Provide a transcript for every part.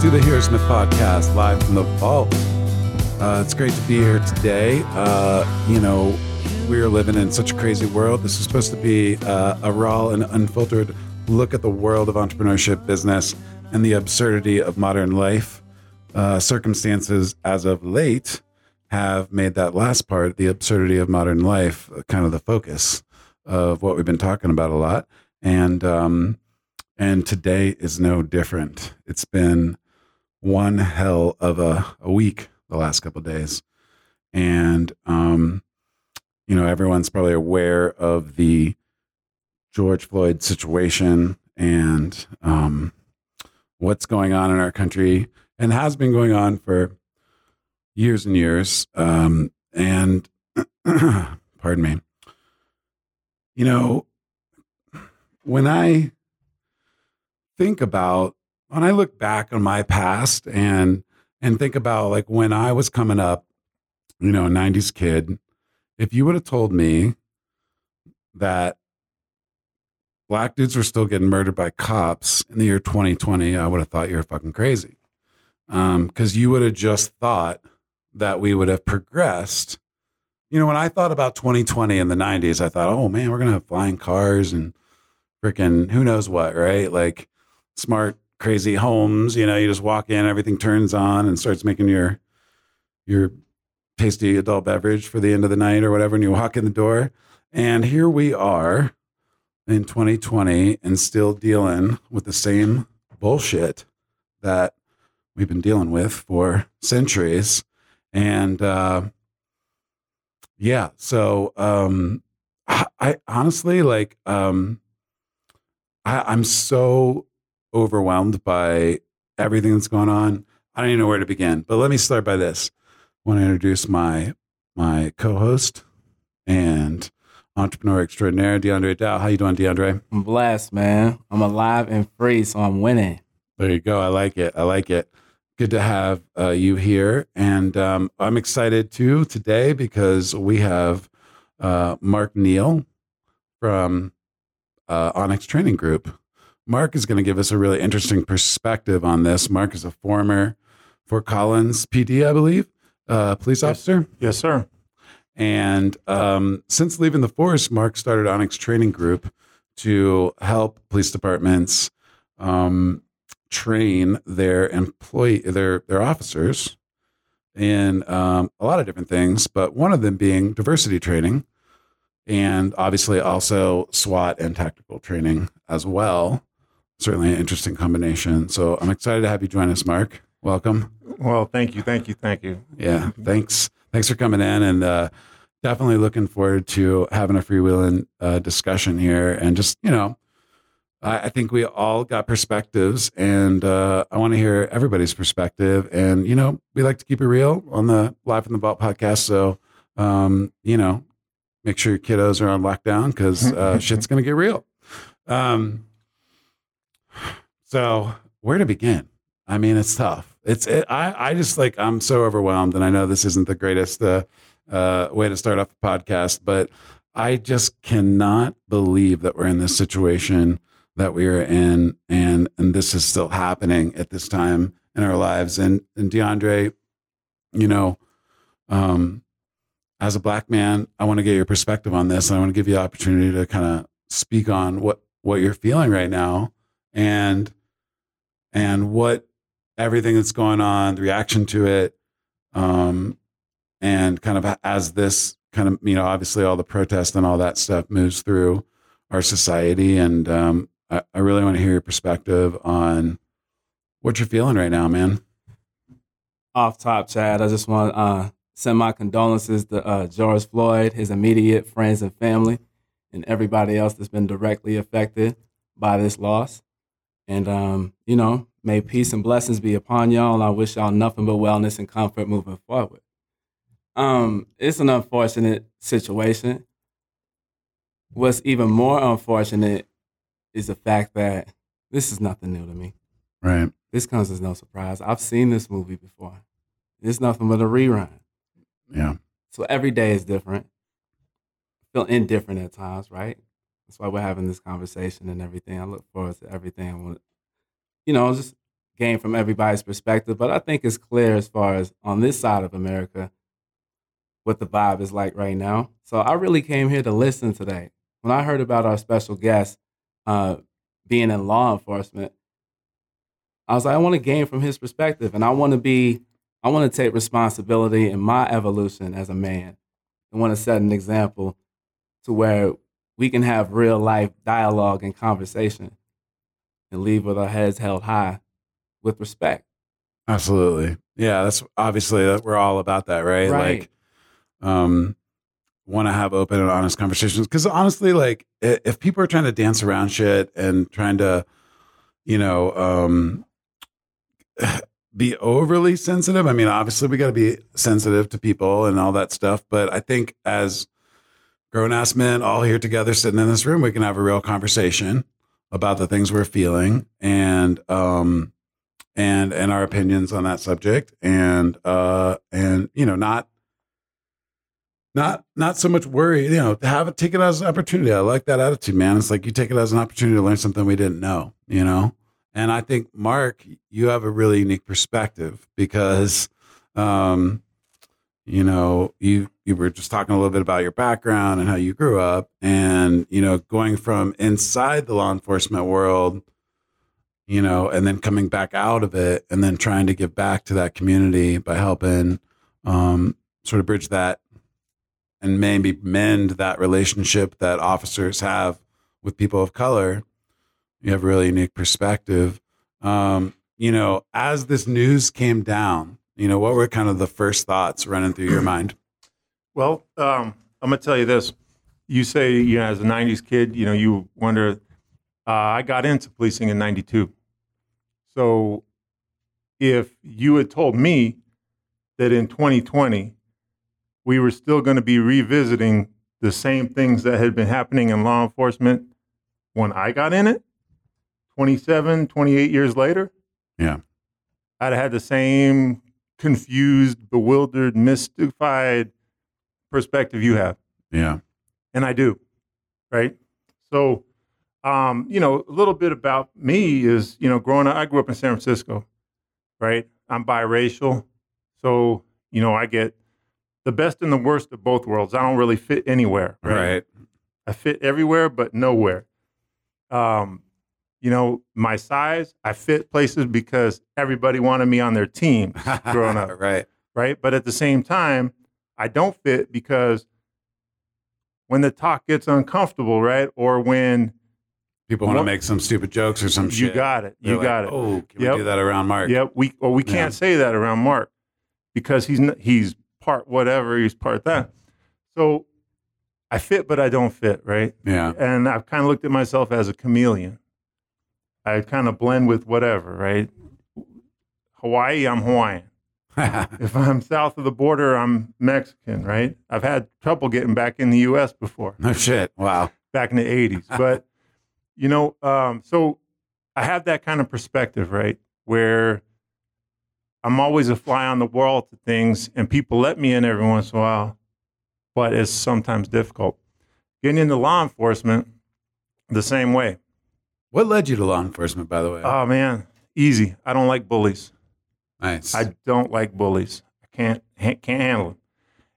To the Hero Smith podcast, live from the vault. Uh, it's great to be here today. Uh, you know, we are living in such a crazy world. This is supposed to be uh, a raw and unfiltered look at the world of entrepreneurship, business, and the absurdity of modern life. Uh, circumstances as of late have made that last part, the absurdity of modern life, kind of the focus of what we've been talking about a lot. And um, and today is no different. It's been one hell of a, a week the last couple days. And, um, you know, everyone's probably aware of the George Floyd situation and um, what's going on in our country and has been going on for years and years. Um, and, pardon me, you know, when I think about when I look back on my past and and think about like when I was coming up, you know, a 90s kid, if you would have told me that black dudes were still getting murdered by cops in the year 2020, I would have thought you were fucking crazy. Um, because you would have just thought that we would have progressed. You know, when I thought about 2020 in the 90s, I thought, oh man, we're gonna have flying cars and freaking who knows what, right? Like smart, crazy homes. You know, you just walk in, everything turns on and starts making your your tasty adult beverage for the end of the night or whatever, and you walk in the door. And here we are in 2020 and still dealing with the same bullshit that we've been dealing with for centuries. And uh, yeah, so um, I, I honestly like um, I, I'm so overwhelmed by everything that's going on. I don't even know where to begin. But let me start by this. I want to introduce my my co-host and entrepreneur extraordinaire, DeAndre Dow. How you doing, DeAndre? I'm blessed, man. I'm alive and free, so I'm winning. There you go. I like it. I like it. Good to have uh, you here, and um, I'm excited too today because we have uh, Mark Neal from uh, Onyx Training Group Mark is going to give us a really interesting perspective on this. Mark is a former Fort Collins PD, I believe, uh, police officer. Yes, sir. And um, since leaving the force, Mark started Onyx Training Group to help police departments um, train their employee, their their officers in um, a lot of different things, but one of them being diversity training, and obviously also SWAT and tactical training as well certainly an interesting combination. So I'm excited to have you join us, Mark. Welcome. Well, thank you, thank you, thank you. Yeah, thanks. Thanks for coming in, and uh, definitely looking forward to having a freewheeling uh, discussion here. And just you know, I, I think we all got perspectives, and uh, I want to hear everybody's perspective. And you know, we like to keep it real on the Live from the Vault podcast. So um, you know, make sure your kiddos are on lockdown because uh, shit's gonna get real. Um, so where to begin? I mean, it's tough. It's it, I I just like I'm so overwhelmed, and I know this isn't the greatest uh, uh, way to start off the podcast, but I just cannot believe that we're in this situation that we are in, and and this is still happening at this time in our lives. And and DeAndre, you know, um, as a black man, I want to get your perspective on this, and I want to give you the opportunity to kind of speak on what what you're feeling right now, and and what everything that's going on, the reaction to it, um, and kind of as this kind of you know obviously all the protest and all that stuff moves through our society, and um, I, I really want to hear your perspective on what you're feeling right now, man. Off top, Chad, I just want to uh, send my condolences to uh, George Floyd, his immediate friends and family, and everybody else that's been directly affected by this loss. And, um, you know, may peace and blessings be upon y'all. I wish y'all nothing but wellness and comfort moving forward. Um, it's an unfortunate situation. What's even more unfortunate is the fact that this is nothing new to me. Right. This comes as no surprise. I've seen this movie before. It's nothing but a rerun. Yeah. So every day is different. Feel indifferent at times, right? That's why we're having this conversation and everything. I look forward to everything. I want, you know, just gain from everybody's perspective, but I think it's clear as far as on this side of America what the vibe is like right now. So I really came here to listen today. When I heard about our special guest uh, being in law enforcement, I was like, I want to gain from his perspective, and I want to be, I want to take responsibility in my evolution as a man. I want to set an example to where we can have real life dialogue and conversation and leave with our heads held high with respect. Absolutely. Yeah, that's obviously that we're all about that, right? Right. Like um want to have open and honest conversations cuz honestly like if people are trying to dance around shit and trying to you know um be overly sensitive, I mean obviously we got to be sensitive to people and all that stuff, but I think as grown ass men all here together sitting in this room, we can have a real conversation about the things we're feeling and um and and our opinions on that subject. And uh and you know not not not so much worry you know have it take it as an opportunity. I like that attitude man. It's like you take it as an opportunity to learn something we didn't know you know? And i think mark you have a really unique perspective because um you know you you were just talking a little bit about your background and how you grew up and you know going from inside the law enforcement world you know, and then coming back out of it and then trying to give back to that community by helping um, sort of bridge that and maybe mend that relationship that officers have with people of color. You have a really unique perspective. Um, you know, as this news came down, you know, what were kind of the first thoughts running through your mind? Well, um, I'm gonna tell you this. You say, you know, as a '90s kid, you know, you wonder. Uh, I got into policing in '92. So, if you had told me that in 2020 we were still going to be revisiting the same things that had been happening in law enforcement when I got in it, 27, 28 years later, Yeah. I'd have had the same confused, bewildered, mystified perspective you have. Yeah. And I do, right? So, um, you know, a little bit about me is, you know, growing up, I grew up in San Francisco, right? I'm biracial. So, you know, I get the best and the worst of both worlds. I don't really fit anywhere, Right. I fit everywhere, but nowhere. Um, you know, my size, I fit places because everybody wanted me on their team growing up, right. right? But at the same time, I don't fit because when the talk gets uncomfortable, right? Or when People want to make some stupid jokes or some you shit. got it, They're you like, got it. Oh, can Yep. we do that around Mark? Yep. We well, we can't say that around Mark because he's he's part whatever. He's part that. So I fit, but I don't fit, right? Yeah. And I've kind of looked at myself as a chameleon. I kind of blend with whatever, right? Hawaii, I'm Hawaiian. If I'm south of the border, I'm Mexican, right? I've had trouble getting back in the U.S. before. no shit. Wow. back in the 80s. But, you know, um, so I have that kind of perspective, right? Where I'm always a fly on the wall to things and people let me in every once in a while, but it's sometimes difficult. Getting into law enforcement, the same way. What led you to law enforcement, by the way? Oh, man, easy. I don't like bullies. Nice. I don't like bullies. I can't can't handle them.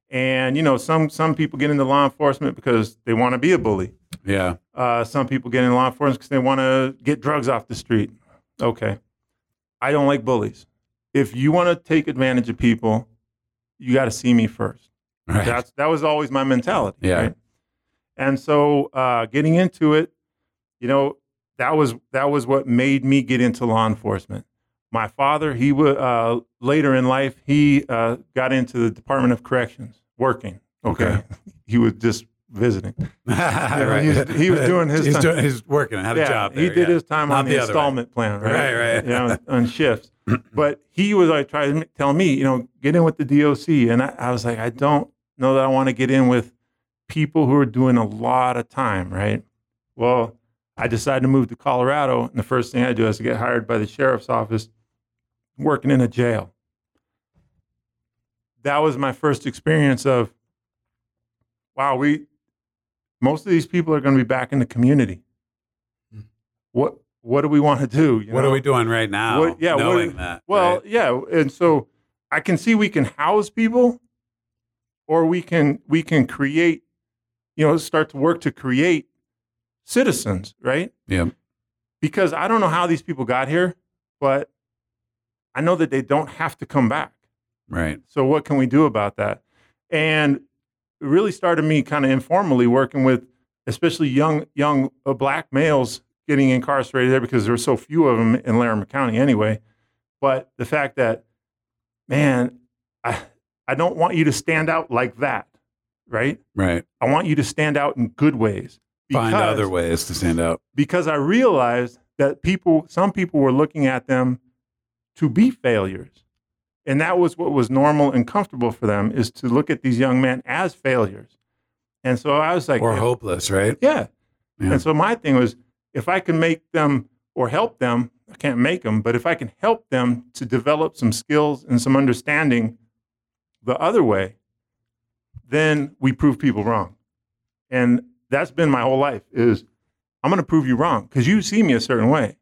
And you know, some some people get into law enforcement because they want to be a bully. yeah. Uh, some people get in law enforcement because they want to get drugs off the street. Okay. I don't like bullies. If you want to take advantage of people, you got to see me first. Right. That's that was always my mentality. Yeah. Right? And so uh, getting into it, you know, that was that was what made me get into law enforcement. My father, he was uh, later in life, he uh, got into the Department of Corrections, working. Okay, Okay. he was just visiting. right. he was- he was doing his He's time. doing. He's working. Had a job. He did yeah. his time Not on the, the other way. installment plan, right? Right, right. You know, on shifts. But he was like trying to tell me, you know, get in with the DOC, and I, I was like, I don't know that I want to get in with people who are doing a lot of time, right? Well, I decided to move to Colorado, and the first thing I do is to get hired by the sheriff's office, working in a jail. That was my first experience of, wow, we most of these people are going to be back in the community. Hmm. What what do we want to do? You What know? are we doing right now? What- yeah, what- knowing that. Well, right? yeah, and so I can see we can house people, or we can we can create, you know, start to work to create citizens, right? yeah, Because I don't know how these people got here, but I know that they don't have to come back. right. So what can we do about that? And it really started me kind of informally working with, especially young young uh, black males getting incarcerated there because there were so few of them in Larimer County anyway. But the fact that, man, I I don't want you to stand out like that, right? Right. I want you to stand out in good ways. Find other ways to stand out. because I realized that people, some people were looking at them to be failures. And that was what was normal and comfortable for them is to look at these young men as failures. And so I was like, or hopeless, right? yeah. Yeah. And so my thing was, if I can make them or help them, I can't make them, but if I can help them to develop some skills and some understanding the other way, then we prove people wrong. And that's been my whole life is I'm going to prove you wrong because you see me a certain way.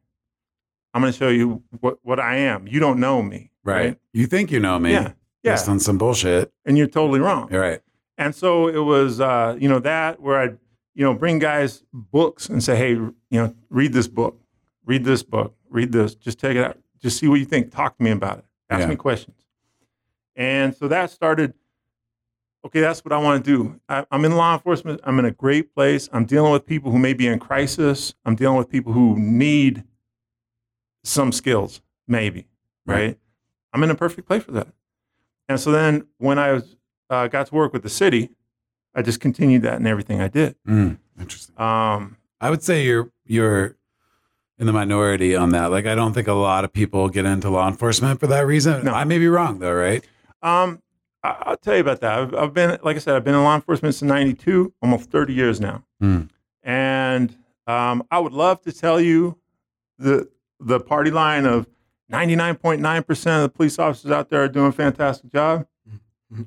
I'm going to show you what, what I am. You don't know me. Right. You think you know me Yeah. Yeah. based on some bullshit. And you're totally wrong. You're right. And so it was, uh, you know, that where I'd, you know, bring guys books and say, hey, you know, read this book, read this book, read this, just take it out, just see what you think. Talk to me about it. Ask Yeah. me questions. And so that started, okay, that's what I want to do. I, I'm in law enforcement. I'm in a great place. I'm dealing with people who may be in crisis. I'm dealing with people who need some skills, maybe, Right. right? I'm in a perfect place for that. And so then when I was, uh, got to work with the city, I just continued that in everything I did. Mm, interesting. Um, I would say you're you're in the minority on that. Like I don't think a lot of people get into law enforcement for that reason. No. I may be wrong though, right? um, I, I'll tell you about that. I've, I've been, like I said, I've been in law enforcement since '92, almost 30 years now. Mm. And um, I would love to tell you the the party line of 99.9 percent of the police officers out there are doing a fantastic job.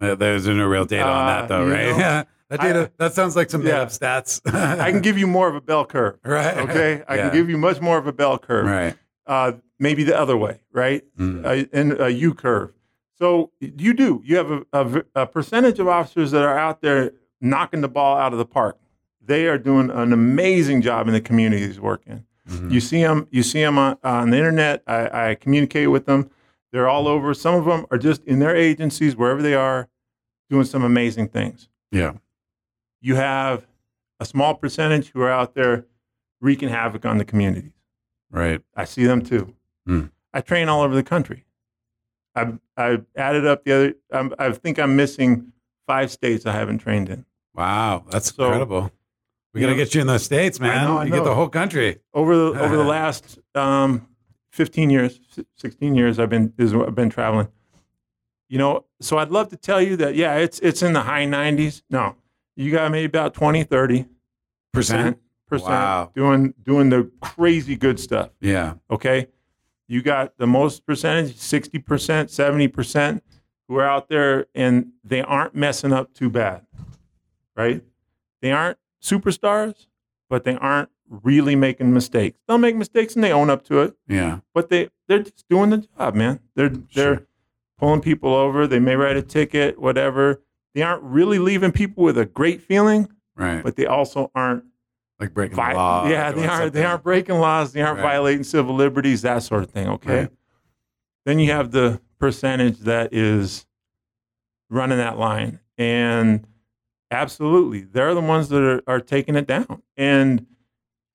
There's no real data on that Uh, though, right? know, Yeah. That data I- that sounds like some Yeah. stats. I can give you more of a bell curve. right. Okay, I Yeah. can give you much more of a bell curve. Right. Uh, maybe the other way, right? Mm. uh, in a U curve. So you do. You have a percentage of officers that are out there knocking the ball out of the park. They are doing an amazing job in the communities working. Mhm. You see them. You see them on, on the internet. I, I communicate with them. They're all over. Some of them are just in their agencies, wherever they are, doing some amazing things. Yeah. You have a small percentage who are out there wreaking havoc on the communities. Right. I see them too. Hmm. I train all over the country. I've, I've added up the other, I'm, I think I'm missing five states I haven't trained in. Wow. That's So- incredible. We You gotta get you in the states, man. I know, I you get the whole country. Over the, over the last um, 15 years, 16 years, I've been, is, I've been traveling. You know, so I'd love to tell you that, yeah, it's, it's in the high 90s. No, you got maybe about 20, 30 Percent. percent Wow. doing, doing the crazy good stuff. Yeah. okay? You got the most percentage, 60%, 70%, who are out there and they aren't messing up too bad, right? They aren't superstars, but they aren't really making mistakes. They'll make mistakes and they own up to it, Yeah. but they, they're just doing the job, man. They're, they're Sure. pulling people over. They may write a ticket, whatever. They aren't really leaving people with a great feeling, Right. but they also aren't like breaking Vi- law. yeah, they aren't. They aren't breaking laws. They aren't Right. violating civil liberties. That sort of thing. Okay. Right. Then you have the percentage that is running that line, and absolutely, they're the ones that are, are taking it down. And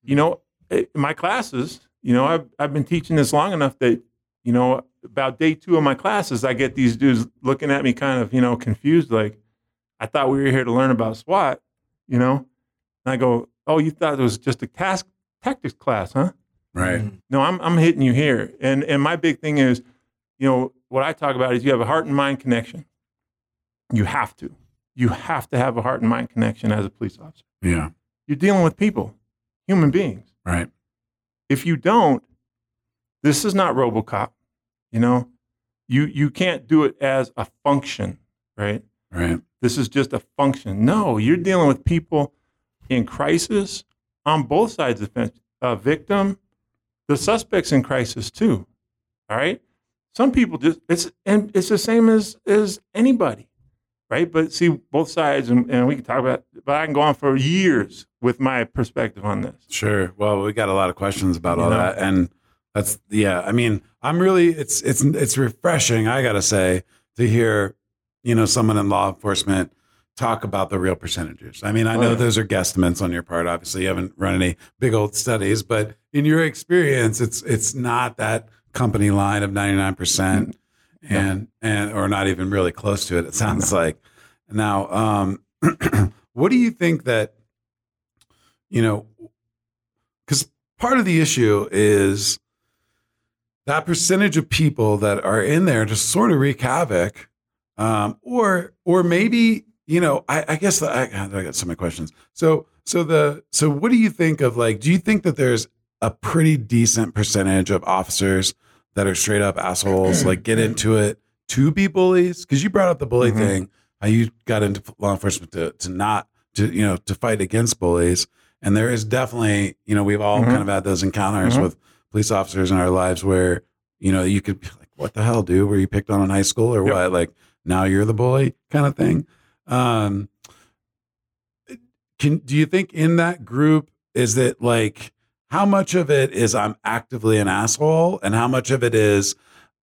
you know, in my classes, you know, I've I've been teaching this long enough that you know, about day two of my classes, I get these dudes looking at me kind of you know confused, like I thought we were here to learn about SWAT, you know. And I go, oh, you thought it was just a task tactics class, huh? Right. Mm. No, I'm I'm hitting you here. And and my big thing is, you know, what I talk about is you have a heart and mind connection. You have to. You have to have a heart and mind connection as a police officer. Yeah. You're dealing with people, human beings. Right. If you don't, this is not RoboCop. You know, you you can't do it as a function, right? Right. This is just a function. No, you're dealing with people in crisis on both sides of the fence, a victim, the suspects in crisis too. All right. Some people just it's and it's the same as as anybody, right? But see both sides, and, and we can talk about. But I can go on for years with my perspective on this. Sure. Well, we got a lot of questions about You all know? that, and that's yeah. I mean, I'm really it's it's it's refreshing. I gotta say to hear you know someone in law enforcement talk about the real percentages. I mean, I Oh, know yeah. those are guesstimates on your part. Obviously, you haven't run any big old studies, but in your experience, it's it's not that company line of 99 mm. And and or not even really close to it. It sounds like now. Um, what do you think that you know? Because part of the issue is that percentage of people that are in there to sort of wreak havoc, um, or or maybe you know, I, I guess the, I, I got so many questions. So so the so what do you think of like? Do you think that there's a pretty decent percentage of officers that are straight up assholes, like get into it to be bullies? Because you brought up the bully Mhm. thing, how you got into law enforcement to to not to you know to fight against bullies, and there is definitely you know we've all Mhm. kind of had those encounters Mhm. with police officers in our lives where you know you could be like, what the hell, dude? Were you picked on in high school or Yep. what? Like now you're the bully kind of thing. Um, can do you think in that group is it like how much of it is I'm actively an asshole and how much of it is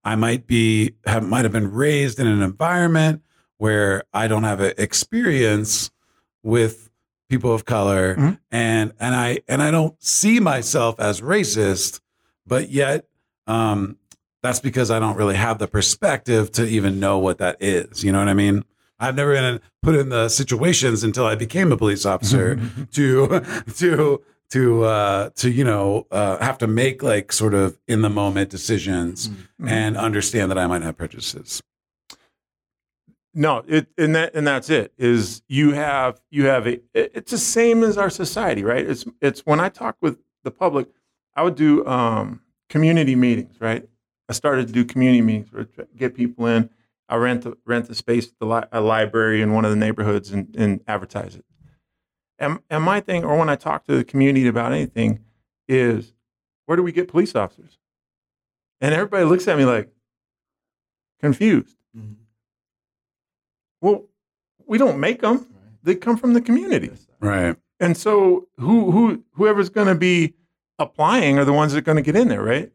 I might be have, might have been raised in an environment where I don't have an experience with people of color Mhm. and and I and I don't see myself as racist but yet um that's because I don't really have the perspective to even know what that is you know what I mean I've never been put in the situations until I became a police officer to to to uh to you know uh have to make like sort of in the moment decisions Mm-hmm. and understand that I might have prejudices. No, it and that and that's it. Is you have you have a. it- It's the same as our society, right? It's it's when I talk with the public, I would do um, community meetings, right? I started to do community meetings where I get people in. I rent the, rent the space at the li- a library in one of the neighborhoods and, and advertise it. And and my thing, or when I talk to the community about anything, is where do we get police officers? And everybody looks at me like confused. Mm-hmm. Well, we don't make them; they come from the community. Right. And so, who who whoever's going to be applying are the ones that are going to get in there, right?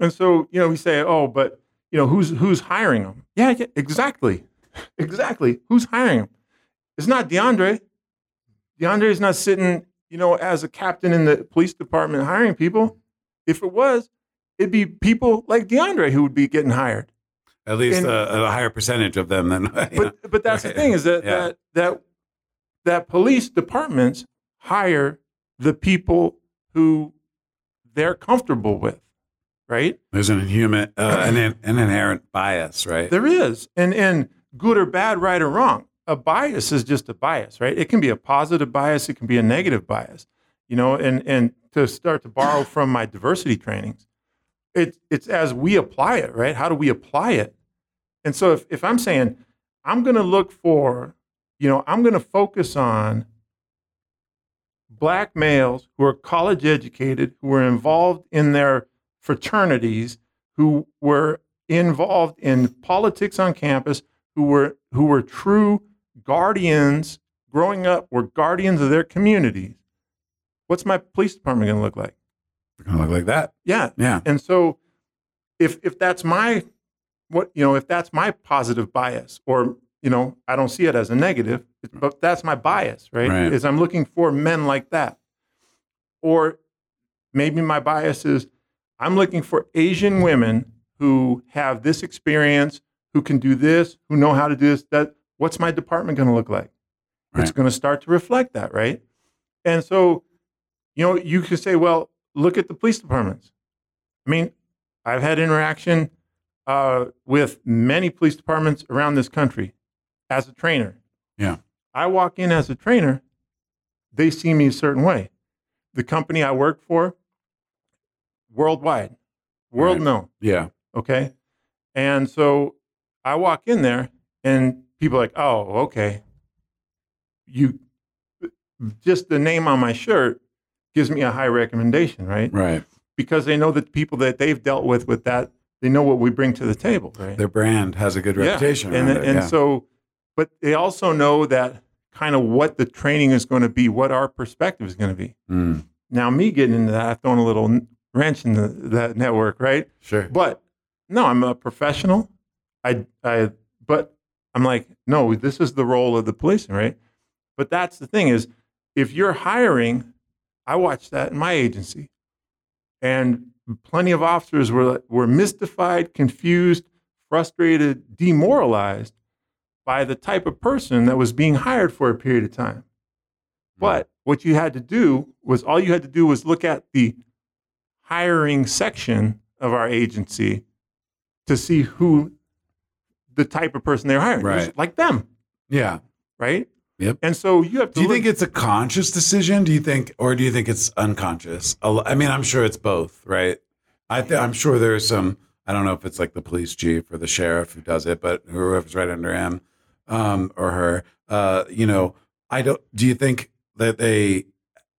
And so, you know, we say, oh, but you know, who's who's hiring them? Yeah, yeah exactly, exactly. Who's hiring them? It's not DeAndre. DeAndre is not sitting, you know, as a captain in the police department hiring people. If it was, it'd be people like DeAndre who would be getting hired. At least And- a, a higher percentage of them than you know. But but that's Right. the thing is that Yeah. that that that police departments hire the people who they're comfortable with, right? there's an inhuman uh, an, an inherent bias, right? There is, and and good or bad, right or wrong. A bias is just a bias, right? It can be a positive bias, it can be a negative bias, you know. And and to start to borrow from my diversity trainings, it's it's as we apply it, right? How do we apply it? And so if if I'm saying I'm going to look for, you know, I'm going to focus on black males who are college educated, who were involved in their fraternities, who were involved in politics on campus, who were who were true guardians growing up, were guardians of their communities. What's my police department going to look like? It's gonna look like that. Yeah, Yeah. and so if if that's my what you know if that's my positive bias or you know i don't see it as a negative but that's my bias right, Right. is i'm looking for men like that or maybe my bias is i'm looking for asian women who have this experience who can do this who know how to do this that what's my department going to look like it's going to start to reflect that right and so you know you could say well look at the police departments i mean I've had interaction uh, with many police departments around this country as a trainer. Yeah. I walk in as a trainer, they see me a certain way. The company I work for, worldwide, world Right. known. Yeah. Okay. And so I walk in there and people like, oh, okay. You just the name on my shirt gives me a high recommendation, right? Right. Because they know the people that they've dealt with with that, they know what we bring to the table, right? Their brand has a good reputation. Yeah. And around and yeah. so, but they also know that kind of what the training is going to be, what our perspective is going to be. Mm, Now, me getting into that, I've thrown a little wrench in the, that network, right? sure. But no, I'm a professional. I, I, but I'm like, no, this is the role of the policeman, right? But that's the thing is, if you're hiring, I watched that in my agency, and plenty of officers were were mystified, confused, frustrated, demoralized by the type of person that was being hired for a period of time. Hmm. But what you had to do was all you had to do was look at the hiring section of our agency to see who the type of person they're hiring. Right. Like them, Yeah. right? Yep. And so you have to Do you look- think it's a conscious decision? Do you think, or do you think it's unconscious? I mean, I'm sure it's both, right? I th- I'm sure there's some. I don't know if it's like the police chief or the sheriff who does it, but whoever's right under him um, or her. Uh, you know, I don't. Do you think that they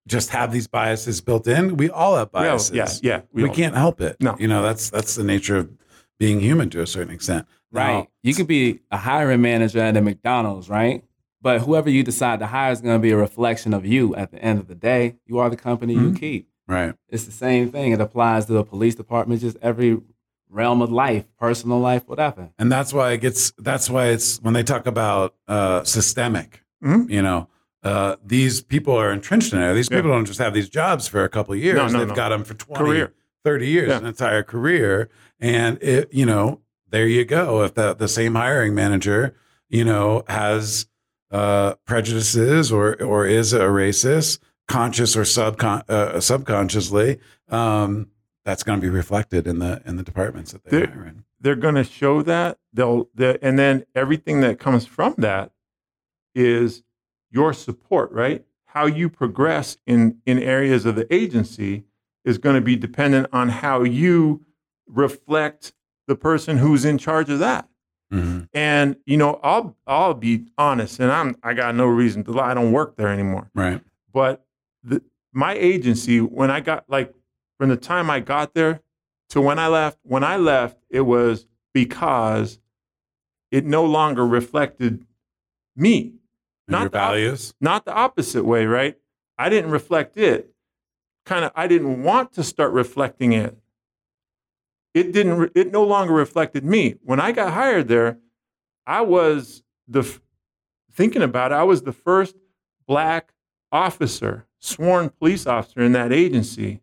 just have these biases built in? We all have biases. yeah, yeah. we, all- can't help it. No. you know that's that's the nature of being human to a certain extent. Right. Now- You could be a hiring manager at a McDonald's, right? But whoever you decide to hire is going to be a reflection of you at the end of the day. You are the company you Mhm. keep. right. It's the same thing. It applies to the police department, just every realm of life, personal life, whatever. and that's why it gets that's why it's when they talk about uh systemic Mhm. you know uh these people are entrenched in it these Yeah. people don't just have these jobs for a couple of years No, no, they've no. got them for 20 Career. 30 years Yeah. an entire career and it you know there you go. If the the same hiring manager you know has uh prejudices or or is a racist conscious or subcon uh, subconsciously um that's going to be reflected in the in the departments that they are hire in. they're going to show that. They'll the, and then everything that comes from that is your support right? How you progress in in areas of the agency is going to be dependent on how you reflect the person who's in charge of that. Mhm. and you know i'll i'll be honest and i'm i got no reason to lie. I don't work there anymore. Right. But the, my agency when i got like from the time i got there to when i left when i left it was because it no longer reflected me. And Not your the values? not the opposite way right? I didn't reflect it. Kind of i didn't want to start reflecting it it didn't it no longer reflected me. When i got hired there i was the f- thinking about it i was the first black officer sworn police officer in that agency.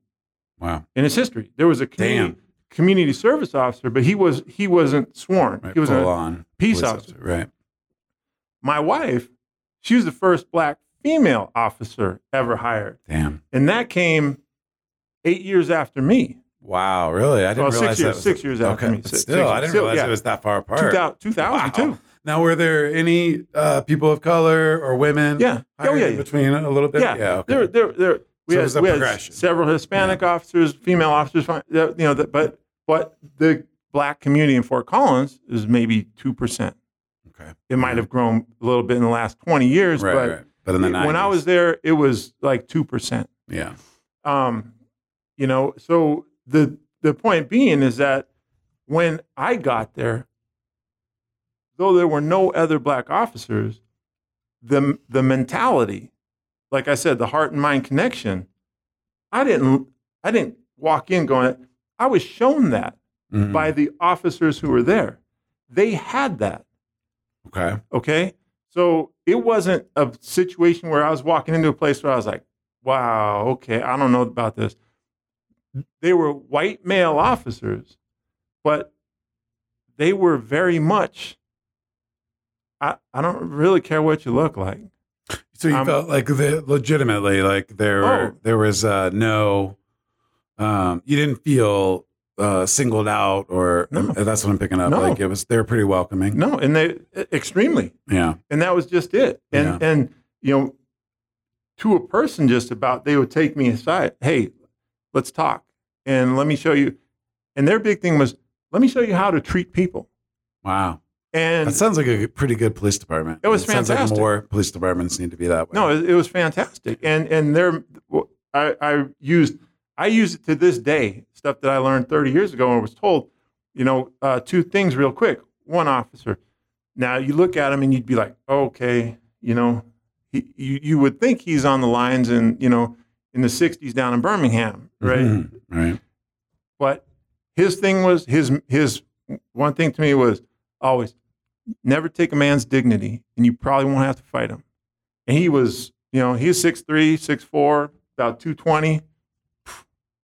Wow. In its history. There was a community, community service officer but he was he wasn't sworn. Right he was a on peace police officer right. My wife she was the first black female officer ever hired. Damn. And that came eight years after me. Wow really i didn't Well, six realize years- that was six years after okay me. Six- still six- i didn't still, realize yeah. it was that far apart 2000, 2002. Wow. now were there any uh people of color or women Yeah. Oh, yeah, yeah. between a little bit Yeah. yeah okay. There, there, there. We So had, we had several Hispanic officers, female officers. You know, that- but but the black community in Fort Collins is maybe two percent. okay It might have grown a little bit in the last twenty years, right but right but in the 90s, when I was there, it was like two percent. yeah Um, you know, so the the point being is that when I got there, though there were no other black officers, the the mentality, like I said, the heart and mind connection, I didn't I didn't walk in going. I was shown that Mhm. by the officers who were there. They had that. okay Okay. So it wasn't a situation where I was walking into a place where I was like, wow, okay, I don't know about this. They were white male officers, but they were very much, I, I don't really care what you look like. So you Um, felt like the, legitimately like there Oh. there was uh, no um you didn't feel uh singled out or No. that's what I'm picking up No. like it was they were pretty welcoming No, and they extremely. yeah And that was just it. And, and, you know, to a person just about, they would take me aside. Hey, let's talk. And let me show you. And their big thing was, let me show you how to treat people. wow And that sounds like a pretty good police department It was sounds like fantastic. more police departments need to be that way no, it, it was fantastic. And and their I, I used I use it to this day. Stuff that I learned 30 years ago and was told. You know, uh, two things real quick. One officer. Now you look at him and you'd be like, okay, you know, he, you you would think he's on the lines and you know in the 60s down in Birmingham, right? Mhm, right. But his thing was his his one thing to me was always never take a man's dignity, and you probably won't have to fight him. And he was, you know, he was 6'3", 6'4", about two twenty,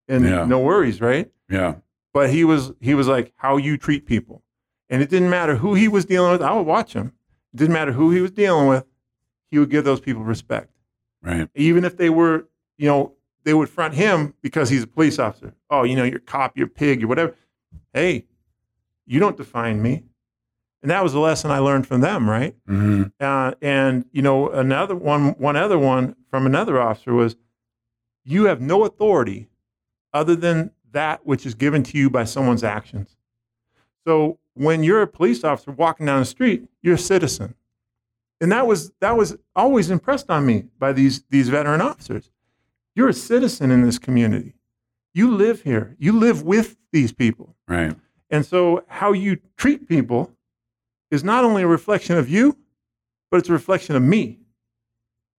and Yeah. no worries, right? Yeah. But he was he was like how you treat people, and it didn't matter who he was dealing with. I would watch him. It didn't matter who he was dealing with. He would give those people respect Right. even if they were, you know, they would front him because he's a police officer. Oh, you know, you're a cop, you're a pig, you're whatever. Hey, you don't define me. And that was a lesson I learned from them, right? hmm Uh, and you know, another one, one other one from another officer was, you have no authority other than that which is given to you by someone's actions. So when you're a police officer walking down the street, you're a citizen, and that was that was always impressed on me by these these veteran officers. You're a citizen in this community. You live here. You live with these people. Right. And so, how you treat people is not only a reflection of you, but it's a reflection of me.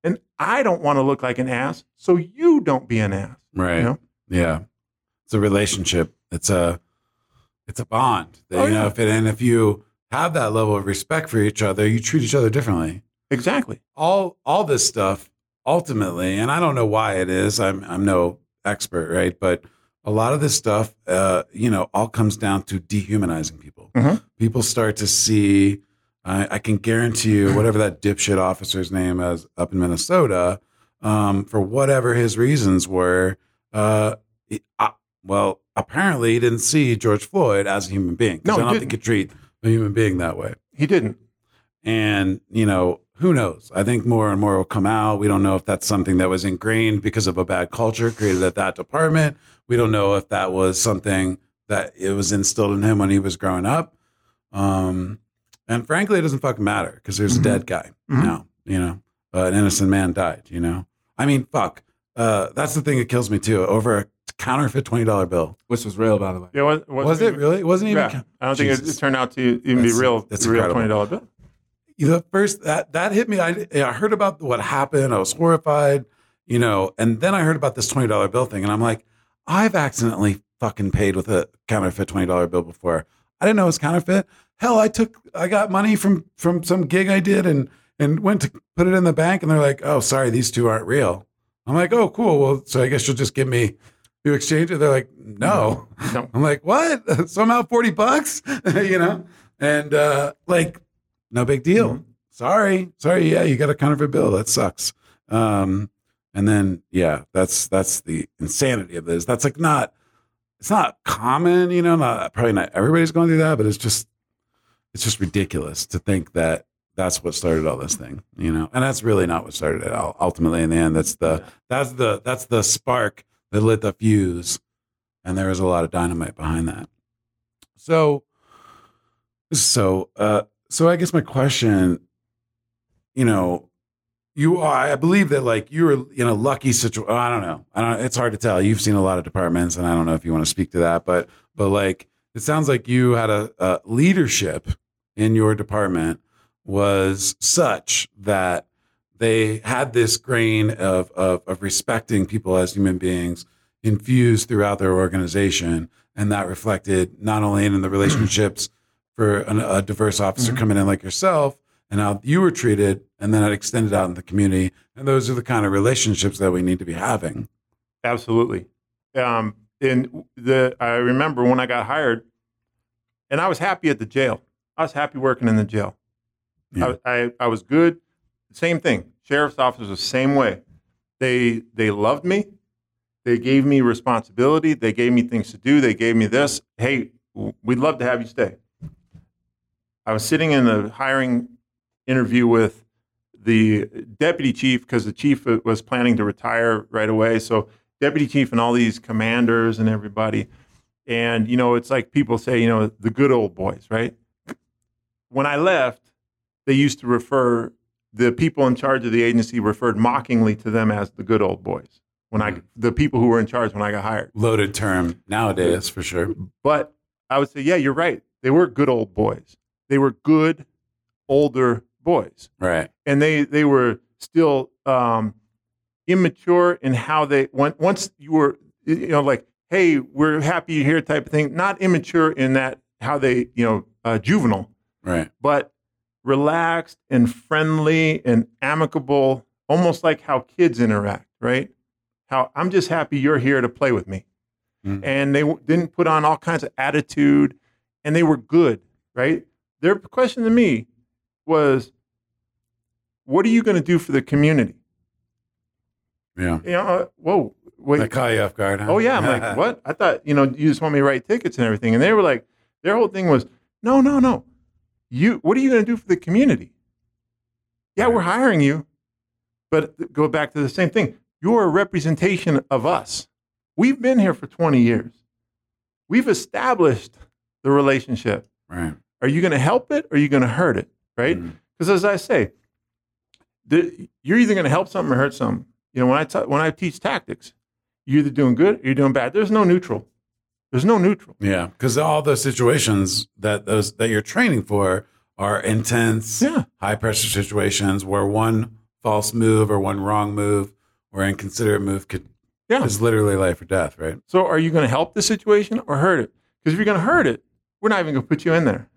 And I don't want to look like an ass, so you don't be an ass. Right. You know? Yeah. It's a relationship. It's a it's a bond. That, Oh, you know, yeah. if it, and if you have that level of respect for each other, you treat each other differently. Exactly. All all this stuff ultimately, and I don't know why it is. I'm I'm no expert, right? But a lot of this stuff, uh, you know, all comes down to dehumanizing people. Mhm. People start to see. I, I can guarantee you, whatever that dipshit officer's name is up in Minnesota, um, for whatever his reasons were, uh, he- uh, well, apparently he didn't see George Floyd as a human being. No, I don't didn't. think you treat a human being that way. He didn't. And, you know, who knows? I think more and more will come out. We don't know if that's something that was ingrained because of a bad culture created at that department. We don't know if that was something that it was instilled in him when he was growing up. Um, and frankly, it doesn't fucking matter because there's Mhm. a dead guy Mhm. now, you know, uh, an innocent man died, you know? I mean, fuck. Uh, that's the thing that kills me too over a counterfeit $20 bill. which was real, by the way. Yeah, was, Was it really? It wasn't even. Yeah. I don't think it, it turned out to even be That's- real. that's real incredible. twenty dollar bill. the first that that hit me. I, I heard about what happened. I was horrified, you know, and then I heard about this twenty dollar bill thing, and I'm like, I've accidentally fucking paid with a counterfeit twenty dollar bill before. I didn't know it was counterfeit. Hell, I took I got money from from some gig I did and and went to put it in the bank, and they're like, oh, sorry, these two aren't real. I'm like, oh, cool. Well, so I guess you'll just give me. You exchange it. They're like, no. No. I'm like, what? So I'm out 40 bucks, you know? And uh, like, no big deal. Mhm. Sorry. Sorry. Yeah, you got a counterfeit bill. That sucks. Um, and then, yeah, that's that's the insanity of this. That's like not, it's not common, you know, not probably not everybody's going through that, but it's just, it's just ridiculous to think that that's what started all this thing, you know? And that's really not what started it. Ul- Ultimately, in the end, that's the, that's the, that's the spark that lit the fuse and there was a lot of dynamite behind that. So, so, uh, so I guess my question, you know, you are, I believe that like you were in a lucky situation. I don't know. I don't. It's hard to tell. You've seen a lot of departments, and I don't know if you want to speak to that, but but like it sounds like you had a, a leadership in your department was such that they had this grain of, of of respecting people as human beings infused throughout their organization, and that reflected not only in the relationships for an, a diverse officer Mhm. coming in like yourself, and how you were treated, and then it extended out in the community. And those are the kind of relationships that we need to be having. Absolutely. Um, and the I remember when I got hired, and I was happy at the jail. I was happy working in the jail. Yeah. I, I I was good. Same thing. Sheriff's officers the same way. They they loved me. They gave me responsibility. They gave me things to do. They gave me this. Hey, we'd love to have you stay. I was sitting in a hiring interview with the deputy chief because the chief was planning to retire right away. So deputy chief and all these commanders and everybody. And you know, it's like people say, you know, the good old boys, right? When I left, they used to refer the people in charge of the agency referred mockingly to them as the good old boys. when I hmm. the people who were in charge when I got hired. Loaded term nowadays for sure. But I would say, yeah, you're right. They were good old boys. They were good older boys, Right. and they they were still um, immature in how they when, once you were you know like hey we're happy you're here type of thing. Not immature in that how they you know uh, juvenile, Right. but relaxed and friendly and amicable, almost like how kids interact. Right? How I'm just happy you're here to play with me Mhm. and they w- didn't put on all kinds of attitude and they were good right their question to me was what are you going to do for the community? Yeah. you know uh, whoa wait. I caught you off guard. Huh? oh yeah i'm like what? I thought you know you just want me to write tickets and everything and they were like their whole thing was no no no. You what are you going to do for the community? Yeah we're hiring you but go back to the same thing. You're a representation of us. We've been here for 20 years. We've established the relationship. Right. Are you going to help it or are you going to hurt it right? Mm-hmm. Because as i say the, you're either going to help something or hurt something. You know when i ta- when i teach tactics you're either doing good or you're doing bad. There's no neutral. There's no neutral. Yeah. Because all those situations that those that you're training for are intense, yeah. high pressure situations where one false move or one wrong move or inconsiderate move could yeah. is literally life or death. Right. so are you going to help the situation or hurt it? Because if you're going to hurt it we're not even going to put you in there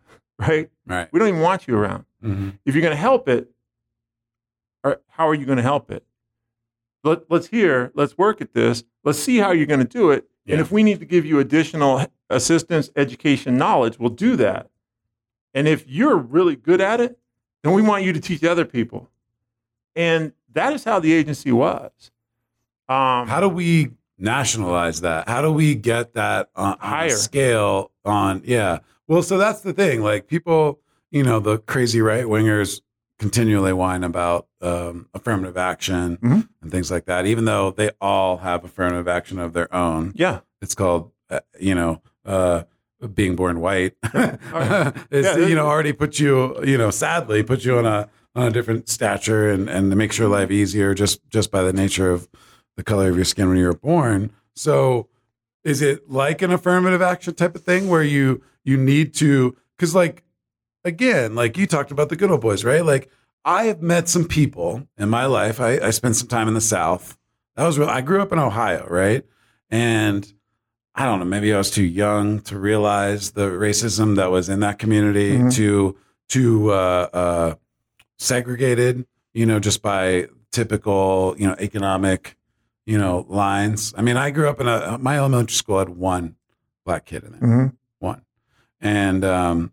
right Right. we don't even want you around hmm if you're going to help it, or how are you going to help it? Let, let's hear, let's work at this. Let's see how you're going to do it. And if we need to give you additional assistance, education, knowledge, we'll do that. And if you're really good at it, then we want you to teach other people. And that is how the agency was. Um, How do we nationalize that? How do we get that on, on Higher. scale? On yeah. Well, so that's the thing. Like people, you know, the crazy right wingers continually whine about um, affirmative action Mhm. and things like that. Even though they all have affirmative action of their own, yeah. it's called, uh, you know. Uh, being born white, it's Yeah, you know already put you you know sadly put you on a on a different stature and and to make your life easier just just by the nature of the color of your skin when you were born. So is it like an affirmative action type of thing where you you need to because like again like you talked about the good old boys right? Like I have met some people in my life I, I spent some time in the South. That was real I grew up in Ohio right? And I don't know maybe I was too young to realize the racism that was in that community Mhm. to to uh, uh, segregated you know just by typical you know economic you know lines. I mean i grew up in a my elementary school had one black kid in it. Mhm. And um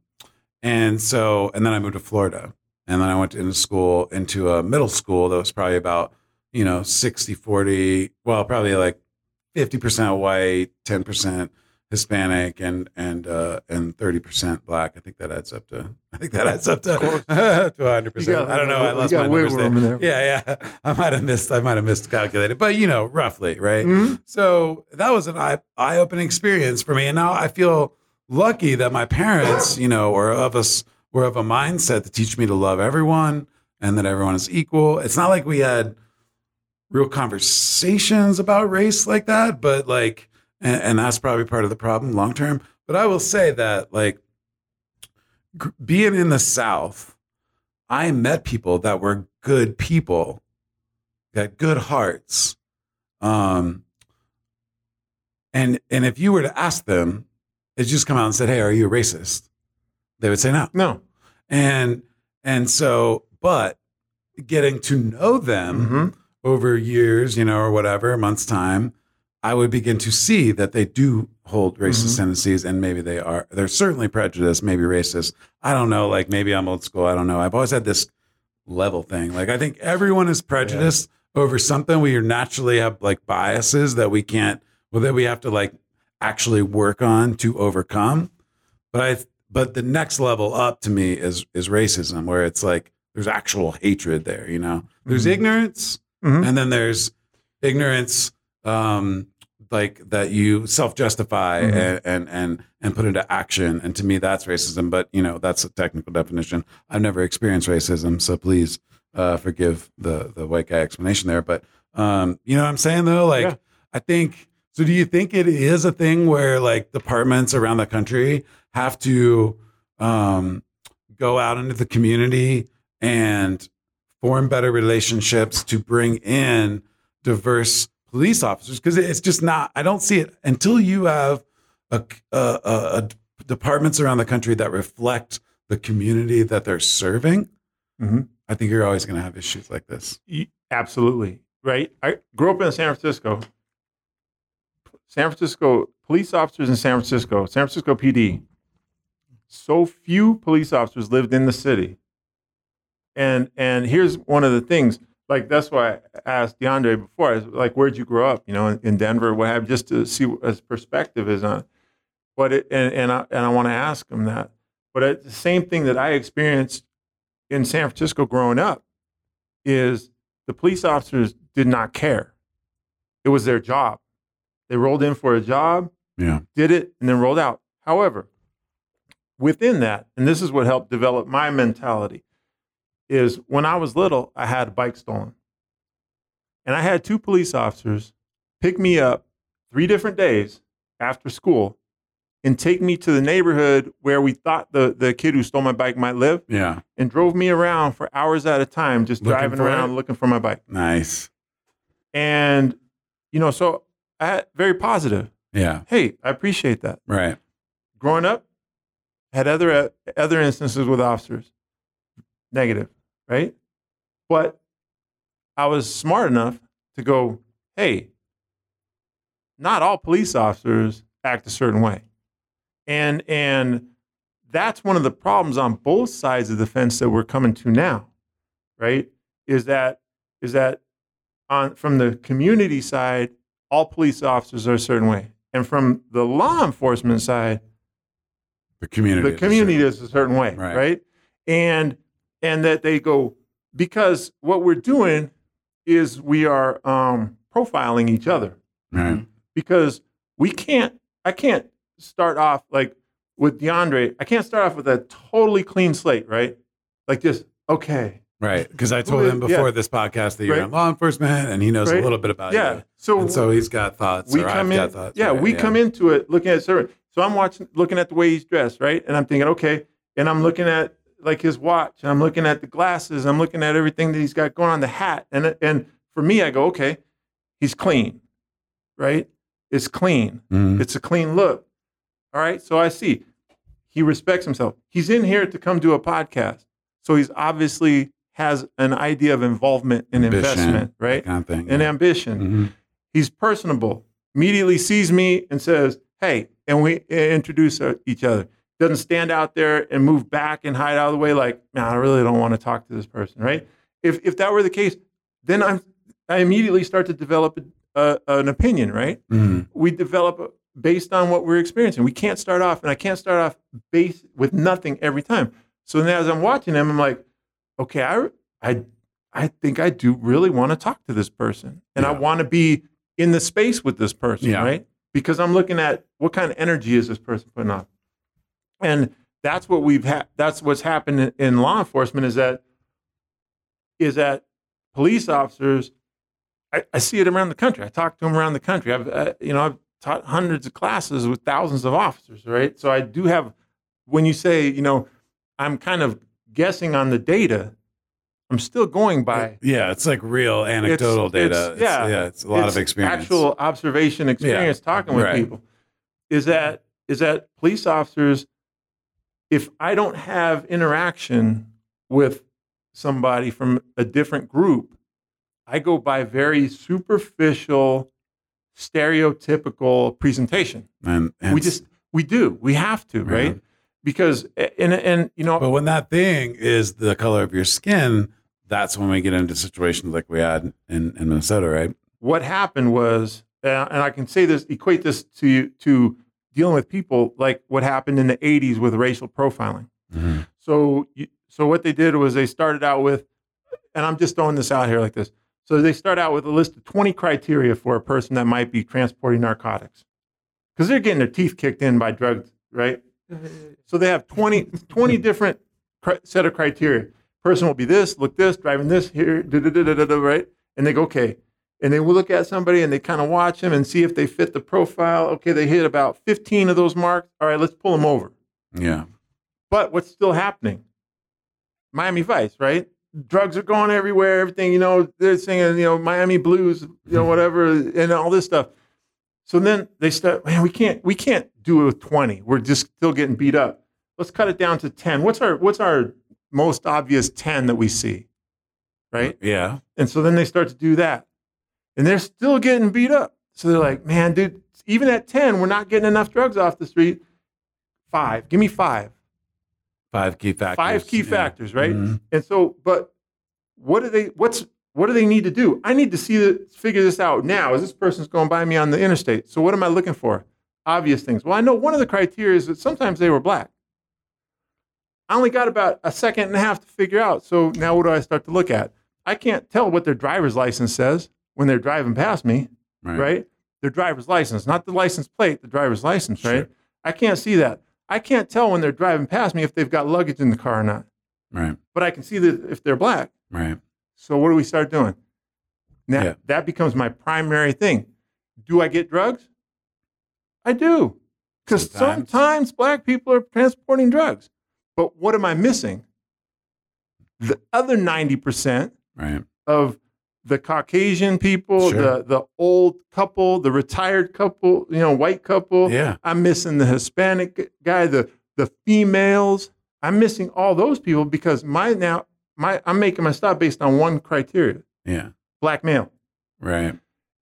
and so and then i moved to florida. And then i went into school into a middle school that was probably about you know 60 40 well probably like 50% white 10% hispanic and and uh and 30% black. I think that adds up to i think that adds up to, to 100% got- i don't know. I lost my numbers there. yeah yeah. I might have missed i might have miscalculated but you know roughly right? Mhm. so that was an eye eye opening experience for me, and now I feel lucky that my parents, you know, were of us were of a mindset to teach me to love everyone and that everyone is equal. It's not like we had real conversations about race like that, but like, and, and that's probably part of the problem long term. But I will say that like being in the South, I met people that were good people, got good hearts. Um, and and if you were to ask them, they just come out and said, "Hey, are you a racist?" They would say no. No. And and so, but getting to know them Mhm. over years, you know, or whatever, months time, I would begin to see that they do hold racist Mhm. tendencies and maybe they are they're certainly prejudiced, maybe racist. I don't know, like maybe I'm old school, I don't know. I've always had this level thing. Like I think everyone is prejudiced over something we naturally have like biases that we can't well that we have to like actually work on to overcome. But I but the next level up to me is is racism where it's like there's actual hatred there, you know. There's Mhm. ignorance Mhm. and then there's ignorance um like that you self-justify Mhm. and, and and and put into action and to me that's racism but you know that's a technical definition i've never experienced racism so please uh forgive the the white guy explanation there but Um, you know what I'm saying though? Like, Yeah. I think. So, do you think it is a thing where like departments around the country have to um, go out into the community and form better relationships to bring in diverse police officers? Because it's just not. I don't see it until you have a, a, a, a departments around the country that reflect the community that they're serving. Mhm. I think you're always going to have issues like this. Absolutely. Right. I grew up in San Francisco. San Francisco police officers in San Francisco, San Francisco PD. So few police officers lived in the city. And and here's one of the things. Like that's why I asked DeAndre before. Was like, where'd you grow up? You know, in, in Denver, what have just to see what his perspective is on. it. But it, and and I and I want to ask him that. But it's the same thing that I experienced in San Francisco growing up is the police officers did not care. It was their job. They rolled in for a job, Yeah. did it, and then rolled out. However, within that, and this is what helped develop my mentality, is when I was little, I had a bike stolen. And I had two police officers pick me up three different days after school and take me to the neighborhood where we thought the, the kid who stole my bike might live Yeah. and drove me around for hours at a time, just Looking driving around it? looking for my bike. Nice. And, you know, so I had very positive. Yeah. Hey, I appreciate that. Right. Growing up, had other uh, other instances with officers, negative, right? But I was smart enough to go, hey, not all police officers act a certain way, and and that's one of the problems on both sides of the fence that we're coming to now, right? Is that is that on from the community side, all police officers are a certain way, and from the law enforcement side, The community. the community is a certain way, Right. right. And and that they go because what we're doing is we are um, profiling each other Right. because we can't. I can't start off like with DeAndre. I can't start off with a totally clean slate, right? Like just okay, Right. Because I told him before yeah. this podcast that you're Right. in law enforcement and he knows a little bit about yeah. you. So And so he's got thoughts. we come I've in, got thoughts. yeah, right? we come into it looking at certain. So I'm watching, looking at the way he's dressed, right? And I'm thinking, okay, and I'm looking at like his watch, and I'm looking at the glasses, I'm looking at everything that he's got going on, the hat, and and for me, I go, okay, he's clean, right? It's clean. Mhm. It's a clean look. All right, so I see he respects himself. He's in here to come do a podcast, so he's obviously has an idea of involvement and Ambition, investment, right? Kind of thing. And yeah. ambition Mhm. he's personable immediately sees me and says hey and we introduce uh, each other doesn't stand out there and move back and hide out of the way like man i really don't want to talk to this person right if, if that were the case then i'm i immediately start to develop a, an opinion right Mhm. we develop a- based on what we're experiencing we can't start off and i can't start off based with nothing every time so then as i'm watching him i'm like okay i i I think I do really want to talk to this person and I want to be in the space with this person, Yeah. right? Because I'm looking at what kind of energy is this person putting off. And that's what we've had that's what's happened in, in law enforcement is that is that police officers I, I see it around the country. I talk to them around the country. I've uh, you know I've taught hundreds of classes with thousands of officers, right? So I do have when you say, you know, I'm kind of guessing on the data, I'm still going uh, by Yeah, it's like real anecdotal It's- data. it's- It's- yeah, yeah, it's a lot of experience. Actual observation experience talking with right. people. Is that is that police officers, if I don't have interaction with somebody from a different group, I go by very superficial, stereotypical presentation. and, and we just we do. We have to, Yeah. right? Because and and you know But when that thing is the color of your skin, that's when we get into situations like we had in, in Minnesota, right? what happened was, uh, and I can say this, equate this to to dealing with people like what happened in the '80s with racial profiling. Mm-hmm. So, so what they did was they started out with, and I'm just throwing this out here like this. So they start out with a list of 20 criteria for a person that might be transporting narcotics, because they're getting their teeth kicked in by drugs, right? So they have 20, 20 different cri- set of criteria. Person will be this, look this, driving this here, da, da, da, da, da, da, right? And they go, okay, and they will look at somebody and they kind of watch them and see if they fit the profile. Okay, they hit about 15 of those marks. All right, let's pull them over. Yeah. But what's still happening? Miami Vice, right? Drugs are going everywhere. Everything, you know, they're singing, you know, Miami Blues, you know, whatever, and all this stuff. So then they start, man, we can't, we can't do it with 20. We're just still getting beat up. Let's cut it down to 10. What's our, what's our most obvious 10 that we see? Right. Yeah. And so then they start to do that. And they're still getting beat up. So they're like, man, dude, even at 10, we're not getting enough drugs off the street. Five. Give me five. Five key factors. Five key Yeah. factors, right? Mhm. And so, but what do they what's what do they need to do? I need to see the figure this out now as this person's going by me on the interstate. So what am I looking for? Obvious things. Well, I know one of the criteria is that sometimes they were black. I only got about a second and a half to figure out. So now what do I start to look at? I can't tell what their driver's license says when they're driving past me, right? Their driver's license, not the license plate, the driver's license, right? Sure. I can't see that. I can't tell when they're driving past me if they've got luggage in the car or not. Right. But I can see that if they're black. Right. So what do we start doing? Now Yeah. that becomes my primary thing. Do I get drugs? I do. Because Sometimes. sometimes. black people are transporting drugs. But what am I missing? The other 90% Right. of the Caucasian people, Sure. the, the old couple, the retired couple, you know, white couple. Yeah. I'm missing the Hispanic guy, the the females. I'm missing all those people because my now my I'm making my stop based on one criteria: Yeah. black male. Right.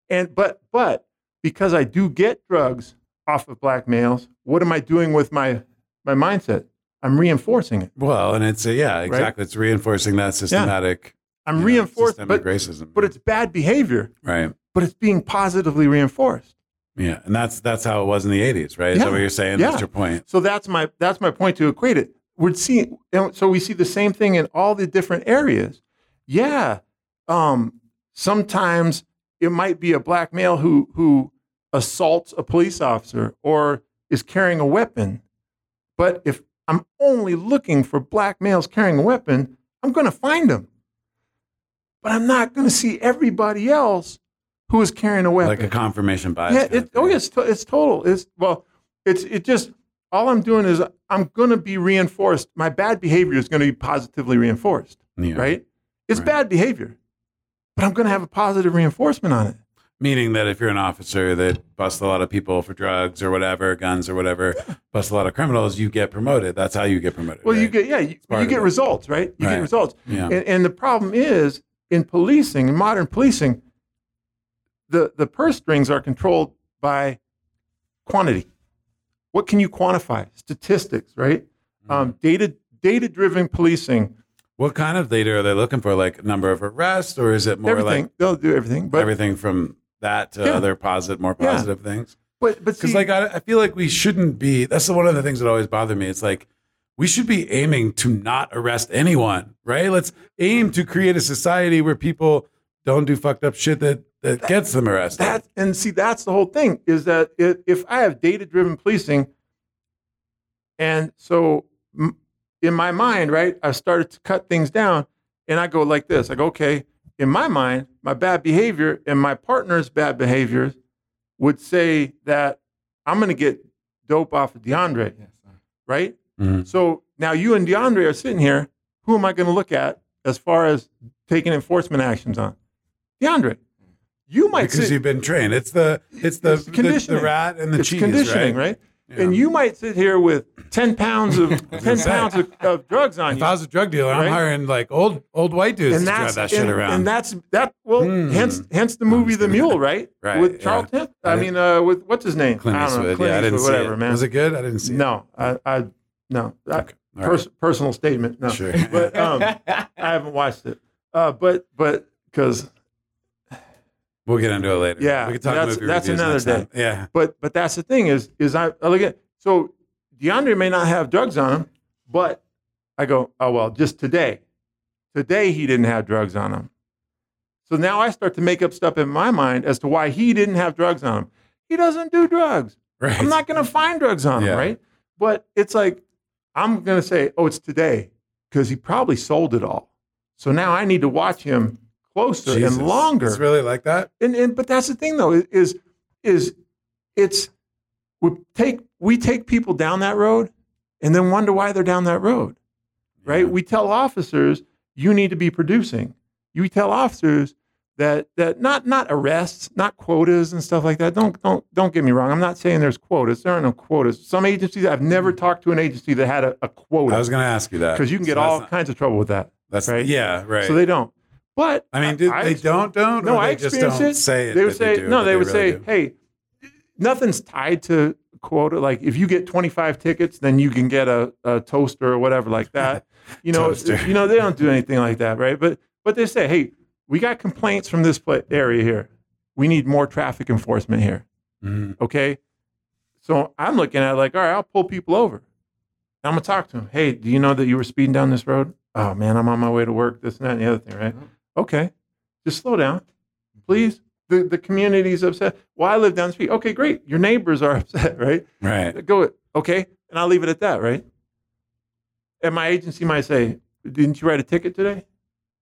And but but because I do get drugs off of black males, what am I doing with my my mindset? I'm reinforcing it. Well, and it's a, yeah, exactly. It's reinforcing that systematic. I'm you know, reinforcing, systemic but racism. but it's bad behavior, right. but it's being positively reinforced. Yeah, and that's that's how it was in the '80s, right? Is that Yeah. what you're saying? Yeah. That's your point. So that's my that's my point to equate it. We're seeing and so we see the same thing in all the different areas. Yeah, um, sometimes it might be a black male who who assaults a police officer or is carrying a weapon. But if I'm only looking for black males carrying a weapon, I'm going to find them. But I'm not going to see everybody else who is carrying a weapon. Like a confirmation bias. Yeah, it, oh yes, to- it's total. It's well, it's it just all I'm doing is I'm going to be reinforced. My bad behavior is going to be positively reinforced, Yeah. right? It's Right. bad behavior, but I'm going to have a positive reinforcement on it. Meaning that if you're an officer that busts a lot of people for drugs or whatever, guns or whatever, busts a lot of criminals, you get promoted. That's how you get promoted. Well, you get yeah, you, you get results, right? You Right. get results, Yeah. and, and the problem is in policing, in modern policing, the the purse strings are controlled by quantity. What can you quantify? Statistics, right? Mm-hmm. Um, data data driven policing. What kind of data are they looking for? Like number of arrests, or is it more everything like they'll do everything, but everything from that to Yeah. other positive, more Yeah. positive things? but but Because like I, I feel like we shouldn't be. That's one of the things that always bother me. It's like we should be aiming to not arrest anyone, right? Let's aim to create a society where people don't do fucked up shit that that gets them arrested. that and see that's the whole thing is that it, if I have data driven policing, and so m- in my mind, right, I started to cut things down, and I go like this: I go, okay, in my mind, my bad behavior and my partner's bad behaviors would say that I'm going to get dope off of DeAndre, Yes, sir. right? Mhm. So now you and DeAndre are sitting here. Who am I going to look at as far as taking enforcement actions on? DeAndre. You might because sit, you've been trained. It's the it's the It's the, the rat and the it's cheese, conditioning, right? right? Yeah. And you might sit here with ten pounds of ten pounds of, of drugs on If you. If I was a drug dealer, I'm hiring like old old white dudes and to drive that shit and, around. and that's that. Well, Hmm. hence hence the movie The Mule, right? Right, With yeah. Charlton. I I, mean, uh, with what's his name? Clint I don't know. Clint yeah, I didn't Eastwood, see whatever, it. man. Was it good? I didn't see it. No, I, I no. I- Okay. Right. pers- personal statement. No, Sure. but um, I haven't watched it. Uh, but but because We'll get into it later. Yeah, we can talk that's- that's another day. time. Yeah, But but that's the thing is is I, I look at so DeAndre may not have drugs on him, but I go oh well just today, today he didn't have drugs on him. So now I start to make up stuff in my mind as to why he didn't have drugs on him. He doesn't do drugs. right. I'm not going to find drugs on him, right? But it's like I'm going to say oh it's today because he probably sold it all. So now I need to watch him closer Jesus. and longer. It's really like that. and, and but that's the thing though is is it's we take we take people down that road and then wonder why they're down that road right Yeah. we tell officers you need to be producing you tell officers that that not not arrests not quotas and stuff like that don't don't don't get me wrong i'm not saying there's quotas there are no quotas some agencies i've never mm. talked to an agency that had a quota I was going to ask you that because you can get So that's all not- kinds of trouble with that That's right? Yeah, right. so they don't but I mean, do, I- they don't don't. no, or I they just experienced don't it. say it. They would that say do, no. but They, would really say, do. "Hey, nothing's tied to quota. Like if you get 25 tickets, then you can get a, a toaster or whatever like that. You know, you know they don't do anything like that, right? But but they say, hey, we got complaints from this pla- area here. We need more traffic enforcement here. Mhm. Okay, so I'm looking at it like, all right, I'll pull people over. I'm gonna talk to them. Hey, do you know that you were speeding down this road? Oh man, I'm on my way to work. This and that and the other thing, right? Okay, just slow down, please. The the community's upset. Well, I live down the street. Okay, great. Your neighbors are upset, right? Right. Go okay, and I'll leave it at that, right? And my agency might say, "Didn't you write a ticket today?"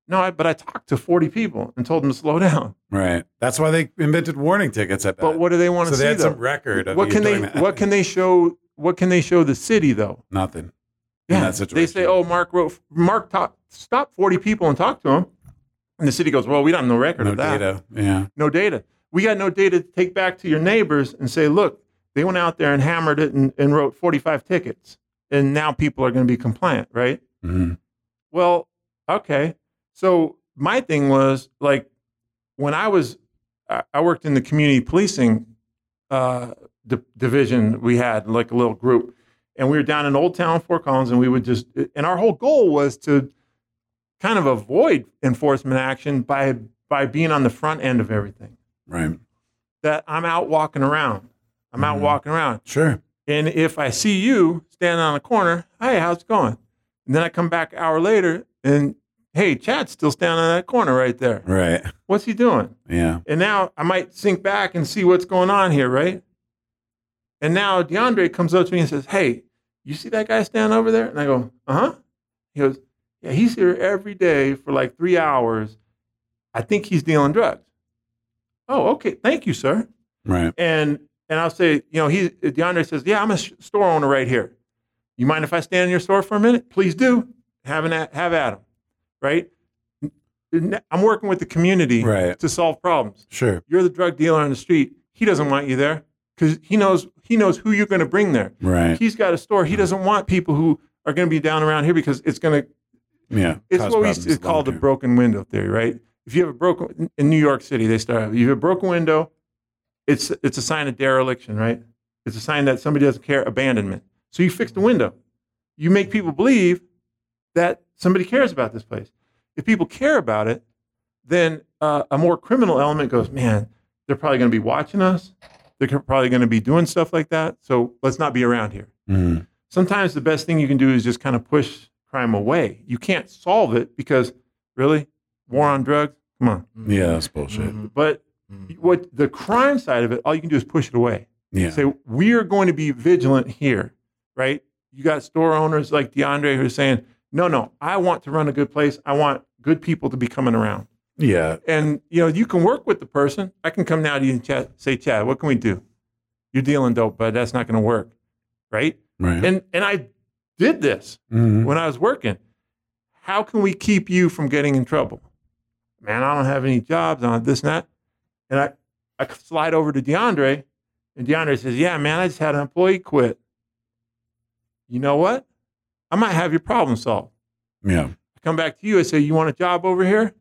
No, I, but I talked to 40 people and told them to slow down. Right. That's why they invented warning tickets. I bet. But what do they want so to they see? had though? some record of what can they that. What can they show? What can they show the city though? Nothing. in that situation. they say, "Oh, Mark wrote. Mark talk, stopped 40 people and talked to them," and the city goes, "Well, we don't have no record no of that. data. Yeah. No data. We got no data to take back to your neighbors and say, look, they went out there and hammered it and, and wrote 45 tickets, and now people are going to be compliant, right?" hmm Well, okay. So my thing was like when I was, I I worked in the community policing uh, di- division. We had like a little group, and we were down in Old Town, Fort Collins, and we would just, and our whole goal was to kind of avoid enforcement action by by being on the front end of everything. Right. That I'm out walking around. I'm out Mhm. walking around. Sure. And if I see you standing on a corner, hey, how's it going? And then I come back an hour later and hey, Chad's still standing on that corner right there. Right. What's he doing? Yeah. And now I might sink back and see what's going on here, right? And now DeAndre comes up to me and says, Hey, you see that guy standing over there? And I go, Uh huh. He goes, Yeah, he's here every day for like three hours. I think he's dealing drugs. Oh, okay. Thank you, sir Right. and and I'll say, you know, he DeAndre says, yeah, I'm a store owner right here. You mind if I stand in your store for a minute? Please do. Have an at, have at him, right? I'm working with the community Right. to solve problems. Sure. You're the drug dealer on the street. He doesn't want you there because he knows he knows who you're going to bring there. Right. He's got a store. He doesn't want people who are going to be down around here because it's going to Yeah. it's what we used to call the broken window theory, right? If you have a broken in New York City, they start. You have a broken window. It's it's a sign of dereliction, right? It's a sign that somebody doesn't care, abandonment. So you fix the window. You make people believe that somebody cares about this place. If people care about it, then uh, a more criminal element goes, man, they're probably going to be watching us. They're probably going to be doing stuff like that. So let's not be around here Mhm. sometimes the best thing you can do is just kind of push crime away. You can't solve it because really, war on drugs, come on. Yeah, that's bullshit. Mhm. But Mhm. what the crime side of it, all you can do is push it away. Yeah. Say we are going to be vigilant here, right? You got store owners like DeAndre who are saying, no, no, I want to run a good place. I want good people to be coming around. Yeah. And you know, you can work with the person. I can come now to you and chat, say, Chad, what can we do? You're dealing dope, but that's not going to work, right? Right. And and I did this Mhm. when I was working. How can we keep you from getting in trouble? Man, I don't have any jobs. on this and that. And I, I slide over to DeAndre, and DeAndre says, Yeah, man, I just had an employee quit. You know what? I might have your problem solved. Yeah. I come back to you. I say, You want a job over here?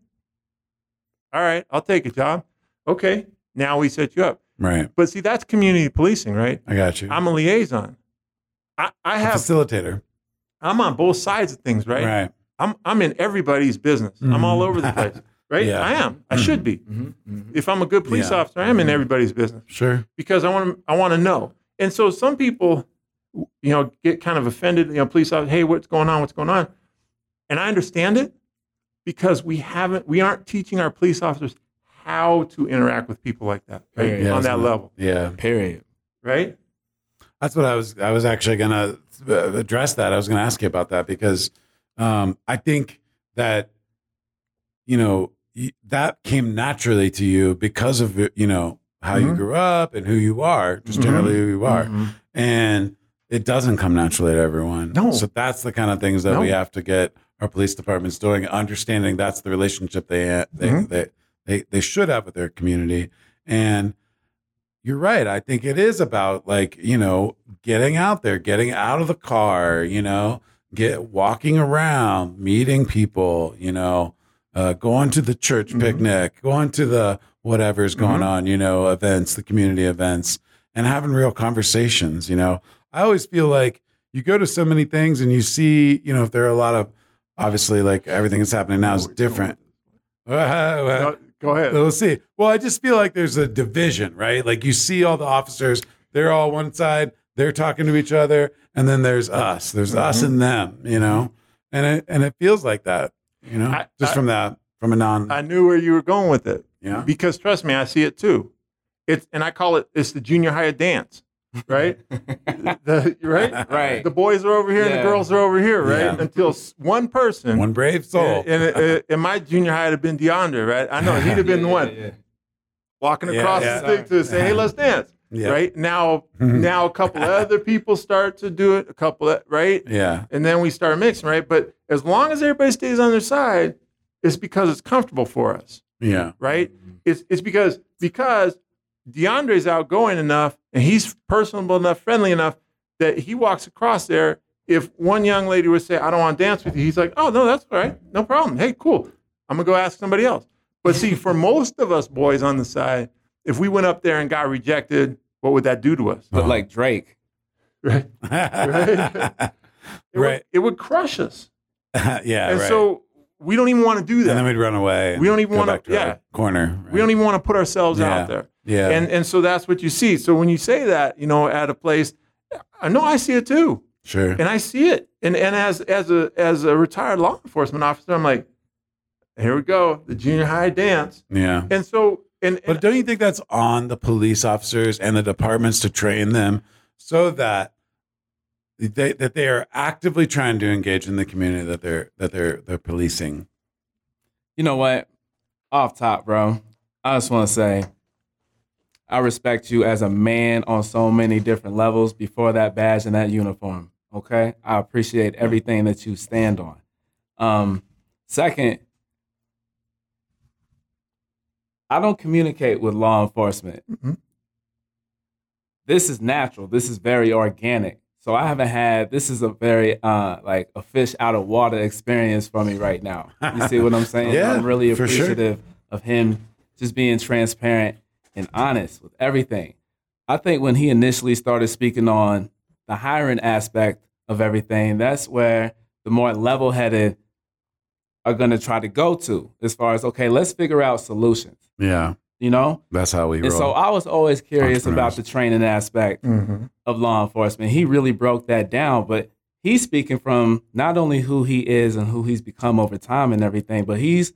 All right, I'll take a job. Okay, now we set you up. Right. But see, that's community policing, right? I got you. I'm a liaison. I, I a have, facilitator. I'm on both sides of things, right? Right. I'm I'm in everybody's business. I'm all over the place, right? Yeah. I am. I should be. Mhm. Mhm. If I'm a good police Yeah. officer, I'm in everybody's business Sure. because I want to I want to know. And so some people, you know, get kind of offended. You know, police officer, hey, what's going on? What's going on? And I understand it because we haven't we aren't teaching our police officers how to interact with people like that right? Yeah, on that isn't it? level, Yeah. Period. right? That's what I was. I was actually going to address that. I was going to ask you about that because um, I think that you know that came naturally to you because of you know how you Mhm. grew up and who you are, just Mhm. generally who you are, Mhm. and it doesn't come naturally to everyone. No. so that's the kind of things that No. we have to get our police departments doing, understanding that's the relationship they they Mhm. they, they they should have with their community, and you're right. I think it is about like, you know, getting out there, getting out of the car, you know, get walking around, meeting people, you know, uh, going to the church Mhm. picnic, going to the whatever's going Mhm. on, you know, events, the community events, and having real conversations, you know. I always feel like you go to so many things and you see, you know, if there are a lot of obviously like everything that's happening now is different. No, go ahead. We'll see. Well, I just feel like there's a division, right? Like you see all the officers, they're all one side, they're talking to each other, and then there's us. There's us Mhm. and them, you know? And it and it feels like that, you know, I- just I- from that from a non I knew where you were going with it yeah. because trust me, I see it too. It's and I call it it's the junior high dance, right? the, right? Right. The boys are over here and the girls are over here, right? Yeah. Until one person, One brave soul. and, and, and my junior high had been DeAndre, right? I know he'd have been the one Yeah, yeah. walking across yeah. the stage to say, "Hey, let's dance." yeah. Right now, now a couple of other people start to do it. A couple, of, right? Yeah. and then we start mixing, right? But as long as everybody stays on their side, it's because it's comfortable for us, Yeah. right? It's it's because because DeAndre's outgoing enough and he's personable enough, friendly enough that he walks across there. If one young lady would say, "I don't want to dance with you," he's like, "Oh no, that's all right, no problem. Hey, cool. I'm gonna go ask somebody else." But see, for most of us boys on the side, if we went up there and got rejected, what would that do to us? But uh-huh. like Drake, Right? right. It would, it would crush us. yeah. and right. so we don't even want to do that. and then we'd run away. We don't even back to yeah. corner. we don't even want to put ourselves Yeah. out there. Yeah. And and so that's what you see. So when you say that, you know, at a place, I know I see it too. sure. And I see it. And and as as a as a retired law enforcement officer, I'm like, here we go, the junior high dance. Yeah. And so and, and But don't you think that's on the police officers and the departments to train them so that they that they are actively trying to engage in the community that they're that they're they're policing? you know what? Off top, bro. I just want to say, I respect you as a man on so many different levels before that badge and that uniform. Okay, I appreciate everything that you stand on. Um, second, I don't communicate with law enforcement. Mhm. This is natural. This is very organic. So I haven't had. This is a very uh like a fish out of water experience for me right now. You see what I'm saying? Yeah, I'm really for sure. appreciative of him just being transparent and honest with everything. I think when he initially started speaking on the hiring aspect of everything, that's where the more level headed are going to try to go to as far as, okay, let's figure out solutions, Yeah, you know? that's how we And roll. so I was always curious about the training aspect Mhm. of law enforcement. He really broke that down, but he's speaking from not only who he is and who he's become over time and everything, but he's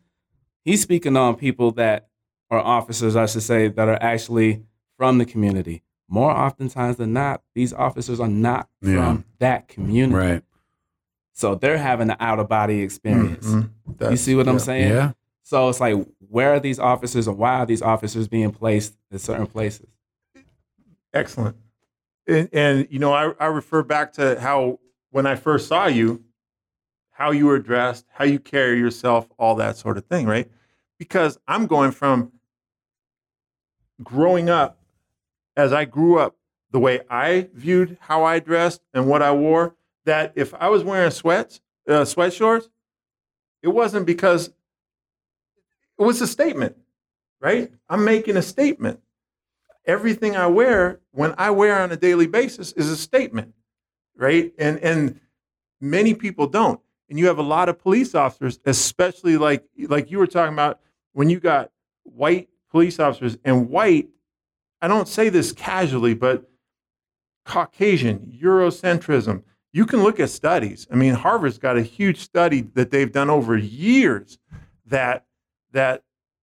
he's speaking on people that are officers, I should say, that are actually from the community. More oftentimes than not, these officers are not Yeah. from that community. right. So they're having an out of body experience. Mhm. You see what I'm saying? Yeah. So it's like, where are these officers and why are these officers being placed in certain places? Excellent. And, and you know, I, I refer back to how when I first saw you, how you were dressed, how you carry yourself, all that sort of thing, right? Because I'm going from growing up, as I grew up, the way I viewed how I dressed and what I wore, that if I was wearing sweats, uh, it wasn't because it was a statement, right? I'm making a statement everything I wear, when I wear on a daily basis, is a statement, right? And and many people don't. And you have a lot of police officers, especially like like you were talking about when you got white police officers and white. I don't say this casually, but Caucasian Eurocentrism. You can look at studies. I mean, Harvard's got a huge study that they've done over years that that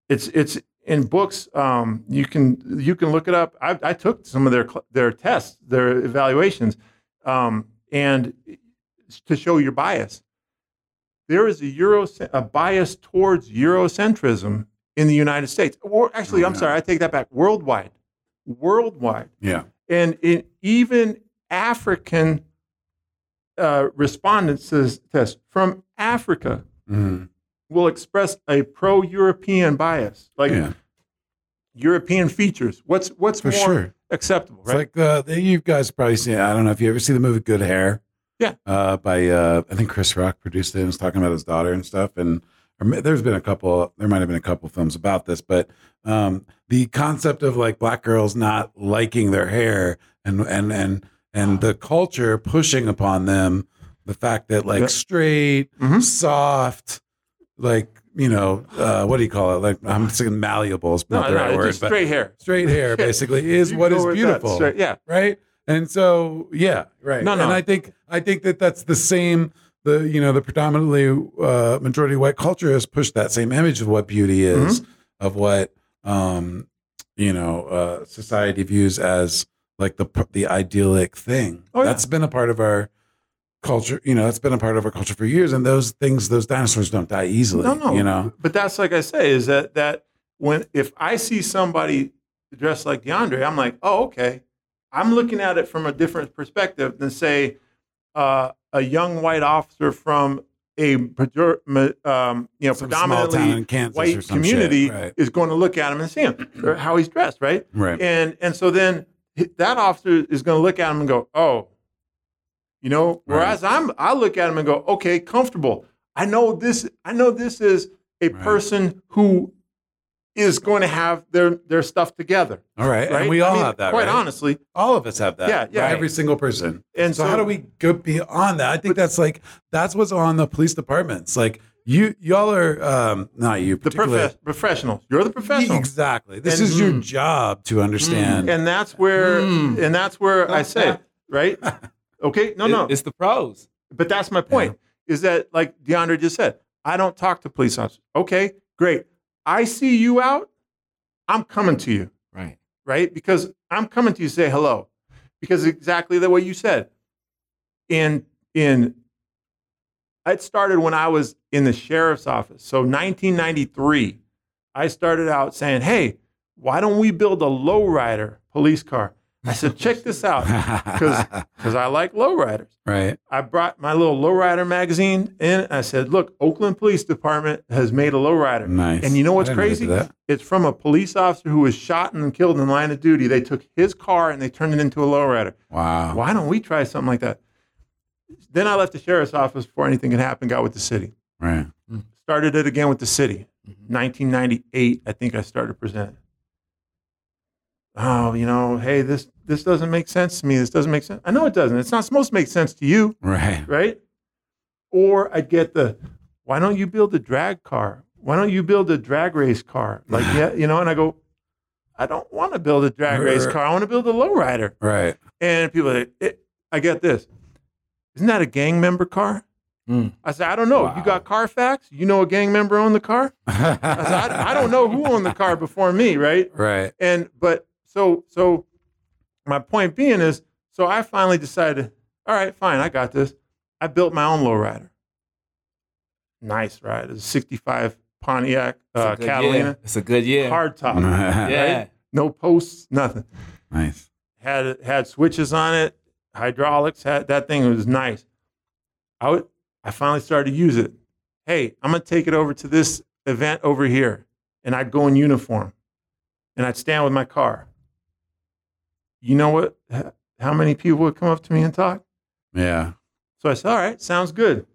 it's it's in books. Um, you can you can look it up. I, I took some of their their tests, their evaluations, um, and to show your bias. there is a Euro a bias towards Eurocentrism in the United States. Or actually, Oh, I'm yeah. sorry, I take that back. Worldwide, worldwide, Yeah. and in even African uh, respondents test from Africa Mhm. Will express a pro-European bias, like yeah. European features. What's what's For more sure. acceptable, It's right? like uh, you guys probably seen. I don't know if you ever see the movie Good Hair. Yeah. Uh, by uh, I think Chris Rock produced it and was talking about his daughter and stuff. And or there's been a couple. There might have been a couple films about this, but um, the concept of like black girls not liking their hair and and and and the culture pushing upon them the fact that like Yeah. straight, Mhm. soft, like you know, uh, what do you call it? Like I'm saying malleable is no, not the no, right word, but straight hair. straight hair basically is what is beautiful straight- yeah, right and so yeah right No, no. and i think i think that that's the same the you know the predominantly uh majority white culture has pushed that same image of what beauty is Mm-hmm. of what um you know uh society views as like the the idyllic thing Oh, yeah. that's been a part of our culture you know it's been a part of our culture for years and those things those dinosaurs don't die easily No, no. you know But that's like I say, is that that when if I see somebody dressed like DeAndre, I'm like, oh, okay. I'm looking at it from a different perspective than say uh, a young white officer from a um, you know Some small town predominantly in Kansas or white some shit, community right. is going to look at him and see him or how he's dressed, right? right And and so then that officer is going to look at him and go, oh, you know. Whereas I'm, I look at him and go, okay, comfortable. I know this. I know this is a Right. person who is going to have their their stuff together, all right, right? and we I all mean, have that Quite right? honestly, All of us have that. Yeah, yeah. right? Every single person. and So, how do we go beyond that? I think that's like that's what's on the police departments. Like you, y'all are um, not you, the particularly. prof- professionals? You're the professional, Exactly. This And- is your Mm. job to understand. and that's where Mm. and that's where I say, right? Okay, no, It- no, It's the pros. But that's my point. Is that like DeAndre just said? I don't talk to police officers. Okay, great. I see you out. I'm coming to you, Right. right? Because I'm coming to you to say hello. Because exactly the way you said. In in it started when I was in the sheriff's office. So 1993, I started out saying, "Hey, why don't we build a lowrider police car?" I said, "Check this out, because I like lowriders." right. I brought my little lowrider magazine in. I said, "Look, Oakland Police Department has made a lowrider." Nice. And you know what's I didn't know they crazy? It's from a police officer who was shot and killed in the line of duty. They took his car and they turned it into a lowrider. Wow. Why don't we try something like that? Then I left the sheriff's office before anything could happen, Got with the city. Right. Started it again with the city. Mm-hmm. 1998, I think I started presenting. Oh, you know, hey, this this doesn't make sense to me. This doesn't make sense. I know it doesn't. It's not supposed to make sense to you Right. right? Or I'd get the, why don't you build a drag car? Why don't you build a drag race car? Like, yeah, you know, and I go, I don't want to build a drag race car. I want to build a lowrider. Right. And people, are like, it, I get this. Isn't that a gang member car? Mm. I said, I don't know. Wow. You got Carfax? You know a gang member owned the car? I said, I, I don't know who owned the car before me, right? right. And but so so my point being is so I finally decided, all right, fine, I got this. I built my own lowrider. Nice ride. It's a 65 Pontiac It's a uh, good Catalina. year. It's a good year. Hard top. Yeah. No posts, nothing. Nice. Had had switches on it, hydraulics, had that thing was nice. I would I finally started to use it. Hey, I'm gonna take it over to this event over here. And I'd go in uniform and I'd stand with my car. You know what? How many people would come up to me and talk? Yeah. So I said, all right, sounds good.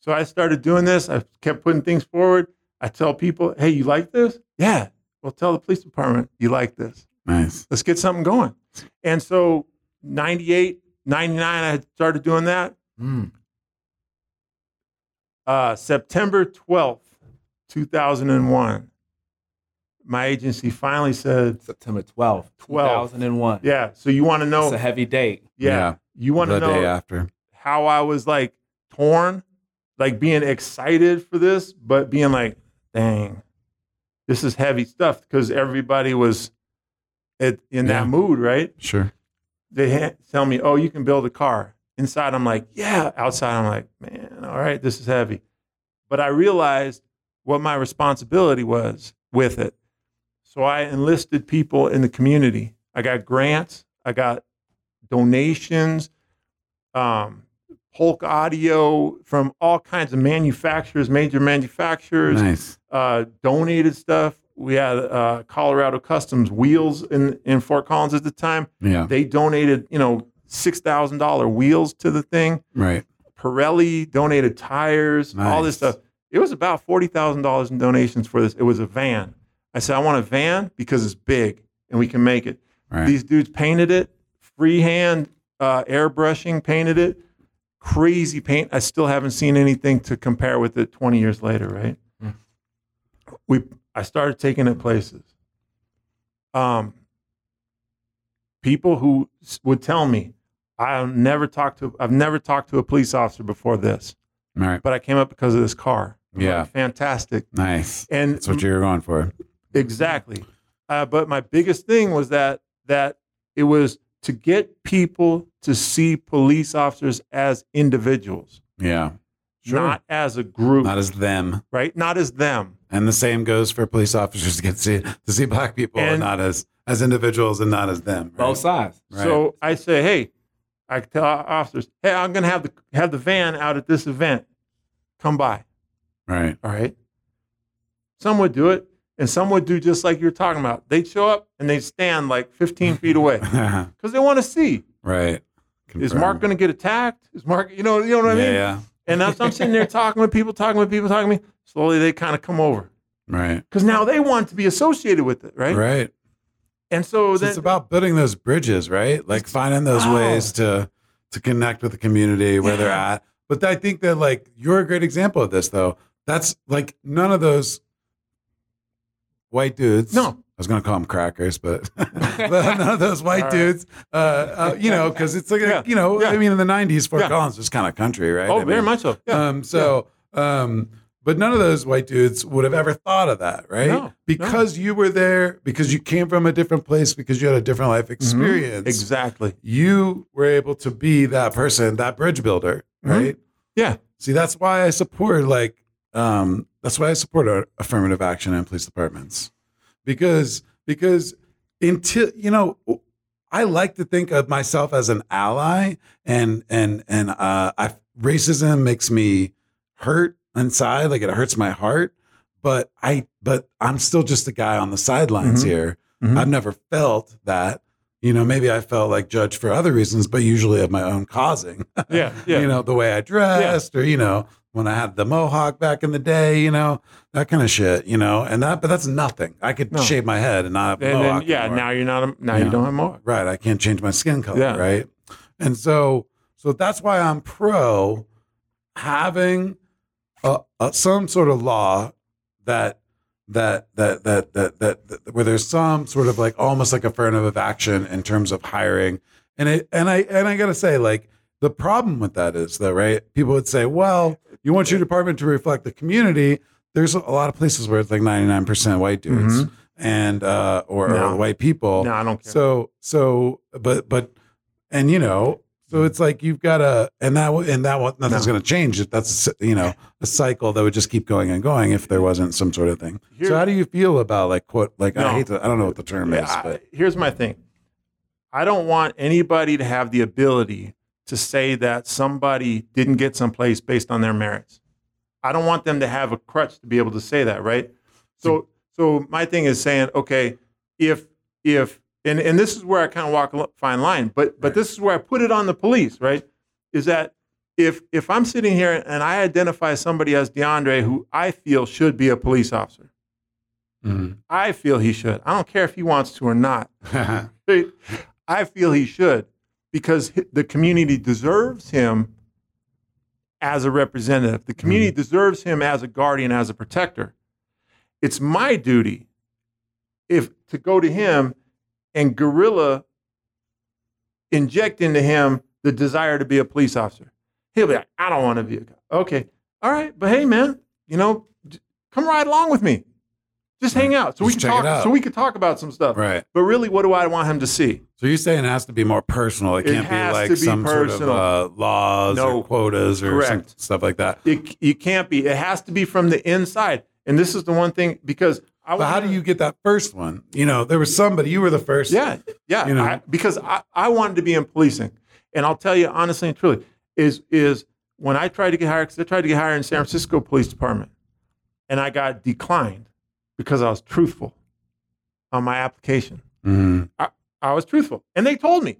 So I started doing this. I kept putting things forward. I tell people, hey, you like this? Yeah. Well, tell the police department you like this. Nice. Let's get something going. And so 98, 99, I had started doing that. Mm. Uh, September 12th, 2001, my agency finally said, September 12th, 12th. 2001. yeah, so you want to know, It's a heavy date. yeah, Yeah. you want to know day after. how I was like torn, like being excited for this, but being like, dang, this is heavy stuff because everybody was at, in Yeah. that mood, right? Sure. They ha- tell me, oh, you can build a car. Inside, I'm like, yeah. Outside, I'm like, man, all right, this is heavy. but I realized what my responsibility was with it. So I enlisted people in the community. I got grants, I got donations, um, Polk Audio from all kinds of manufacturers, major manufacturers, Nice. uh, donated stuff. We had uh, Colorado Customs wheels in, in Fort Collins at the time. Yeah. They donated, you know, six thousand dollar wheels to the thing. Right. Pirelli donated tires, all this stuff. It was about forty thousand dollars in donations for this. It was a van. I said, I want a van because it's big and we can make it. Right. These dudes painted it, freehand uh, airbrushing, painted it, crazy paint. I still haven't seen anything to compare with it twenty years later. Right? Hmm. We I started taking it places. Um, people who would tell me, I've never talked to I've never talked to a police officer before this, right. but I came up because of this car. Yeah. like, fantastic. Nice. And That's what you were going for. Exactly. Uh, but my biggest thing was that that it was to get people to see police officers as individuals, Yeah. Sure. not as a group, Not as them. right? Not as them. And the same goes for police officers to get to see to see black people and And- not as as individuals and not as them. right? Both sides. Right. So I say, hey, I tell officers, hey, I'm going to have the have the van out at this event. Come by. right. All right. Some would do it, and some would do just like you're talking about. They'd show up and they'd stand like 15 feet away because they want to see. right. Is Mark going to get attacked? Is Mark, you know, you know what I mean? Yeah, yeah. And as I'm sitting there talking with people, talking with people, talking to me, slowly they kind of come over Right. because now they want to be associated with it, right? Right. And so, So then, it's about building those bridges, right? Like finding those ways to to connect with the community where they're at. But I think that like you're a great example of this though. That's like none of those white dudes. No. I was gonna call them crackers, but, but none of those white right. dudes. Uh, uh, you know, because it's like Yeah. you know, Yeah. I mean, in the '90s, Fort Yeah. Collins was kind of country, right? oh, I very much so. Um, so, um, but none of those white dudes would have ever thought of that, right? No, because you were there, because you came from a different place, because you had a different life experience. exactly. You were able to be that person, that bridge builder, Mhm. right? Yeah. See, that's why I support like, um, that's why I support affirmative action in police departments, because because until you know. I like to think of myself as an ally, and and and uh, I, racism makes me hurt inside, like it hurts my heart. But I, but I'm still just a guy on the sidelines Mhm. here. Mhm. I've never felt that. You know, maybe I felt like judged for other reasons, but usually of my own causing. Yeah. Yeah. you know, the way I dressed, or you know, when I had the mohawk back in the day, you know, that kind of shit. You know, and that, but that's nothing. I could No. shave my head and not have and mohawk. then, yeah, anymore. now you're not a, now Yeah. you don't have more. Right. I can't change my skin color. Yeah. Right. And so, so that's why I'm pro having a, a, some sort of law that, that, that, that, that, that, that, where there's some sort of like almost like affirmative action in terms of hiring. And it, and I, and I gotta say, like, the problem with that is though, right? People would say, well, you want your department to reflect the community. There's a lot of places where it's like 99% white dudes Mhm. and, uh, or, No. or white people. No, I don't care. So so but but and you know so it's like you've got to and that and that one nothing's No. going to change. If That's you know a cycle that would just keep going and going if there wasn't some sort of thing. Here- so how do you feel about like quote like I hate to I don't know what the term is, I- but here's my thing. I don't want anybody to have the ability to say that somebody didn't get someplace based on their merits. I don't want them to have a crutch to be able to say that, right? So, so my thing is saying, okay, if if and and this is where I kind of walk a fine line, but but this is where I put it on the police, right? Is that if if I'm sitting here and I identify somebody as DeAndre who I feel should be a police officer, Mhm. I feel he should. I don't care if he wants to or not. I feel he should because the community deserves him as a representative. The community mm. deserves him as a guardian, as a protector. It's my duty if to go to him and guerrilla inject into him the desire to be a police officer. He'll be like, I don't want to be a cop. Okay. All right. But hey, man, you know, come ride along with me. Just hang out, so we Just can check it talk. out. So we could talk about some stuff. Right. But really, what do I want him to see? So you're saying it has to be more personal. It It can't be like to be some personal. sort of uh, laws No. or quotas or some Correct. stuff like that. It, you can't be. It has to be from the inside. And this is the one thing because I. But how do you get that first one? You know, there was somebody. You were the first. Yeah, yeah. You know? I, because I, I wanted to be in policing, and I'll tell you honestly and truly, is is when I tried to get hired, because I tried to get hired in San Francisco Police Department, and I got declined because I was truthful on my application. Mhm. I was truthful, and they told me,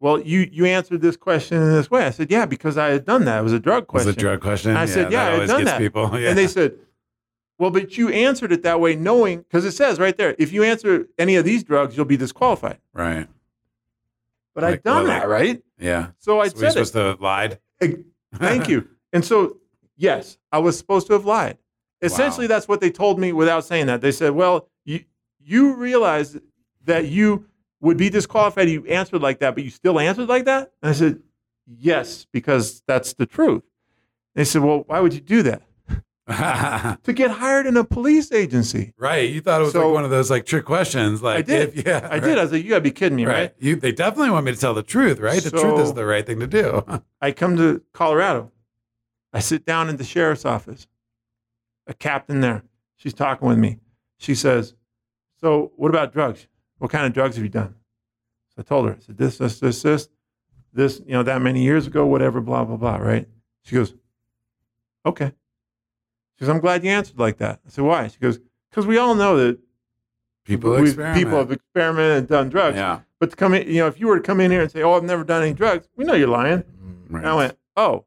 "Well, you you answered this question in this way." I said, "Yeah, because I had done that. It was a drug Was question." a drug question? I said, "Yeah, I had done that." people. Yeah. And they said, "Well, but you answered it that way, knowing because it says right there, if you answer any of these drugs, you'll be disqualified." right. But Like, I'd done well, that, right? Yeah. So I So said it. supposed to have lied. Thank you. And so, yes, I was supposed to have lied. Essentially, Wow. that's what they told me without saying that. They said, "Well, you you realize that you would be disqualified. if You answered like that, but you still answered like that." And I said, "Yes, because that's the truth." They said, "Well, why would you do that to get hired in a police agency?" right. You thought it was So- like one of those like trick questions. Like I did. if- yeah. I did. I was like, "You gotta be kidding me, Right. right?" You, they definitely want me to tell the truth, right? The truth is the right thing to do. I come to Colorado. I sit down in the sheriff's office. A captain there. She's talking with me. She says, So, what about drugs? What kind of drugs have you done? So I told her, I said, This, this, this, this, this, you know, that many years ago, whatever, blah, blah, blah, right? She goes, Okay. She goes, I'm glad you answered like that. I said, Why? She goes, Because we all know that People people have experimented and done drugs. yeah. But to come in, you know, if you were to come in here and say, Oh, I've never done any drugs, we know you're lying. Right. And I went, Oh,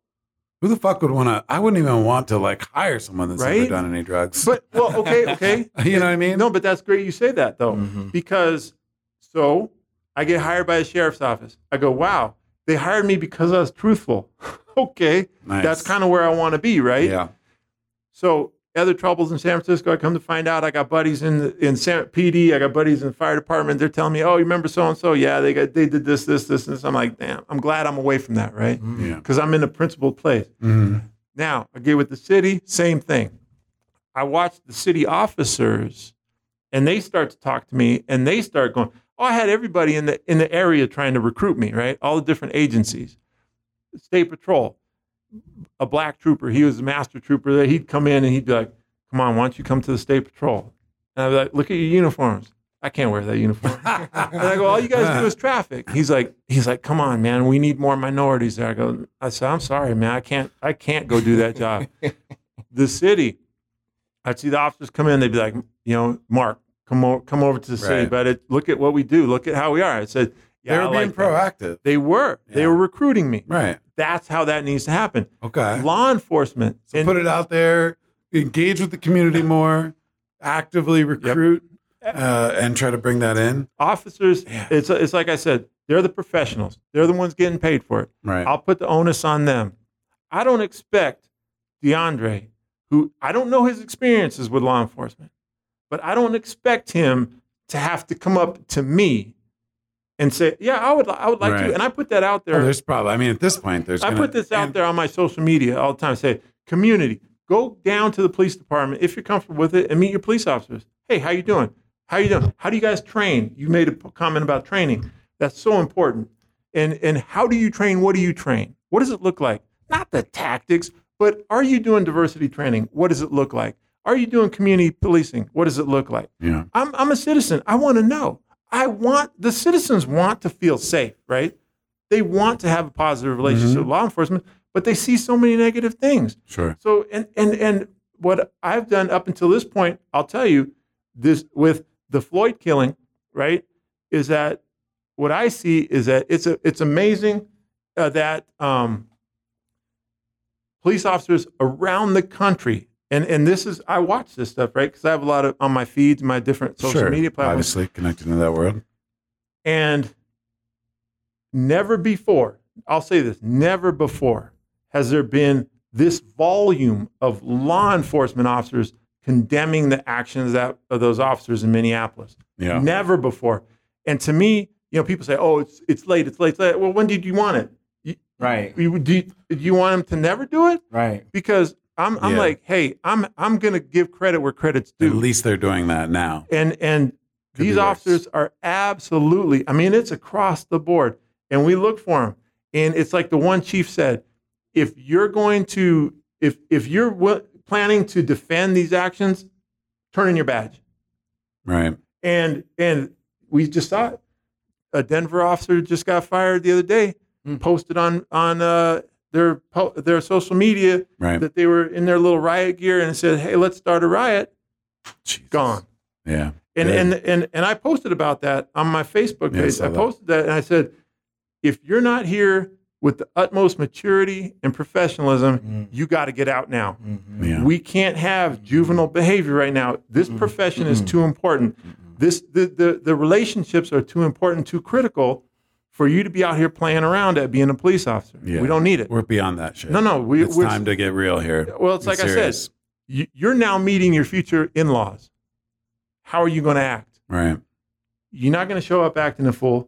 Who the fuck would want to? I wouldn't even want to like hire someone that's never done any drugs. but well, okay, okay. you know what I mean? No, but that's great you say that though, Mhm. because so I get hired by the sheriff's office. I go, wow, they hired me because I was truthful. okay, Nice. that's kind of where I want to be, right? Yeah. So other troubles in San Francisco, I come to find out I got buddies in the, in San, PD. I got buddies in the fire department. They're telling me, oh, you remember so and so? Yeah, they got they did this, this, this, and this. I'm like, damn, I'm glad I'm away from that, right? Yeah. Because I'm in a principled place. Mhm. Now, I get with the city, same thing. I watch the city officers and they start to talk to me and they start going, Oh, I had everybody in the in the area trying to recruit me, right? All the different agencies. State Patrol, a black trooper, he was a master trooper there. He'd come in and he'd be like, Come on, why don't you come to the State Patrol? And I'd be like, Look at your uniforms. I can't wear that uniform. and I go, all you guys do is traffic. He's like, he's like, come on, man, we need more minorities there. I go, I said, I'm sorry, man, I can't, I can't go do that job. the city, I'd see the officers come in, they'd be like, you know, Mark, come over, come over to the city, Right. but it, look at what we do, look at how we are. I said, yeah, they were I being like that. proactive. They were, they were recruiting me. Right. That's how that needs to happen. Okay. Law enforcement, So and- put it out there, engage with the community more, actively recruit, uh, and try to bring that in. officers, Yeah. it's it's like I said, they're the professionals. They're the ones getting paid for it. Right. I'll put the onus on them. I don't expect DeAndre, who I don't know his experiences with law enforcement, but I don't expect him to have to come up to me and say, "Yeah, I would, I would like Right. to." And I put that out oh, there. Well, there's probably. I mean, at this point, there's. I gonna- put this out and- there on my social media all the time. Say, community, go down to the police department if you're comfortable with it, and meet your police officers. Hey, how you doing? How you doing? How do you guys train? You made a comment about training. That's so important. And and how do you train? What do you train? What does it look like? Not the tactics, but are you doing diversity training? What does it look like? Are you doing community policing? What does it look like? Yeah. I'm, I'm a citizen. I want to know. I want the citizens want to feel safe, right? They want to have a positive relationship with law enforcement, but they see so many negative things. Sure. So, and and and what I've done up until this point, I'll tell you, this with the Floyd killing, right, is that what I see is that it's a it's amazing uh, that um, police officers around the country. And, and this is I watch this stuff right because I have a lot of on my feeds, my different social sure. media platforms, Obviously connected to that world. and never before, I'll say this, never before has there been this volume of law enforcement officers condemning the actions that, of those officers in Minneapolis. Yeah. Never before. And to me, you know, people say, "Oh, it's it's late, it's late." It's late. Well, when did you want it? You, Right. you, do, you, do you want them to never do it? Right. Because I'm I'm Yeah. like, hey, I'm I'm gonna give credit where credit's due. At least they're doing that now. and and Could these officers are absolutely i mean it's across the board and we look for them and it's like the one chief said if you're going to if if you're w- planning to defend these actions turn in your badge Right. and and we just saw it a denver officer just got fired the other day Mm. posted on on uh their their social media Right. that they were in their little riot gear and said hey let's start a riot Jesus. gone Yeah. and, Good. and and and I posted about that on my Facebook Yeah, I page. I posted that and I said, if you're not here with the utmost maturity and professionalism, Mm. you got to get out now. Mm-hmm. Yeah. We can't have juvenile behavior right now. This Mm-mm. profession is Mm-mm. too important. This the, the the relationships are too important, too critical for you to be out here playing around at being a police officer. Yeah. We don't need it. We're beyond that shit. No, no, we, it's time to get real here. well. It's Be like I said, you, you're now meeting your future in-laws. How are you going to act? Right. you're not going to show up acting a fool.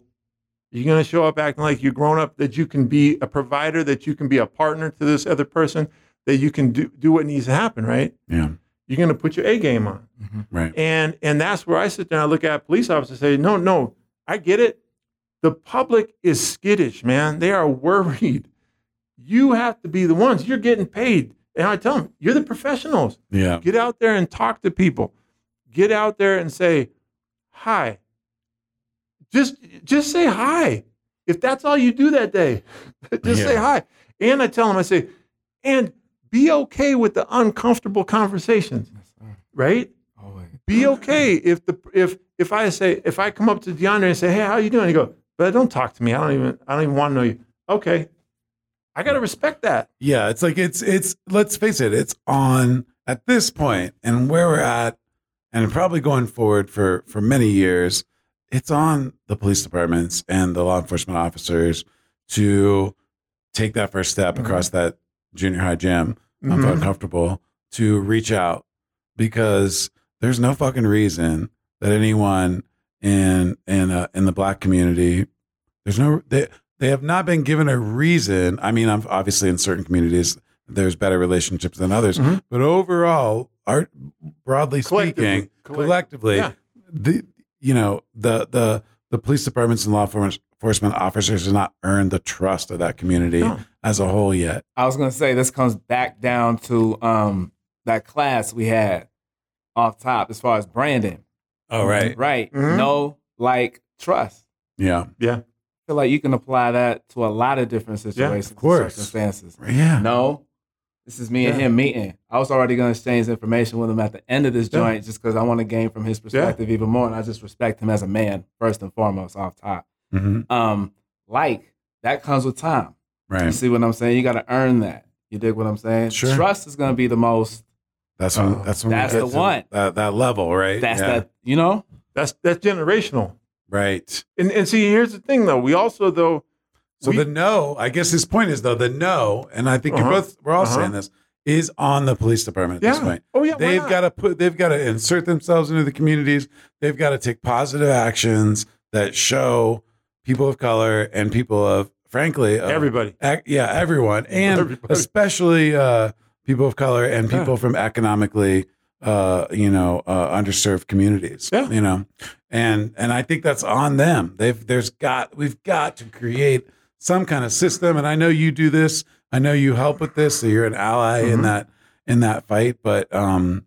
You're going to show up acting like you're grown up, that you can be a provider, that you can be a partner to this other person, that you can do, do what needs to happen, right? Yeah. You're going to put your A game on. Mm-hmm. Right. And and that's where I sit there and I look at police officers and say, no, no, I get it. The public is skittish, man. They are worried. You have to be the ones. You're getting paid. And I tell them, you're the professionals. Yeah. Get out there and talk to people. Get out there and say hi. Just just say hi. If that's all you do that day, just say hi. And I tell them, I say, and be okay with the uncomfortable conversations, right? Always. Be okay if the if if I say if I come up to DeAndre and say, hey, how you doing? He go, but don't talk to me. I don't even I don't even want to know you. Okay, I gotta respect that. Yeah, it's like it's it's let's face it, it's on at this point and where we're at and probably going forward for for many years, it's on the police departments and the law enforcement officers to take that first step Mhm. across that junior high gym of Mhm. uncomfortable to reach out because there's no fucking reason that anyone in in uh, in the black community there's no they they have not been given a reason. I mean, I'm obviously in certain communities there's better relationships than others, Mhm. but overall, art broadly Collectively. speaking, Collect- collectively, yeah. the you know the the the police departments and law enforcement officers have not earned the trust of that community No. as a whole yet. I was gonna say this comes back down to um that class we had off top as far as branding. Oh right, Right. Mhm. No, like trust. yeah, Yeah. I feel like you can apply that to a lot of different situations, of course. circumstances. yeah. No, this is me and him meeting. I was already going to exchange information with him at the end of this Yeah. joint just because I want to gain from his perspective even more. And I just respect him as a man, first and foremost, off top. hmm Um, like, that comes with time. Right. You Right. see what I'm saying? You got to earn that. You dig what I'm saying? Sure. Trust is going to be the most, That's when. That's when. we that's get the to one. That, that level, right? that's Yeah. that, you know? That's that's generational. Right. And and see, here's the thing though. We also though So we- the no, I guess his point is though the no, and I think Uh-huh. you're both. We're all Uh-huh. saying this is on the police department at this point. Oh yeah. They've got to put. They've got to insert themselves into the communities. They've got to take positive actions that show people of color and people of, frankly, of, everybody. Ac- yeah, everyone, and Everybody. especially uh, people of color and Yeah. people from economically, uh, you know, uh, underserved communities. Yeah. you know, and and I think that's on them. They've there's got we've got to create some kind of system. And I know you do this. I know you help with this. So you're an ally in Mhm. that in that fight. But um,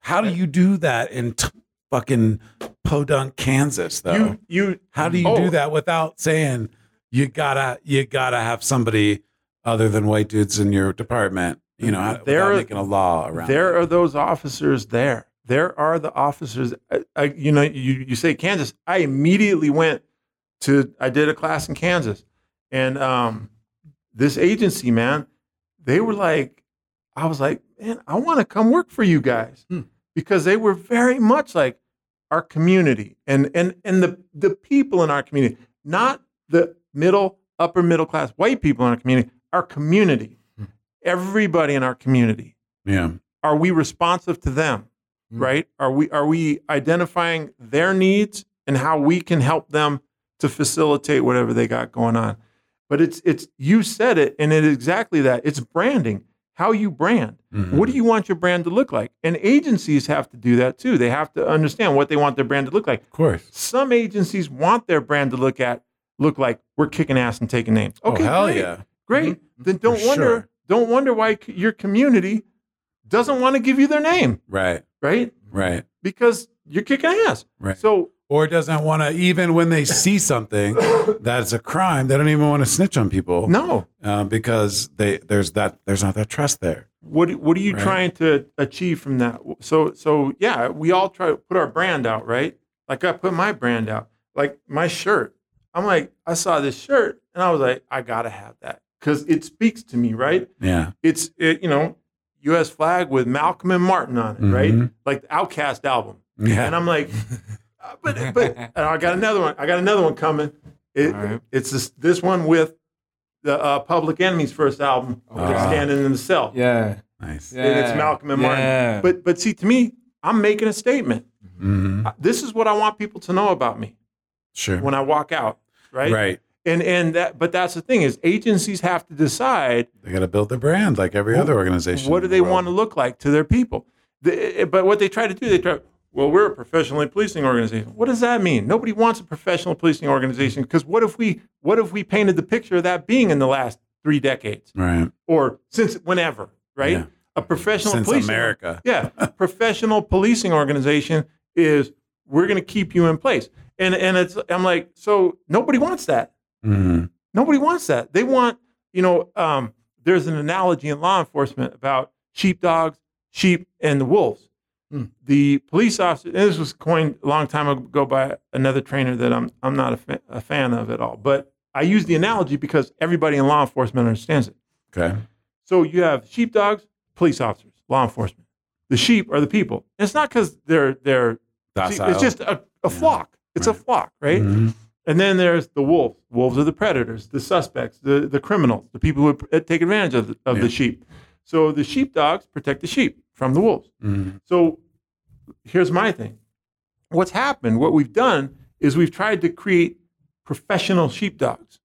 how do you do that in t- fucking Podunk, Kansas? Though You you how do you Oh. do that without saying you gotta you gotta have somebody other than white dudes in your department? You know, There are- making a law around. there it. are those officers there. There are the officers. I, I, you know, you, you say Kansas. I immediately went to. I did a class in Kansas, and um, this agency, man, they were like, I was like, man, I want to come work for you guys Hmm. because they were very much like our community and and and the the people in our community, not the middle upper middle class white people in our community, our community. Everybody in our community yeah, are we responsive to them Mm. right are we are we identifying their needs and how we can help them to facilitate whatever they got going on but it's it's you said it and it is exactly that it's branding how you brand. Mhm. What do you want your brand to look like? And agencies have to do that too. They have to understand what they want their brand to look like. Of course. Some agencies want their brand to look at look like we're kicking ass and taking names. Okay, oh, hell great, yeah. great. Then don't For wonder sure. Don't wonder why your community doesn't want to give you their name, Right. right? Right. Because you're kicking ass. Right. So Or doesn't want to, even when they see something that's a crime, they don't even want to snitch on people. no, uh, because they there's that there's not that trust there. what what are you Right. trying to achieve from that? So so yeah, we all try to put our brand out, right? Like I put my brand out, like my shirt. I'm like, I saw this shirt and I was like, I gotta have that because it speaks to me, right? Yeah. It's it, you know, U.S. flag with Malcolm and Martin on it, right? Mhm. Like the OutKast album, Yeah. and I'm like, uh, but but and I got another one. I got another one coming. It, All right. It's this this one with the uh, Public Enemy's first album. where they're Ah. standing in the cell. Yeah. nice. yeah. And it's Malcolm and Martin. Yeah. But but see, to me, I'm making a statement. Mhm. Uh, This is what I want people to know about me Sure. when I walk out, right? Right. And and that, but that's the thing is, agencies have to decide They got to build their brand like every other organization. what do in they world. want to look like to their people. The- eh, but what they try to do, they try. Well, we're a professionally policing organization. What does that mean? Nobody wants a professional policing organization because what if we what if we painted the picture of that being in the last three decades Right. or since whenever, right? Yeah. A professional Since policing America. yeah, professional policing organization is we're going to keep you in place. And and it's I'm like, so nobody wants that. Mhm. Nobody wants that. They want, you know, um, there's an analogy in law enforcement about sheepdogs, sheep, and the wolves. Hmm. The police officer, and this was coined a long time ago by another trainer that I'm I'm not a, fa- a fan of at all. But I use the analogy because everybody in law enforcement understands it. Okay. So you have sheepdogs, police officers, law enforcement. The sheep are the people. And it's not because they're they're Docile. it's just a, a flock. It's a flock, right? Mhm. And then there's the wolves. Wolves are the predators, the suspects, the, the criminals, the people who take advantage of, the, of Yeah. the sheep. So the sheepdogs protect the sheep from the wolves. Mhm. So here's my thing. What's happened, what we've done, is we've tried to create professional sheepdogs.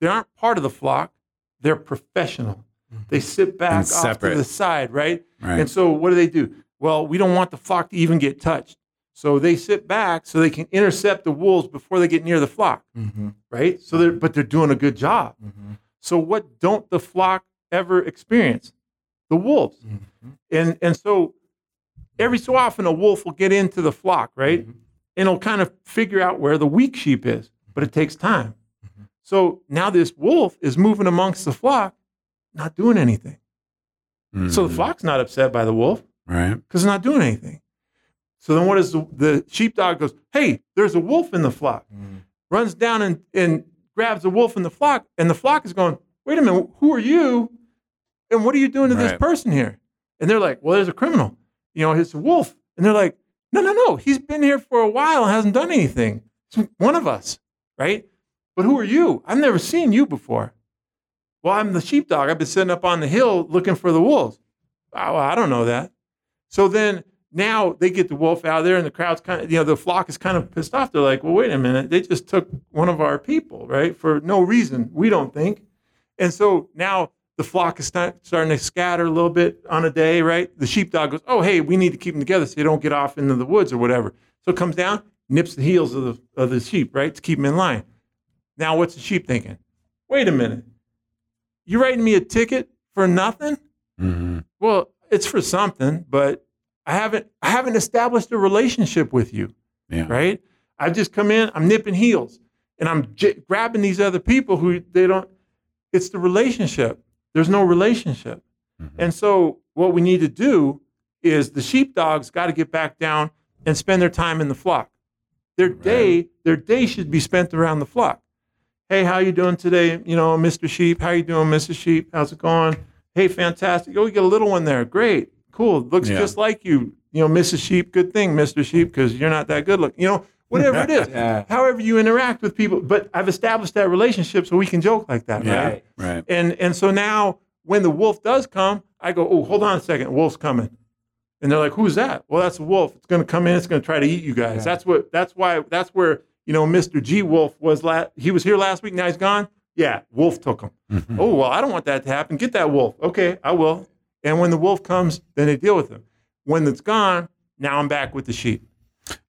They aren't part of the flock, they're professional. They sit back off to the side, right? Right. And so what do they do? Well, we don't want the flock to even get touched. So they sit back so they can intercept the wolves before they get near the flock, Mm-hmm. right? So they're but they're doing a good job. Mm-hmm. So what don't the flock ever experience? The wolves. Mm-hmm. And and so every so often a wolf will get into the flock, right? Mm-hmm. And it'll kind of figure out where the weak sheep is, but it takes time. Mm-hmm. So now this wolf is moving amongst the flock, not doing anything. So the Mhm. flock's not upset by the wolf Right. because it's not doing anything. So then what is the, the sheepdog goes, hey, there's a wolf in the flock, Mm-hmm. runs down and, and grabs the wolf in the flock, and the flock is going, wait a minute, who are you? And what are you doing to this person here? And they're like, well, there's a criminal. You know, it's a wolf. And they're like, no, no, no, he's been here for a while and hasn't done anything. It's one of us, right? But who are you? I've never seen you before. Well, I'm the sheepdog. I've been sitting up on the hill looking for the wolves. Oh, I don't know that. So then now they get the wolf out there, and the crowd's kind of, you know, the flock is kind of pissed off. They're like, well, wait a minute. They just took one of our people, right? For no reason, we don't think. And so now the flock is start, starting to scatter a little bit on a day, right? The sheepdog goes, oh, hey, we need to keep them together so they don't get off into the woods or whatever. So it comes down, nips the heels of the, of the sheep, right? To keep them in line. Now, what's the sheep thinking? Wait a minute. You writing me a ticket for nothing? Mhm. Well, it's for something, but I haven't I haven't established a relationship with you, Yeah. right? I've just come in, I'm nipping heels, and I'm j- grabbing these other people who they don't. It's the relationship. There's no relationship, Mhm. and so what we need to do is the sheepdogs got to get back down and spend their time in the flock. Their day, their day should be spent around the flock. Hey, how you doing today? You know, Mr. Sheep. How you doing, Mrs. Sheep? How's it going? Hey, fantastic. Oh, we get a little one there. Great. Cool. Looks Yeah. just like you. You know, Mrs. Sheep. Good thing, Mr. Sheep, because you're not that good looking. You know, whatever it is. Yeah. However you interact with people. But I've established that relationship so we can joke like that, Yeah. right? Right. And and so now when the wolf does come, I go, oh, hold on a second, wolf's coming. And they're like, who's that? Well, that's a wolf. It's going to come in. It's going to try to eat you guys. Yeah. That's what. That's why. That's where you know Mr. G Wolf was. La- he was here last week. Now he's gone. Yeah, wolf took him. Mhm. Oh, well, I don't want that to happen. Get that wolf. Okay, I will. And when the wolf comes, then they deal with him. When it's gone, now I'm back with the sheep.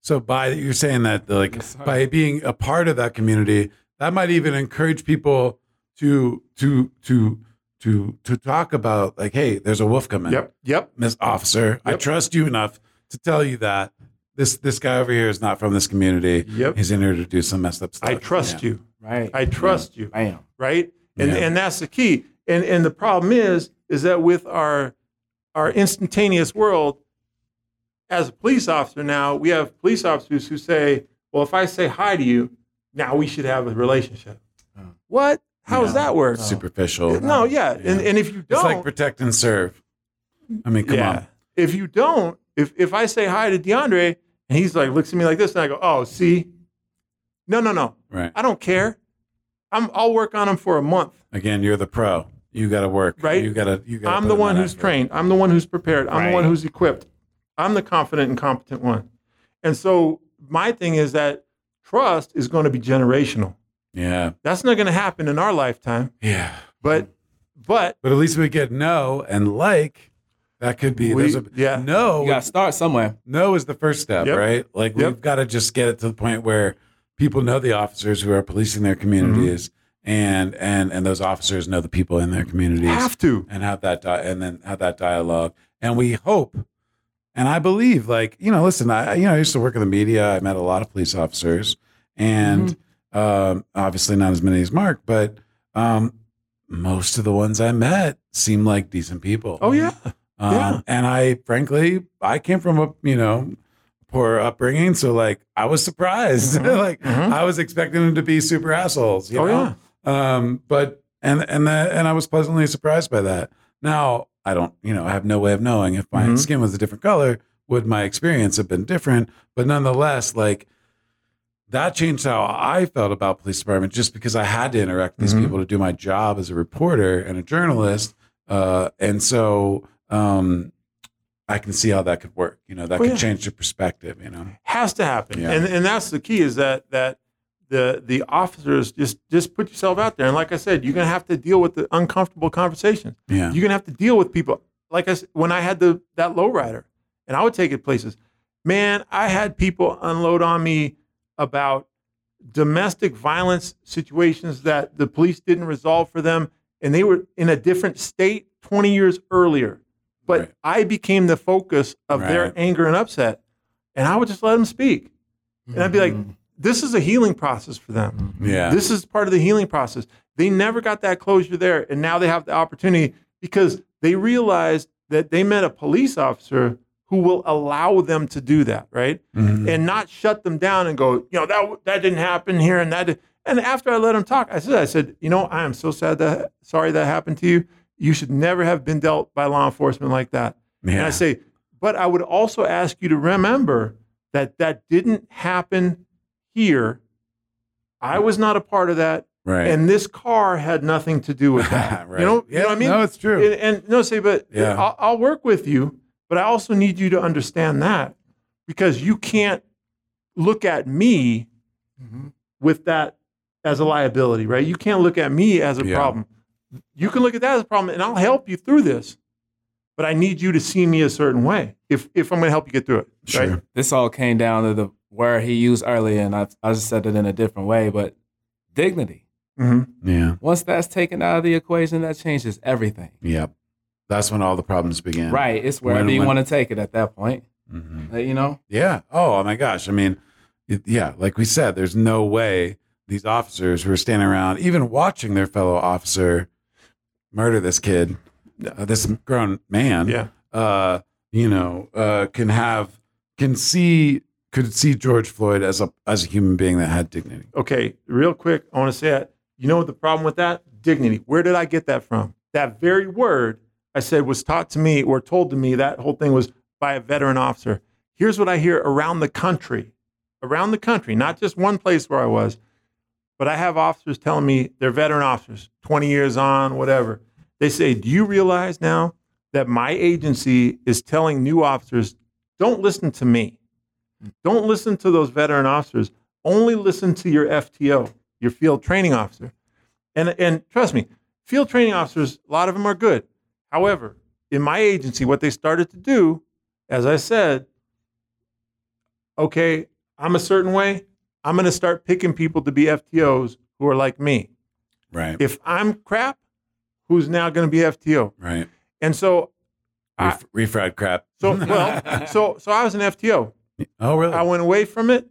So by you're saying that like Yes, by being a part of that community, that might even encourage people to to to to to talk about like, hey, there's a wolf coming. Yep, yep. Miss Officer, I trust you enough to tell you that this this guy over here is not from this community. Yep. He's in here to do some messed up stuff. I trust Yeah. you. Right. I trust you. I am. right? And Yeah. and that's the key. And and the problem is is that with our our instantaneous world, as a police officer now, we have police officers who say, "Well, if I say hi to you, now we should have a relationship." Oh. What? How does that work? Oh. Superficial. No, yeah. And Yeah. and if you don't, it's like protect and serve. I mean, come yeah. on. If you don't, if if I say hi to DeAndre and he's like looks at me like this, and I go, "Oh, see." No, no, no. Right. I don't care. I'm, I'll work on him for a month. Again, you're the pro. You got to work. Right. You got to. You got. I'm the one who's trained. I'm the one who's prepared. I'm the one who's equipped. I'm the confident and competent one. And so my thing is that trust is going to be generational. Yeah. That's not going to happen in our lifetime. Yeah. But but But at least we get no and like. That could be. We- a, yeah. No. You got to start somewhere. no is the first step, Yep. right? Like Yep. we've got to just get it to the point where people know the officers who are policing their communities, mm-hmm. And and and those officers know the people in their communities, have to. and have that di- and then have that dialogue. And we hope, and I believe, like you know, listen, I you know I used to work in the media. I met a lot of police officers, and um, obviously not as many as Mark, but um, most of the ones I met seem like decent people. Oh yeah. Um, Yeah. And I, frankly, I came from a you know poor upbringing, so like I was surprised. Mhm. like Mhm. I was expecting them to be super assholes. You Oh, know? Um, but and and that, and I was pleasantly surprised by that. Now I don't, you know, I have no way of knowing if my Mhm. skin was a different color, would my experience have been different? But nonetheless, like that changed how I felt about police department just because I had to interact with these Mhm. people to do my job as a reporter and a journalist. Uh, and so um, I can see how that could work. You know, that Oh, could yeah. change your perspective, you know. Has to happen. Yeah. And and that's the key is that that the the officers just just put yourself out there. And like I said, you're gonna have to deal with the uncomfortable conversations. Yeah. You're gonna have to deal with people. Like I said, when I had the that lowrider, and I would take it places. Man, I had people unload on me about domestic violence situations that the police didn't resolve for them, and they were in a different state 20 years earlier. But Right. I became the focus of their anger and upset, and I would just let them speak. And I'd be like, Mhm. This is a healing process for them. Yeah. This is part of the healing process. They never got that closure there, and now they have the opportunity because they realized that they met a police officer who will allow them to do that, right? Mhm. And not shut them down and go, you know, that that didn't happen here and that. Did. And after I let them talk, I said, I said, you know, I am so sad that sorry that happened to you. You should never have been dealt by law enforcement like that. And yeah. I say, but I would also ask you to remember that that didn't happen here. I was not a part of that, right. and this car had nothing to do with that. right. You know, yeah, you know what I mean? No, it's true. And, and no, say, but Yeah. I'll, I'll work with you, but I also need you to understand that because you can't look at me Mhm. with that as a liability, right? You can't look at me as a Yeah. problem. You can look at that as a problem, and I'll help you through this. But I need you to see me a certain way if if I'm going to help you get through it. sure. Right? This all came down to the word he used earlier, and I, I just said it in a different way, but dignity. Mm-hmm. Yeah. Once that's taken out of the equation, that changes everything. Yep. That's when all the problems begin. Right. It's wherever When- you when- want to take it at that point. Mhm. Uh, You know? Yeah. Oh my gosh. I mean, it, yeah. Like we said, there's no way these officers who are standing around, even watching their fellow officer murder this kid, uh, this grown man, Yeah. uh, you know, uh, can have, can see, could see George Floyd as a as a human being that had dignity. Okay. Real quick, I want to say it. You know what the problem with that? Dignity. Where did I get that from? That very word I said was taught to me or told to me. That whole thing was by a veteran officer. Here's what I hear around the country, around the country, not just one place where I was, but I have officers telling me they're veteran officers, 20 years on, whatever. They say, Do you realize now that my agency is telling new officers, don't listen to me? Don't listen to those veteran officers. Only listen to your FTO, your field training officer. And and trust me, field training officers, a lot of them are good. However, in my agency, what they started to do, as I said, okay, I'm a certain way. I'm going to start picking people to be FTOs who are like me. Right. If I'm crap, who's now going to be FTO? right. And so, I- refried crap. so well, so so I was an FTO. Oh really? I went away from it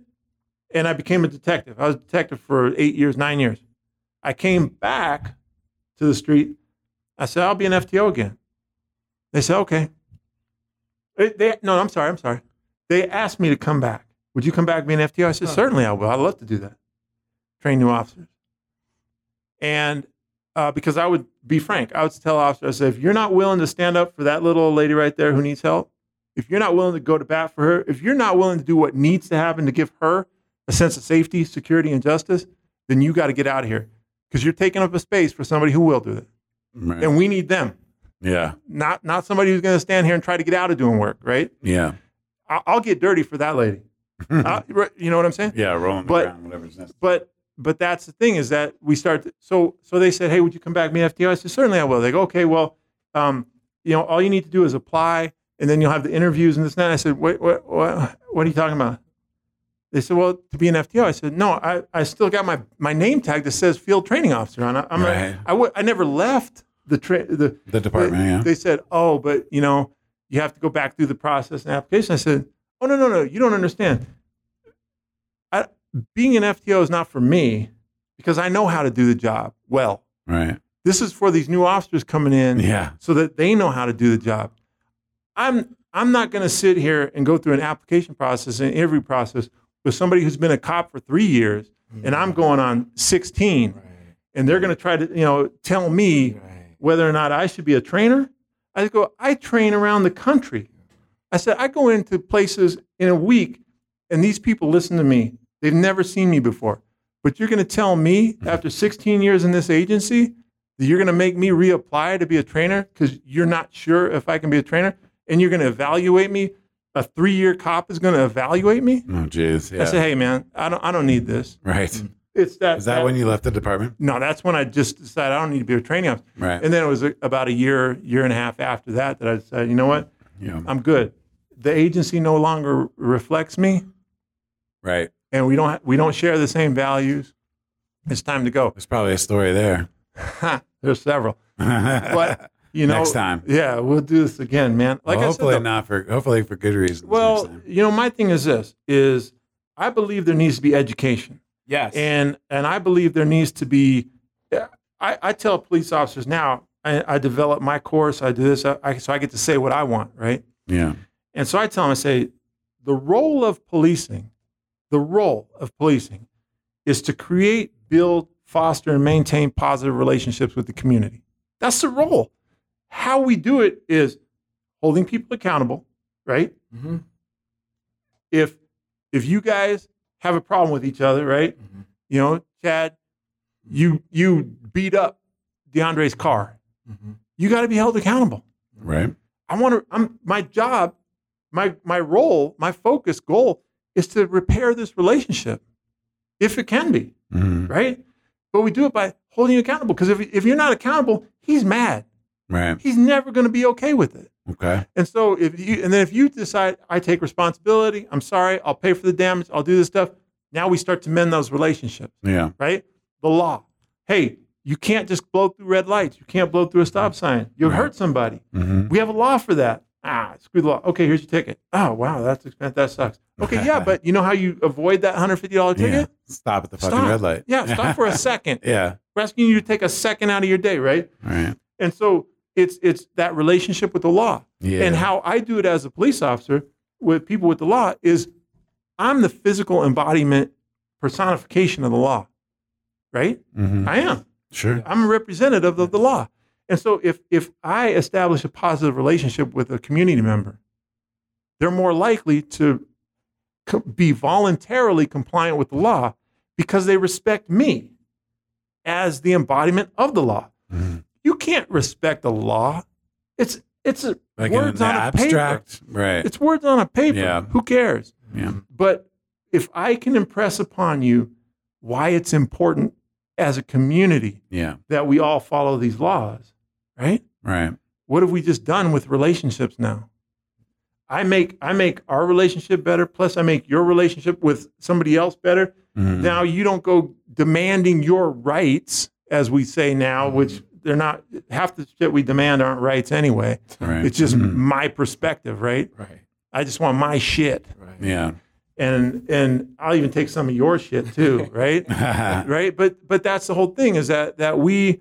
and I became a detective. I was a detective for eight years, nine years. I came back to the street. I said, I'll be an FTO again. They said, okay. They, they- no, I'm sorry. I'm sorry. They asked me to come back. Would you come back and be an FTO? I said, certainly I will. I'd love to do that. Train new officers. And uh, because I would be frank, I would tell officers, I said, if you're not willing to stand up for that little lady right there who needs help, if you're not willing to go to bat for her, if you're not willing to do what needs to happen to give her a sense of safety, security, and justice, then you got to get out of here because you're taking up a space for somebody who will do it, and we need them, yeah. not not somebody who's going to stand here and try to get out of doing work. Right? Yeah. I'll, I'll get dirty for that lady. I- you know what I'm saying? yeah. Rolling the But- ground, whatever's necessary. But but that's the thing is that we start. To, so so they said, hey, would you come back an FTO? I said, certainly I will. They go, okay, well, um, you know, all you need to do is apply, and then you'll have the interviews and this and that. I said, wait, what what what are you talking about? They said, well, to be an FTO. I said, no, I, I still got my, my name tag that says field training officer on it. I'm Right. a, I, w- I never left the tra- the the department. they, yeah. they said, "Oh, but you know, you have to go back through the process and application." I said, "Oh no, no, no, you don't understand. I, being an FTO is not for me because I know how to do the job well. right. This is for these new officers coming in, Yeah. so that they know how to do the job. I'm I'm not going to sit here and go through an application process and interview process with somebody who's been a cop for three years, and I'm going on 16, Right. and they're going to try to you know tell me." Right. whether or not I should be a trainer. I go, I train around the country. I said, I go into places in a week and these people listen to me. They've never seen me before. But you're going to tell me after 16 years in this agency that you're going to make me reapply to be a trainer because you're not sure if I can be a trainer and you're going to evaluate me. A three year cop is going to evaluate me. Oh, jeez. Yeah. I said, hey, man, I don't, I don't need this. right. It's that. Is that when you left the department? No, that's when I just decided I don't need to be a training officer. Right. And then it was a, about a year, year and a half after that that I decided, you know what, yeah. I'm good. The agency no longer reflects me, Right. and we don't we don't share the same values. It's time to go. There's probably a story there. There's several, but you know, Next time. yeah, we'll do this again, man. Like Well, I hopefully said, though, not for hopefully for good reasons. well, next time. you know, my thing is this: is I believe there needs to be education. Yes. and and I believe there needs to be. I, I tell police officers now. I, I develop my course. I do this. I, I, so I get to say what I want, right? yeah. And so I tell them, I say, the role of policing, the role of policing, is to create, build, foster, and maintain positive relationships with the community. That's the role. How we do it is holding people accountable, right? Mhm. If if you guys have a problem with each other, right? Mhm. You know, Chad, you you beat up DeAndre's car. Mhm. You got to be held accountable. Right. I want to. I'm my job, my my role, my focus goal is to repair this relationship, if it can be Mhm. right. But we do it by holding you accountable. Because if if you're not accountable, he's mad. Right. He's never going to be okay with it. Okay. And so if you and then if you decide I take responsibility, I'm sorry, I'll pay for the damage, I'll do this stuff. Now we start to mend those relationships, Yeah. right? The law. Hey, you can't just blow through red lights. You can't blow through a stop sign. You'll Right. hurt somebody. hmm We have a law for that. Ah, screw the law. Okay, here's your ticket. Oh, wow, that's expensive. That sucks. Okay, yeah, but you know how you avoid that $150 Yeah. ticket? Stop at the fucking Stop. red light. Yeah, stop for a second. Yeah. We're asking you to take a second out of your day, right? Right. And so it's it's that relationship with the law. Yeah. And how I do it as a police officer with people with the law is I'm the physical embodiment personification of the law. Right? Mhm. I am. Sure. I'm a representative of the law. And so if if I establish a positive relationship with a community member, they're more likely to co- be voluntarily compliant with the law because they respect me as the embodiment of the law. Mhm. You can't respect the law. It's it's a, Like words on a abstract. Right. It's words on a paper. Yeah. Who cares? yeah. But if I can impress upon you why it's important as a community Yeah. that we all follow these laws, right? Right. What have we just done with relationships now? I make I make our relationship better, plus I make your relationship with somebody else better. Mhm. Now you don't go demanding your rights, as we say now, which they're not half the shit we demand aren't rights anyway. Right. It's just Mhm. my perspective, right? Right. I just want my shit. Right. Yeah. And and I'll even take some of your shit too, right? right? But but that's the whole thing is that that we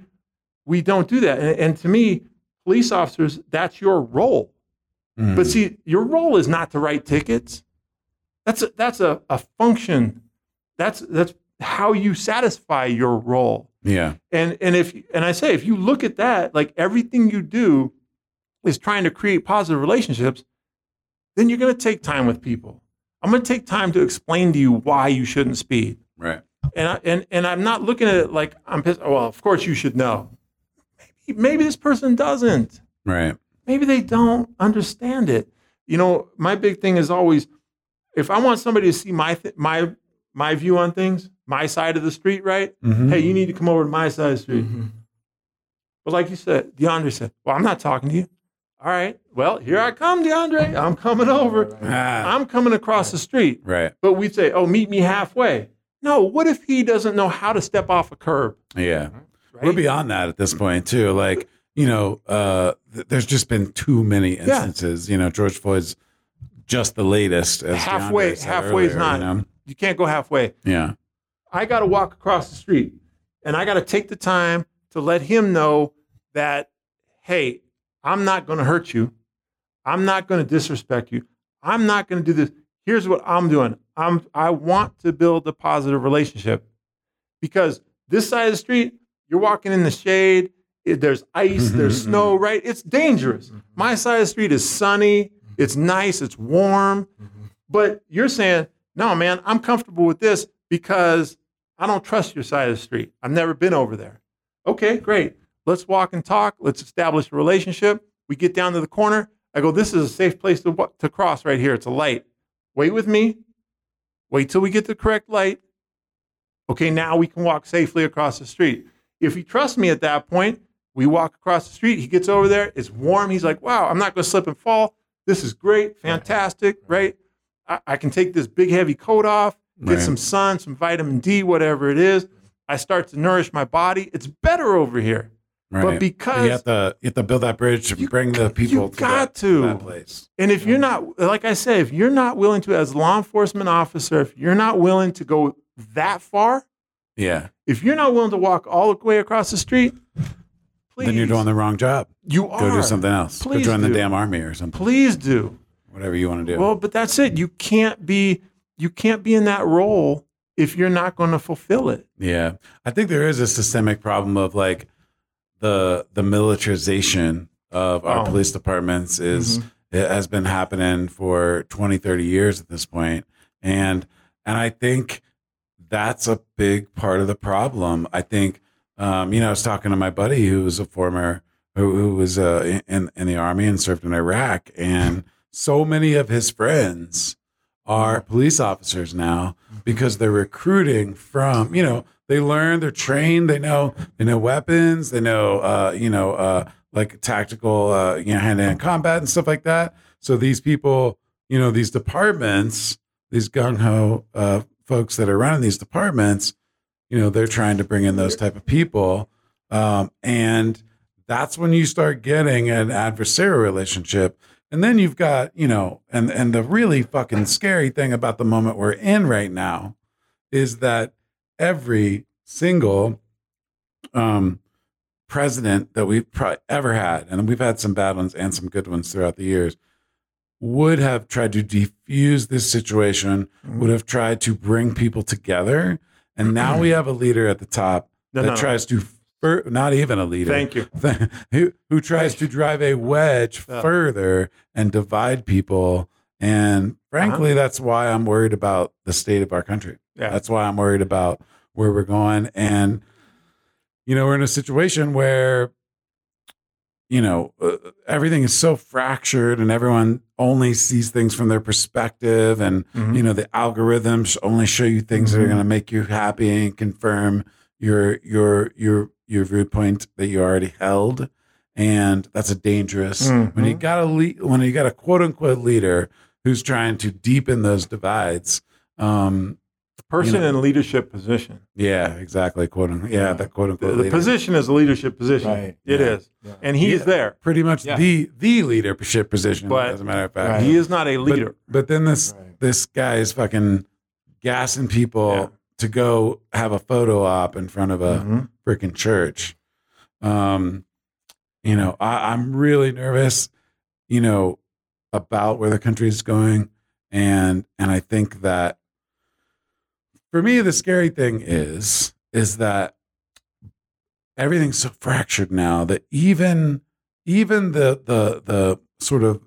we don't do that. And, and to me, police officers, that's your role. Mhm. But see, your role is not to write tickets. That's a, that's a, a function. That's that's how you satisfy your role. Yeah. And and if and I say if you look at that, like everything you do is trying to create positive relationships, then you're going to take time with people. I'm going to take time to explain to you why you shouldn't speed. Right. And I, and and I'm not looking at it like I'm pissed. Oh, well, of course you should know. Maybe maybe this person doesn't Right. maybe they don't understand it. You know, my big thing is always if I want somebody to see my th- my my view on things, my side of the street, right? Mhm. Hey, you need to come over to my side of the street. Mhm. But like you said, DeAndre said, "Well, I'm not talking to you." All right. Well, here I come, DeAndre. I'm coming over. Ah, I'm coming across the street. right. But we'd say, "Oh, meet me halfway." No. What if he doesn't know how to step off a curb? Yeah. Right? We're beyond that at this point too. Like, you know, uh, th- there's just been too many instances. You know, George Floyd's just the latest. As Halfway- DeAndre halfway is not- You know? you can't go halfway. Yeah. I got to walk across the street and I got to take the time to let him know that, hey, I'm not going to hurt you. I'm not going to disrespect you. I'm not going to do this. Here's what I'm doing. I'm I want to build a positive relationship because this side of the street, you're walking in the shade. there's ice, there's snow, right? It's dangerous. Mm-hmm. My side of the street is sunny. Mm-hmm. It's nice. It's warm. Mm-hmm. But you're saying, no, man, I'm comfortable with this because I don't trust your side of the street. I've never been over there. Okay, great. Let's walk and talk. Let's establish a relationship. We get down to the corner. I go, this is a safe place to, to cross right here. It's a light. Wait with me. Wait till we get the correct light. Okay, now we can walk safely across the street. If he trusts me at that point, we walk across the street. He gets over there. It's warm. He's like, wow, I'm not going to slip and fall. This is great, fantastic, right? I, I can take this big, heavy coat off, get Right. some sun, some vitamin D, whatever it is. I start to nourish my body. It's better over here. Right. But because you have to you have to build that bridge You- bring the people you to got that, to. that place. And if you're not, like I say, if you're not willing to, as a law enforcement officer, if you're not willing to go that far, Yeah. if you're not willing to walk all the way across the street, please, Then you're doing the wrong job. you are. Go do something else. Please Go join do. the damn army or something. Please do. Whatever you want to do. Well, but that's it. You can't be, you can't be in that role if you're not going to fulfill it. Yeah, I think there is a systemic problem of like the the militarization of our Oh. police departments is it has been happening for 20 30 years at this point and and I think that's a big part of the problem. I think um, you know I was talking to my buddy who was a former who, who was uh, in in the army and served in Iraq and so many of his friends are police officers now because they're recruiting from you know they learn they're trained they know they know weapons they know uh you know uh like tactical uh you know hand-to-hand combat and stuff like that. So these people you know these departments these gung-ho uh folks that are running these departments you know they're trying to bring in those type of people. Um and that's when you start getting an adversarial relationship and then you've got, you know, and and the really fucking scary thing about the moment we're in right now is that every single um president that we've pro- ever had, and we've had some bad ones and some good ones throughout the years, would have tried to defuse this situation, would have tried to bring people together. And now we have a leader at the top No, that no, no. tries to, fur- not even a leader, Thank you. who, who tries to drive a wedge further and divide people. And frankly, Uh-huh. that's why I'm worried about the state of our country. Yeah. That's why I'm worried about where we're going. And, you know, we're in a situation where, you know, uh, everything is so fractured and everyone only sees things from their perspective. And, Mhm. you know, the algorithms only show you things that are Mhm. going to make you happy and confirm, your your your your viewpoint that you already held, and that's a dangerous when you Mhm. got a lead, when you got a quote unquote leader who's trying to deepen those divides. Um, Person You know- in leadership position. yeah, exactly. Quote unquote. Yeah, that quote unquote. the leader. position is a leadership position. Right. It Yeah. is, and he's Yeah. there. pretty much Yeah. the the leadership position. But- as a matter of fact, Right. He is not a But- leader. But, then this Right. this guy is fucking gassing people Yeah. To go have a photo op in front of a Mhm. freaking church. Um, you know, I, I'm really nervous, you know, about where the country is going, and and I think that for me, the scary thing is is that everything's so fractured now that even even the the the sort of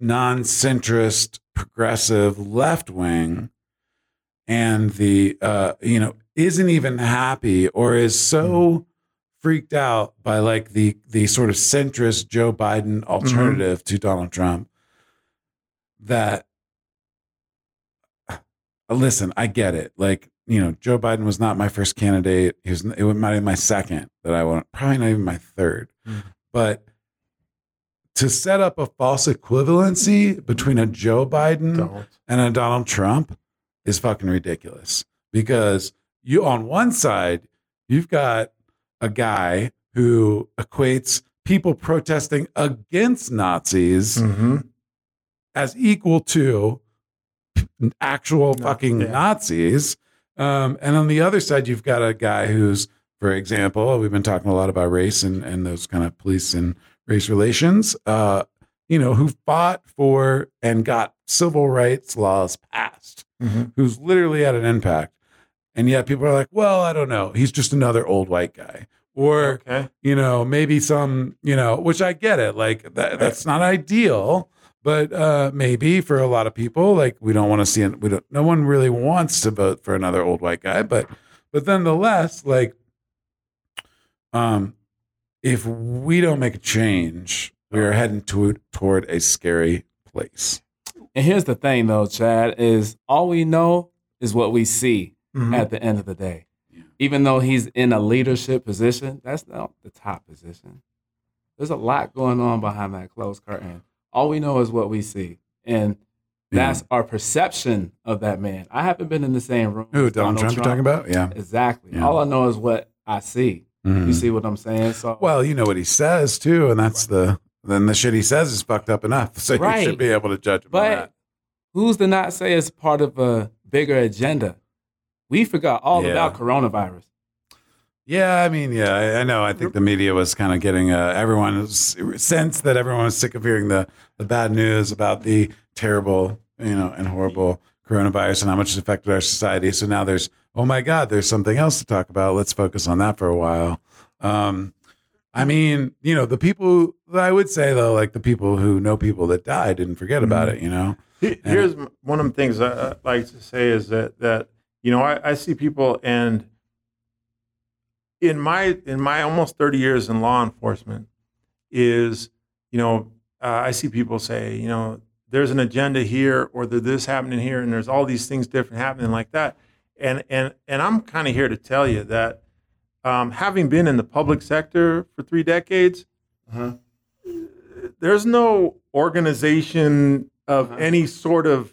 non-centrist progressive left wing and the uh you know isn't even happy or is so freaked out by like the the sort of centrist Joe Biden alternative to Donald Trump that uh, listen I get it. Like you know Joe Biden was not my first candidate. He was it was not even my second that I want probably not even my 3rd Mhm. but to set up a false equivalency between a Joe Biden Don't. and a Donald Trump is fucking ridiculous because you on one side you've got a guy who equates people protesting against Nazis Mhm. as equal to actual No, fucking yeah. Nazis. Um, and on the other side, you've got a guy who's, for example, we've been talking a lot about race and, and those kind of police and race relations, uh, you know, who fought for and got civil rights laws passed, Mhm. who's literally at an impact. And yet people are like, well, I don't know. He's just another old white guy. Or, Okay. you know, maybe some, you know, which I get it. Like that, that's not ideal, but uh, maybe for a lot of people, like we don't want to see it. We don't. No one really wants to vote for another old white guy, but but nonetheless, like, um, if we don't make a change, we are heading to, toward a scary place. And here's the thing, though, Chad, is all we know is what we see Mhm. at the end of the day. Yeah. Even though he's in a leadership position, that's not the top position. There's a lot going on behind that closed curtain. All we know is what we see. And that's our perception of that man. I haven't been in the same room. Who as Donald Trump? You're talking about? Yeah. Exactly. Yeah. All I know is what I see. Mhm. You see what I'm saying? So Well, you know what he says too, and that's the then the shit he says is fucked up enough. So you should be able to judge him on But that. who's to not say it's part of a bigger agenda? We forgot all Yeah. about coronavirus. Yeah, I mean, yeah, I, I know. I think the media was kind of getting uh, everyone's sense that everyone was sick of hearing the the bad news about the terrible, you know, and horrible coronavirus and how much it affected our society. So now there's, oh my God, there's something else to talk about. Let's focus on that for a while. Um, I mean, you know, the people I would say though, like the people who know people that died didn't forget about it. You know, He- Here's one of the things I, I like to say is that that you know I, I see people and in my in my almost 30 years in law enforcement is you know uh, I see people say you know there's an agenda here or there's this happening here and there's all these things different happening like that and and and I'm kind of here to tell you that um, having been in the public sector for three decades there's no organization of Uh-huh. any sort of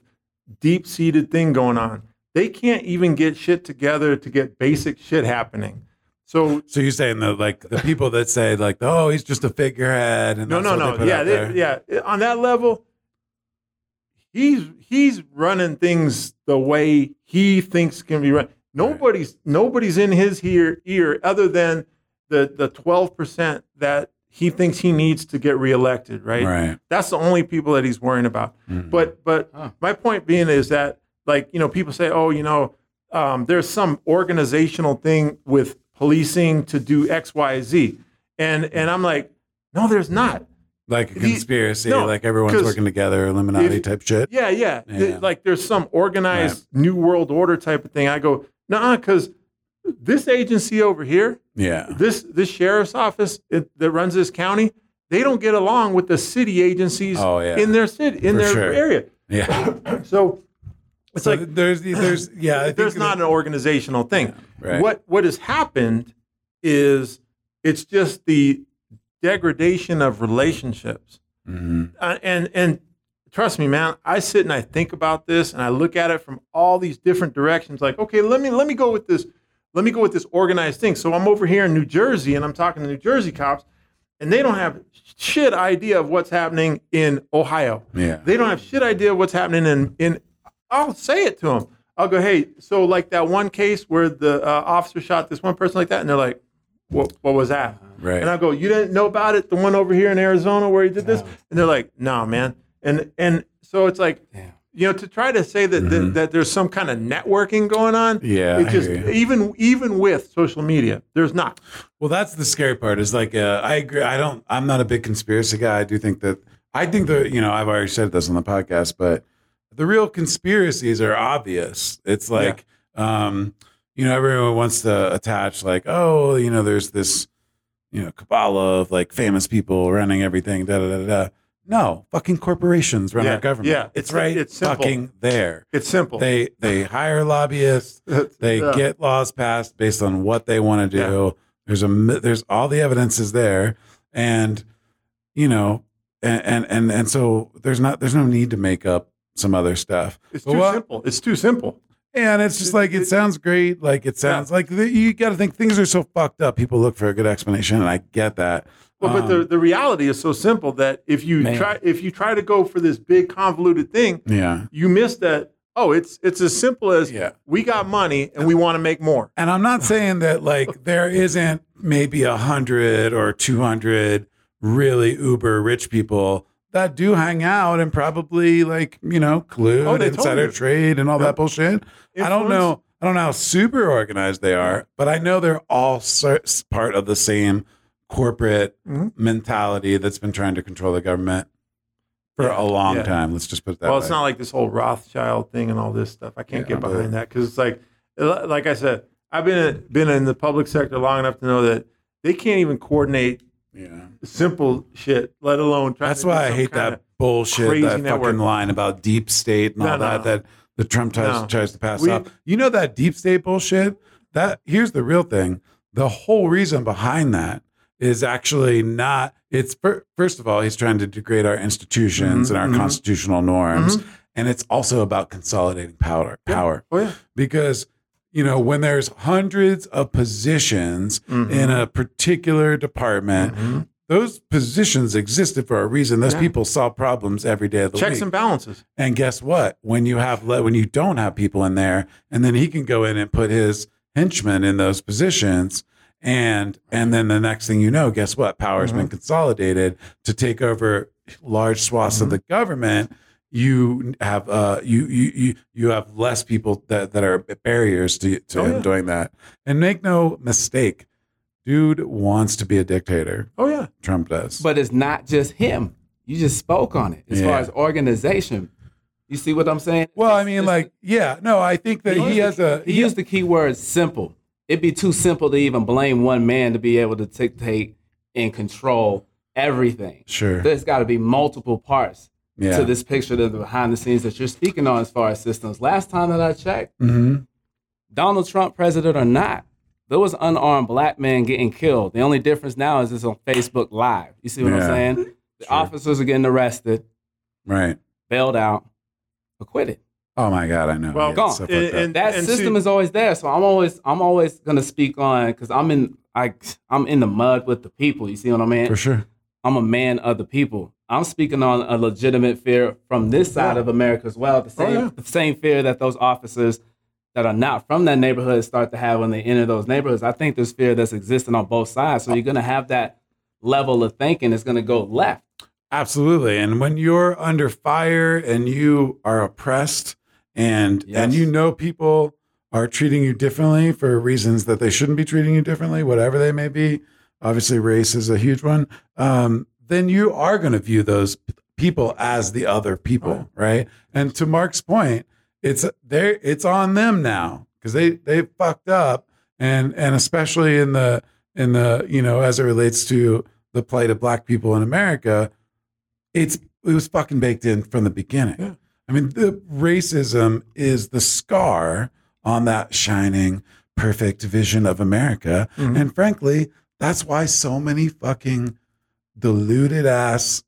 deep seated thing going on. They can't even get shit together to get basic shit happening. So so you're saying that like the people that say like, oh, he's just a figurehead, and no, no, no, yeah, they, yeah. On that level, he's he's running things the way he thinks can be run. Nobody's nobody's in his ear ear other than the the twelve percent that he thinks he needs to get reelected. Right. right. That's the only people that he's worrying about. Mhm. But but Huh. my point being is that like you know people say oh you know um, there's some organizational thing with policing to do X Y Z, and and I'm like no there's not. like a He- conspiracy, no, like everyone's working together, Illuminati if- type shit. Yeah yeah, Th- Yeah. like there's some organized new world order type of thing. I go no because this agency over here Yeah, this this sheriff's office it, that runs this county they don't get along with the city agencies Oh, yeah. in their city in For their sure. area. yeah, so It's So like there's there's yeah. I there's that- not an organizational thing. right. What what has happened is it's just the degradation of relationships. Mhm. Uh, and and trust me, man, I sit and I think about this and I look at it from all these different directions. Like, okay, let me let me go with this. Let me go with this organized thing. So I'm over here in New Jersey and I'm talking to New Jersey cops, and they don't have shit idea of what's happening in Ohio. Yeah. They don't have shit idea of what's happening in in. I'll say it to them. I'll go, hey, so like that one case where the uh, officer shot this one person like that, and they're like, what, what was that? Right. And I go, you didn't know about it? The one over here in Arizona where he did this? And they're like, no, man. And and so it's like, Damn. you know, to try to say that that, that there's some kind of networking going on. Mm-hmm. Yeah, It just even even with social media, there's not. Well, that's the scary part. Is like uh, I agree. I don't. I'm not a big conspiracy guy. I do think that. I think that you know I've already said this on the podcast, but the real conspiracies are obvious. It's like, um, you know, everyone wants to attach like, oh, you know, there's this, you know, cabala of like famous people running everything. Da da da da. No, fucking corporations run Yeah, our government. yeah, it's, it's- right. it's simple. fucking there. It's simple. They they hire lobbyists. They Yeah. get laws passed based on what they want to do. There's a there's all the evidence is there, and you know, and, and and and so there's not there's no need to make up some other stuff. It's But too what- simple. It's too simple. And it's just like it sounds great. Like it sounds like the, you got to think things are so fucked up. People look for a good explanation, and I get that. Well, but the, Um, the reality is so simple that if you Man. try if you try to go for this big convoluted thing, yeah, you miss that. Oh, it's it's as simple as Yeah. we got money and we want to make more. And I'm not saying that like there isn't maybe a hundred or two hundred really uber rich people that do hang out and probably like you know collude, Oh, insider trade, and all that bullshit. I don't know. I don't know how super organized they are, but I know they're all part of the same corporate Mhm. mentality that's been trying to control the government for Yeah, a long yeah. time. Let's just put it that Well, way. it's not like this whole Rothschild thing and all this stuff. I can't Yeah, get but- behind that because it's like, like I said, I've been been in the public sector long enough to know that they can't even coordinate yeah. simple shit, let alone try. That's to do why I some hate that bullshit, crazy that network. fucking line about deep state and No, all no, that no. that the Trump tries, No. tries to pass We- off. You know that deep state bullshit? That here's the real thing. The whole reason behind that is actually not it's fir- first of all, he's trying to degrade our institutions Mhm, and our mhm. constitutional norms. Mhm. And it's also about consolidating power power. Oh yeah, Because you know, when there's hundreds of positions Mhm. in a particular department, Mhm. those positions existed for a reason. Those Yeah. people solve problems every day of the checks week. and balances. And guess what? When you have le- when you don't have people in there, and then he can go in and put his henchmen in those positions, and and then the next thing you know, guess what? Power's been consolidated to take over large swaths of the government. You have uh you you you you have less people that that are barriers to to Oh, him yeah. doing that. And make no mistake, dude wants to be a dictator. Oh yeah, Trump does. But it's not just him. You just spoke on it as Yeah. far as organization. You see what I'm saying? well, I mean, it's- like, yeah, no, I think that he has a He used the key word simple. It'd be too simple to even blame one man to be able to dictate and control everything. sure, There's got to be multiple parts yeah, to this picture of the behind the scenes that you're speaking on as far as systems. Last time that I checked, hmm Donald Trump president or not, there was unarmed black men getting killed. The only difference now is it's on Facebook Live. You see what Yeah. I'm saying? The Sure. officers are getting arrested, right. bailed out, acquitted. Oh my god, I know. Well, Yeah, gone. stuff And- like that. and- That system see- is always there. So I'm always I'm always gonna speak on because I'm in I I'm in the mud with the people. You see what I mean? for sure. I'm a man of the people. I'm speaking on a legitimate fear from this side Yeah. of America as well. The oh, same yeah. the same fear that those officers that are not from that neighborhood start to have when they enter those neighborhoods. I think there's fear that's existing on both sides. So you're gonna have that level of thinking is gonna go left. Absolutely. And when you're under fire and you are oppressed and and you know people are treating you differently for reasons that they shouldn't be treating you differently, whatever they may be. Obviously, race is a huge one. Um, then you are going to view those p- people as the other people, right? And to Mark's point, it's they it's on them now because they they fucked up, and and especially in the in the you know as it relates to the plight of black people in America, it's it was fucking baked in from the beginning. Yeah. I mean, the racism is the scar on that shining, perfect vision of America. Mhm. And frankly, that's why so many fucking deluded ass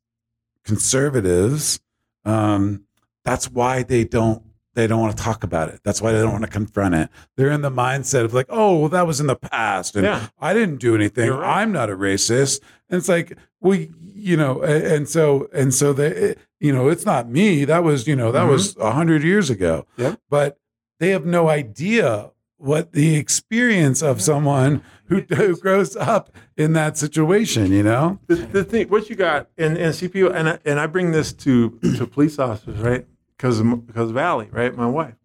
conservatives, um, that's why they don't they don't want to talk about it. That's why they don't want to confront it. They're in the mindset of like, oh, well, that was in the past, and Yeah. I didn't do anything. Right. I'm not a racist. And it's like, well, you know, and so and so they, you know, it's not me. That was, you know, that Mhm. was a hundred years ago. Yep. But they have no idea what the experience of someone who, who grows up in that situation. You know. the, the thing, what you got, and, and CPO, and I, and I bring this to to police officers, right? Because because of Allie, right, my wife.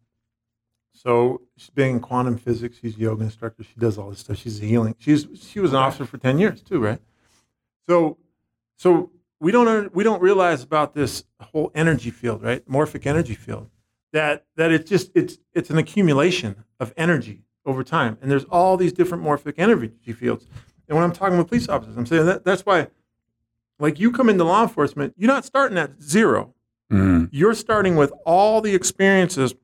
So she's been in quantum physics. She's a yoga instructor. She does all this stuff. She's a healing. She's she was an officer for ten years too, right? So so we don't we don't realize about this whole energy field, right? Morphic energy field. That that it's just it's it's an accumulation of energy over time, and there's all these different morphic energy fields. And when I'm talking with police officers, I'm saying that that's why, like you come into law enforcement, you're not starting at zero. Mm. You're starting with all the experiences,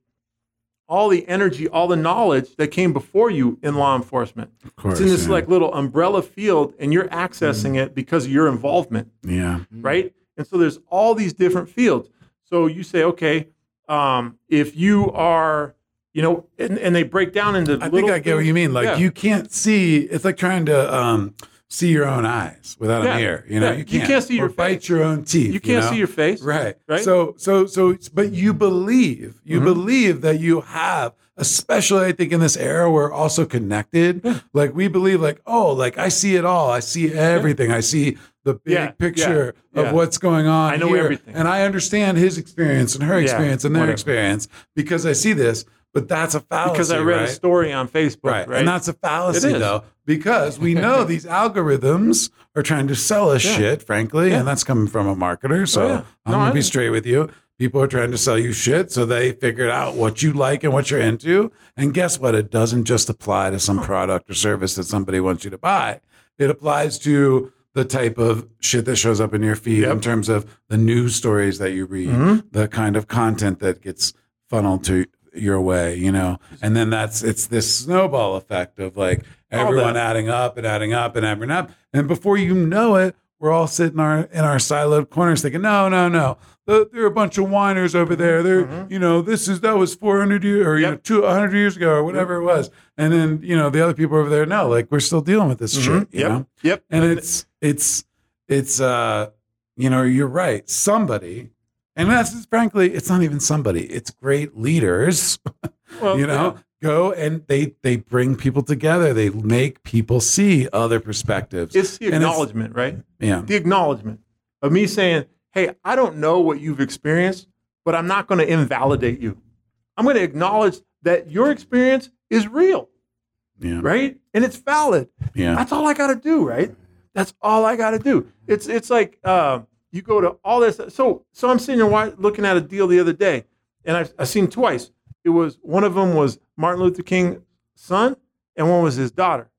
all the energy, all the knowledge that came before you in law enforcement. Of course. It's in this yeah. like little umbrella field, and you're accessing it because of your involvement yeah. right? And so there's all these different fields. So you say, okay, um, if you are, you know, and, and they break down into. I think I get what you mean. Like Yeah. you can't see. It's like trying to um, see your own eyes without Yeah. a mirror. You know, Yeah. you You can't. can't see your or bite face. your own teeth. You can't know? see your face, Right. Right? So so so but you believe. You Mhm. believe that you have especially I think in this era we're also connected. Like we believe like, oh, like I see it all. I see everything. I see the big picture of what's going on. I know here. everything. And I understand his experience and her experience and their whatever. experience because I see this. But that's a fallacy. because I read right? a story on Facebook, Right. right? And that's a fallacy, though, because we know these algorithms are trying to sell us Yeah. shit, frankly, Yeah. and that's coming from a marketer. So Oh, yeah. I'm going to be straight with you. People are trying to sell you shit, so they figured out what you like and what you're into. And guess what? It doesn't just apply to some product or service that somebody wants you to buy, it applies to the type of shit that shows up in your feed Yep. in terms of the news stories that you read, Mhm. the kind of content that gets funneled to your way, you know. And then that's it's this snowball effect of like everyone adding up and adding up and adding up. And before you know it, we're all sitting our in our siloed corners thinking, no, no, no. The- There are a bunch of whiners over there. They're, Mhm. you know, this is that was 400 years or you know, two, 100 years ago or whatever it was. And then, you know, the other people over there, no, like we're still dealing with this Mhm. shit, you Yep. know? Yep. and it's it's it's uh you know you're right somebody and that's frankly it's not even somebody it's great leaders Well, you know go and they they bring people together they make people see other perspectives it's the And it's- acknowledgement, right? yeah The acknowledgement of me saying, "Hey, I don't know what you've experienced, but I'm not going to invalidate you. I'm going to acknowledge that your experience is real, yeah right? And it's valid. yeah That's all I got to do, right? That's all I got to do. It's it's like uh, you go to all this. So so I'm sitting here looking at a deal the other day, and I've, I've seen twice. It was one of them was Martin Luther King's son, and one was his daughter.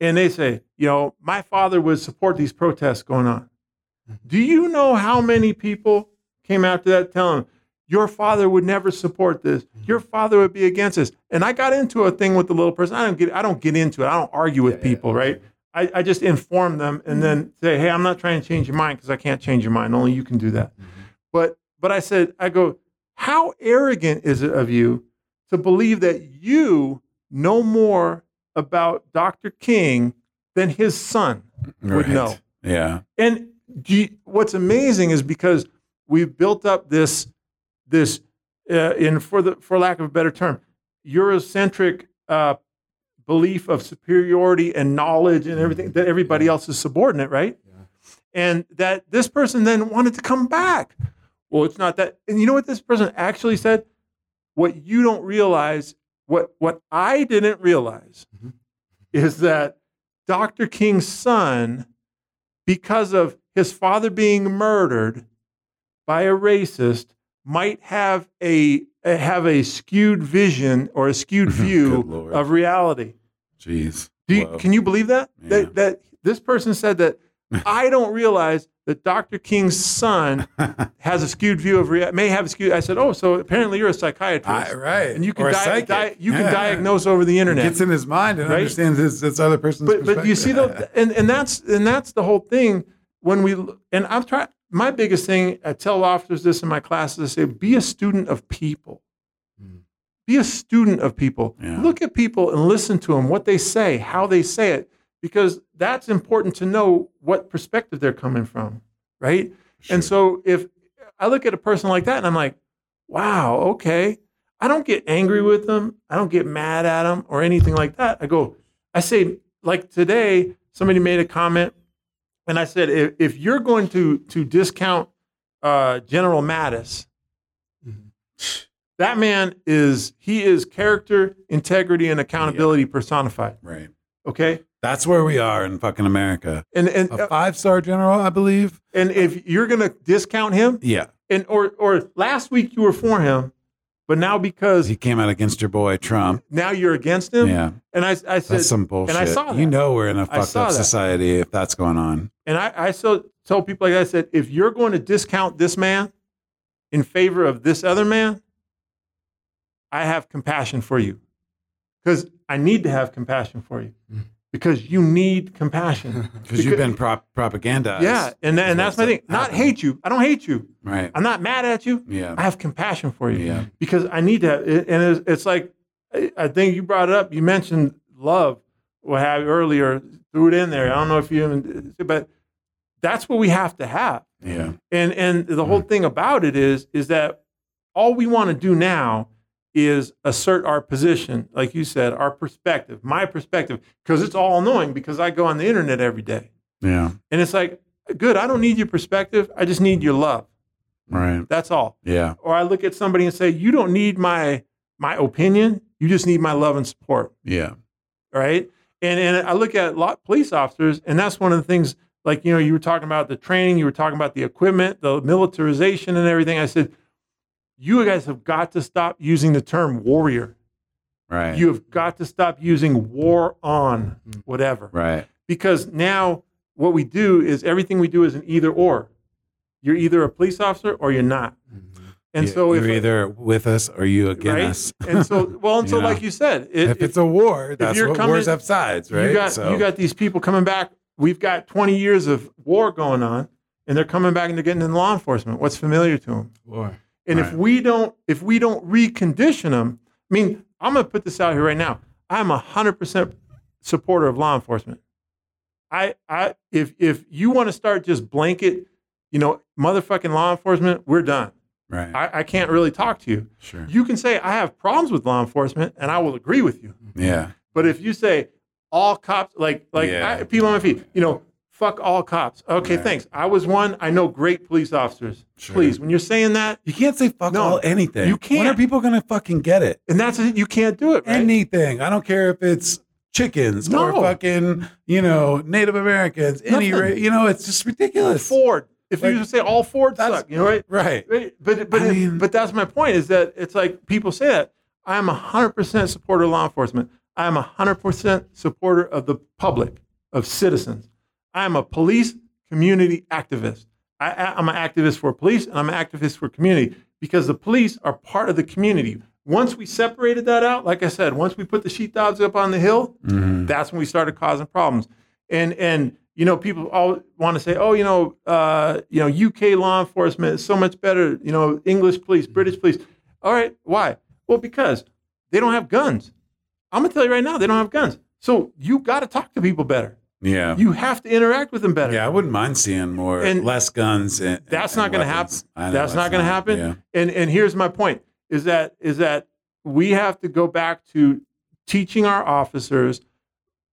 And they say, you know, my father would support these protests going on. Do you know how many people came after that telling your father would never support this? Mm-hmm. Your father would be against this. And I got into a thing with the little person. I don't get I don't get into it. I don't argue with Yeah, yeah. people, right? I, I just inform them and then say, hey, I'm not trying to change your mind because I can't change your mind. Only you can do that. But but I said, I go, how arrogant is it of you to believe that you know more about Dr. King than his son would Right. know? yeah And do you- what's amazing is because we've built up this this uh, in for the for lack of a better term, Eurocentric uh, belief of superiority and knowledge and everything that everybody else is subordinate, right? And that this person then wanted to come back. Well, it's not that. And you know what this person actually said? What you don't realize, what what I didn't realize, Mhm. is that Dr. King's son because of his father being murdered by a racist might have a eh, have a skewed vision or a skewed oh, view of reality. jeez Do you, can you believe that? Yeah. that? That this person said that I don't realize that Dr. King's son has a skewed view of reality. may have a skewed. I said, oh, so apparently you're a psychiatrist, I- right. and you can di- di- you can Yeah. diagnose over the internet. Gets in his mind and Right? understands this, this other person's but but you see though, and and that's and that's the whole thing. When we and I've tried my biggest thing. I tell officers this in my classes. I say, be a student of people. Hmm. Be a student of people. Yeah. Look at people and listen to them, what they say, how they say it, because that's important to know what perspective they're coming from, right? And so if I look at a person like that and I'm like, wow, okay. I don't get angry with them. I don't get mad at them or anything like that. I go, I say, like today, somebody made a comment, and I said, if, if you're going to to discount uh, General Mattis, that man is he is character, integrity, and accountability personified. right. Okay, That's where we are in fucking America. and and A five star general, I believe. and if you're gonna discount him, Yeah. and or or last week you were for him, but now because He came out against your boy Trump. now you're against him, Yeah. and I I said That's some bullshit. and I saw You know we're in a fucked up that. society if that's going on. And I, I so tell people like that, I said, if you're going to discount this man in favor of this other man, I have compassion for you. Because I need to have compassion for you. Mm. Because you need compassion. Because you've been prop- propagandized. yeah. And, and that's my thing. Not happened. hate you. I don't hate you. Right. I'm not mad at you. Yeah. I have compassion for you. Yeah. Because I need to have, and it's, it's like, I think you brought it up. You mentioned love, what have you earlier, threw it in there. I don't know if you even, but that's what we have to have. Yeah. And and the whole mm. thing about it is is that all we want to do now is assert our position, like you said, our perspective, my perspective, because it's all annoying because I go on the internet every day. Yeah. And it's like, good, I don't need your perspective. I just need your love. Right. That's all. Yeah. Or I look at somebody and say, you don't need my my opinion. You just need my love and support. Yeah. Right. And and I look at a lot police officers, and that's one of the things, like, you know, you were talking about the training, you were talking about the equipment, the militarization and everything. I said, you guys have got to stop using the term warrior. Right. You have got to stop using war on mm-hmm. whatever. right. Because now what we do is everything we do is an either or. You're either a police officer or you're not. Mm-hmm. And You- so you're if either with us or you against right? us. and so well, and so know? like you said, it, if it's a war, that's you're what coming- wars have sides, right? You got so, you got these people coming back. We've got 20 years of war going on, and they're coming back and they're getting in law enforcement. What's familiar to them? War. And if we don't if we don't recondition them, I mean, I'm going to put this out here right now. I'm a hundred percent supporter of law enforcement. I I if if you want to start just blanket, you know, motherfucking law enforcement, we're done. right. I, I can't really talk to you. sure. You can say I have problems with law enforcement, and I will agree with you. yeah. But if you say all cops, like like Yeah. I, people on my feet, you know, fuck all cops. Okay, Right. thanks. I was one. I know great police officers. Sure. Please, when you're saying that, You can't say fuck No, all anything. you can't. When are people gonna fucking get it? and that's it, you can't do it. Right? Anything. I don't care if it's chickens or fucking, you know, Native Americans. Any, Nothing. you know, it's just ridiculous. Ford. If Like, you say all Ford suck, you know, right? Right. Right. But but it- mean- but that's my point. Is that it's like people say that I am a hundred percent supporter of law enforcement. I am a hundred percent supporter of the public, of citizens. I am a police community activist. I, I'm an activist for police and I'm an activist for community because the police are part of the community. Once we separated that out, like I said, once we put the sheepdogs up on the hill, Mhm. that's when we started causing problems. And and you know, people all want to say, oh, you know, uh, you know, UK law enforcement is so much better. You know, English police, British police. All right, why? Well, because they don't have guns. I'm gonna tell you right now, they don't have guns. So you got to talk to people better. Yeah. You have to interact with them better. yeah, I wouldn't mind seeing more And less guns. And, That's and not going to happen. know That's not going to happen. Yeah. And and here's my point: is that is that we have to go back to teaching our officers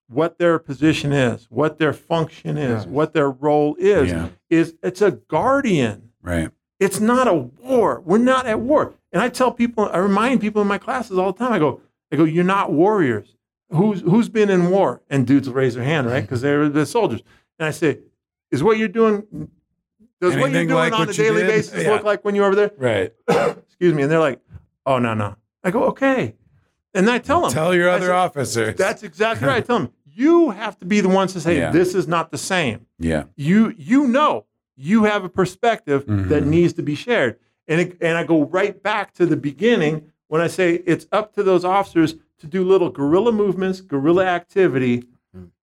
what their position is, what their function is, Yes. what their role is. Yeah. Is it's a guardian. Right. It's not a war. We're not at war. And I tell people, I remind people in my classes all the time. I go, I go, you're not warriors. Who's who's been in war? And dudes raise their hand, right? Because they're the soldiers. And I say, is what you're doing? Does what you're doing like on a daily did? basis Yeah. look like when you were over there? Right. Excuse me. And they're like, oh no no. I go, okay. And I tell them, Tell your other said, officers. that's exactly right. I tell them, You have to be the ones to say Yeah. this is not the same. Yeah. You you know you have a perspective that Mhm. needs to be shared, and it, and I go right back to the beginning when I say it's up to those officers to do little guerrilla movements, guerrilla activity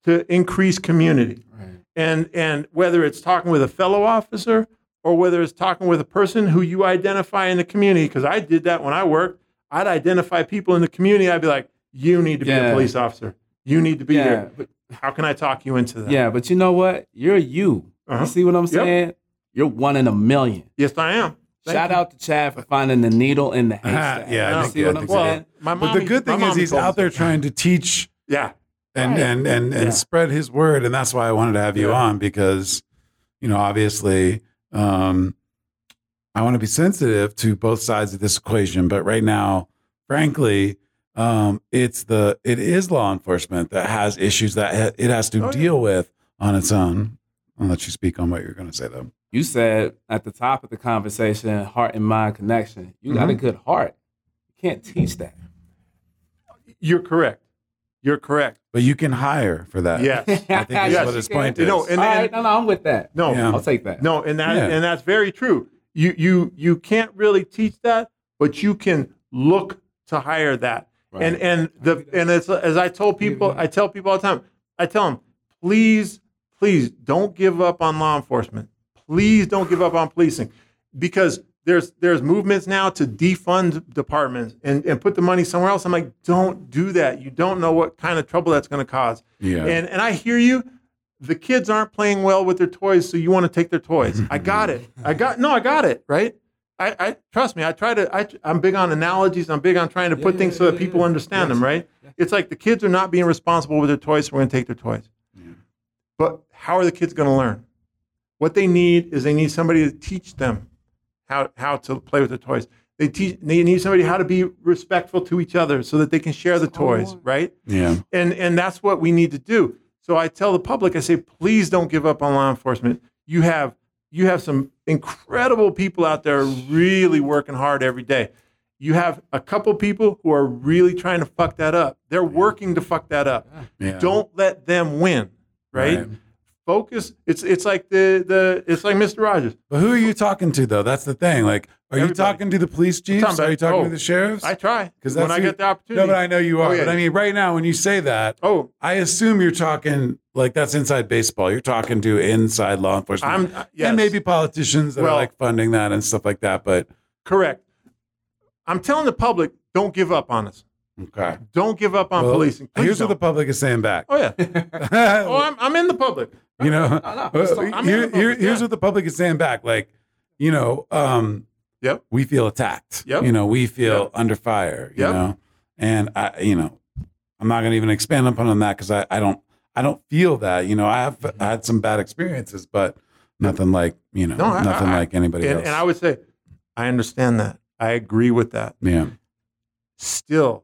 to increase community Right. and and whether it's talking with a fellow officer or whether it's talking with a person who you identify in the community because i did that when i worked i'd identify people in the community i'd be like you need to be a police officer you need to be Yeah, here but, how can i talk you into that yeah, but you know what? You're you. Uh-huh. You see what I'm saying? You're one in a million. yes i am Thank Shout you. out to Chad for finding the needle in the haystack. Yeah, I you think- see I what I'm think so. saying? my But mommy, the good my thing is mommy he's told out there trying to teach yeah and Right. and and and Yeah. spread his word and that's why I wanted to have you Yeah. on because you know obviously um I want to be sensitive to both sides of this equation but right now frankly um it's the it is law enforcement that has issues that ha- it has to Oh, yeah. deal with on its own I'll let you speak on what you're going to say though You said at the top of the conversation, heart and mind connection. You got a Mhm. good heart. You can't teach that. you're correct you're correct but you can hire for that yes I think that's Yes, what you his can. point You is know, and- All right, no, no, I'm with that. no Yeah. I'll take that. No, and that Yeah. and that's very true. You you you can't really teach that, but you can look to hire that. Right. And and the and as as I told people, I tell people all the time. I tell them, please, please don't give up on law enforcement. Please don't give up on policing, because there's there's movements now to defund departments and, and put the money somewhere else. I'm like, don't do that. You don't know what kind of trouble that's going to cause. yeah And and I hear you. The kids aren't playing well with their toys, so you want to take their toys. I got it. I got no, I got it. Right. I, I trust me. I try to. I, I'm big on analogies. I'm big on trying to put Yeah, things yeah, so that people yeah. understand them. Yes. Right. It's like the kids are not being responsible with their toys, so we're going to take their toys. But how are the kids going to learn? What they need is they need somebody to teach them how how to play with the toys. They teach. They need somebody how to be respectful to each other so that they can share the That's all I toys. Right yeah and and that's what we need to do. So I tell the public, I say, please don't give up on law enforcement. You have you have some incredible people out there really working hard every day. You have a couple people who are really trying to fuck that up. They're working to fuck that up. yeah Don't let them win, right? Right. Focus. It's it's like the the it's like Mr. Rogers. But who are you talking to though? That's the thing. Like, are you talking to the police chiefs? Are you talking oh, to the sheriffs? I try Because when I get the opportunity. No, but I know you are. Oh, yeah. But I mean, right now, when you say that, oh, I assume you're talking like that's inside baseball. You're talking to inside law enforcement, I'm uh, yes. and maybe politicians that Well- are like funding that and stuff like that. But correct. I'm telling the public, don't give up on us. okay, Don't give up on Well, policing. Please here's what the public is saying back. Oh yeah. Oh, I'm, I'm in the public. You know, no, uh, let's here- here- here's what the public is saying back. Like, you know, um, Yep. we feel attacked. Yep. You know, we feel Yep. under fire. You Yep. know, and I, you know, I'm not going to even expand upon that because I, I don't, I don't feel that. You know, I have had some bad experiences, but nothing like you know, No, I- nothing I- like anybody And, else. and I would say, I understand that. I agree with that. yeah. Still,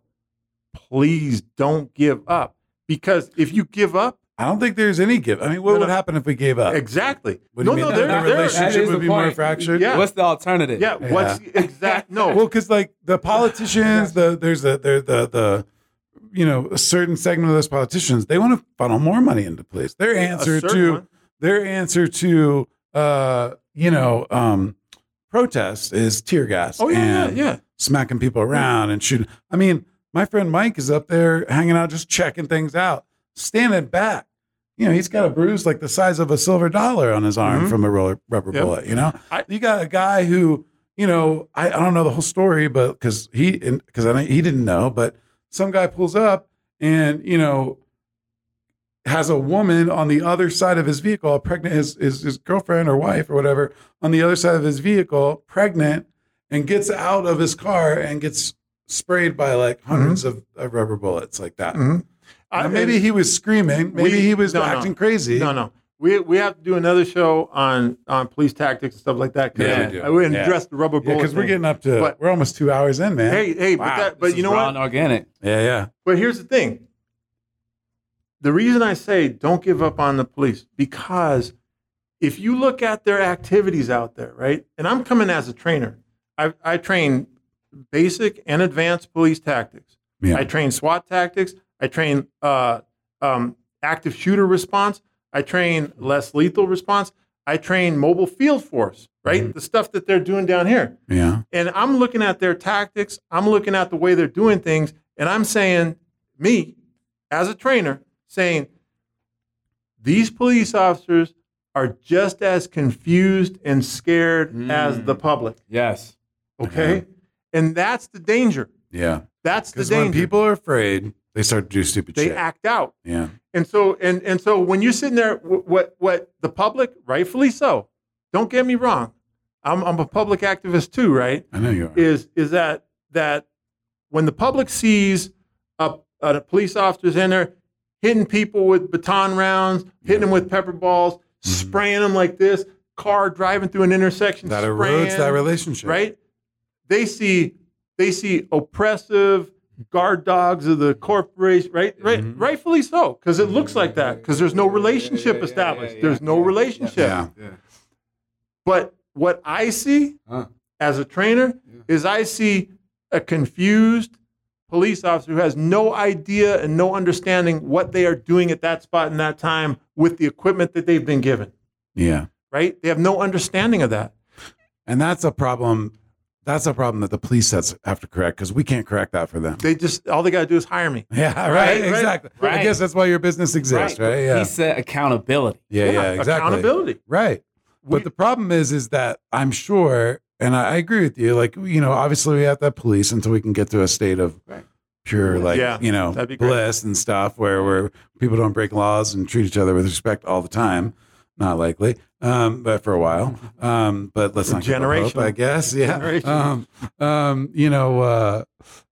please don't give up. Because if you give up, I don't think there's any give. I mean, what No, would no. happen if we gave up? exactly. What do no, no, mean? there, the there, relationship would the be more fractured. Yeah. What's the alternative? yeah, what's exact? No. Well, because like the politicians, the there's the the the the you know a certain segment of those politicians, they want to funnel more money into police. Their answer to one. their answer to uh you know um protest is tear gas. oh, yeah, and yeah, yeah. smacking people around and shooting. I mean, my friend Mike is up there hanging out, just checking things out, standing back. You know, he's got a bruise like the size of a silver dollar on his arm Mhm. from a roller, rubber Yep. bullet. You know, I- you got a guy who, you know, I, I don't know the whole story, but because he because he didn't know, but some guy pulls up and you know has a woman on the other side of his vehicle, pregnant his, his his girlfriend or wife or whatever on the other side of his vehicle, pregnant, and gets out of his car and gets sprayed by like 100s of, of rubber bullets like that. Mhm. I- maybe he was screaming, maybe We- he was no, no. acting crazy. No, no. We, we have to do another show on on police tactics and stuff like that. 'cause Yeah, we do. I wouldn't Yeah. address the rubber Yeah, bullet. because we're getting up to But- we're almost two hours in, man. Hey, hey, Wow, but that, this but is you know raw what? and organic. yeah, yeah. But here's the thing. The reason I say don't give up on the police because if you look at their activities out there, right? And I'm coming as a trainer. I, I train basic and advanced police tactics. Yeah. I train SWAT tactics. I train uh, um, active shooter response. I train less lethal response. I train mobile field force, right? The stuff that they're doing down here. Yeah. And I'm looking at their tactics, I'm looking at the way they're doing things, and I'm saying, me as a trainer, saying, these police officers are just as confused and scared as the public. Yes. Okay. And that's the danger. Yeah. That's the danger. when people are afraid, they start to do stupid shit. they shit. act out. yeah. And so and and so when you're sitting there, what what the public, rightfully so, don't get me wrong, I'm I'm a public activist too, right? I know you are. Is is that that when the public sees a, a police officers in there hitting people with baton rounds, hitting them with pepper balls, mm-hmm. spraying them like this, car driving through an intersection, that spraying, erodes that relationship. right? They see they see oppressive guard dogs of the corporation, right? Right, Mm-hmm. rightfully so, because it looks like that. Because there's no relationship established. There's no relationship. Yeah. But what I see Huh. as a trainer is I see a confused police officer who has no idea and no understanding what they are doing at that spot in that time with the equipment that they've been given. Yeah. Right? They have no understanding of that. And that's a problem. That's a problem that the police has have to correct because we can't correct that for them. They just all they got to do is hire me. Yeah, right. Right, right, exactly. I guess that's why your business exists, right? Yeah. He said accountability. yeah, yeah, exactly. Accountability. Right. We- but the problem is, is that I'm sure, and I I agree with you. Like, you know, obviously we have to have police until we can get to a state of Right. pure, like, Yeah, you know, that'd be great. bliss and stuff, where where people don't break laws and treat each other with respect all the time. Not likely, um, but for a while. Um, but let's not hope, I guess. Yeah. Um, um, you know, uh,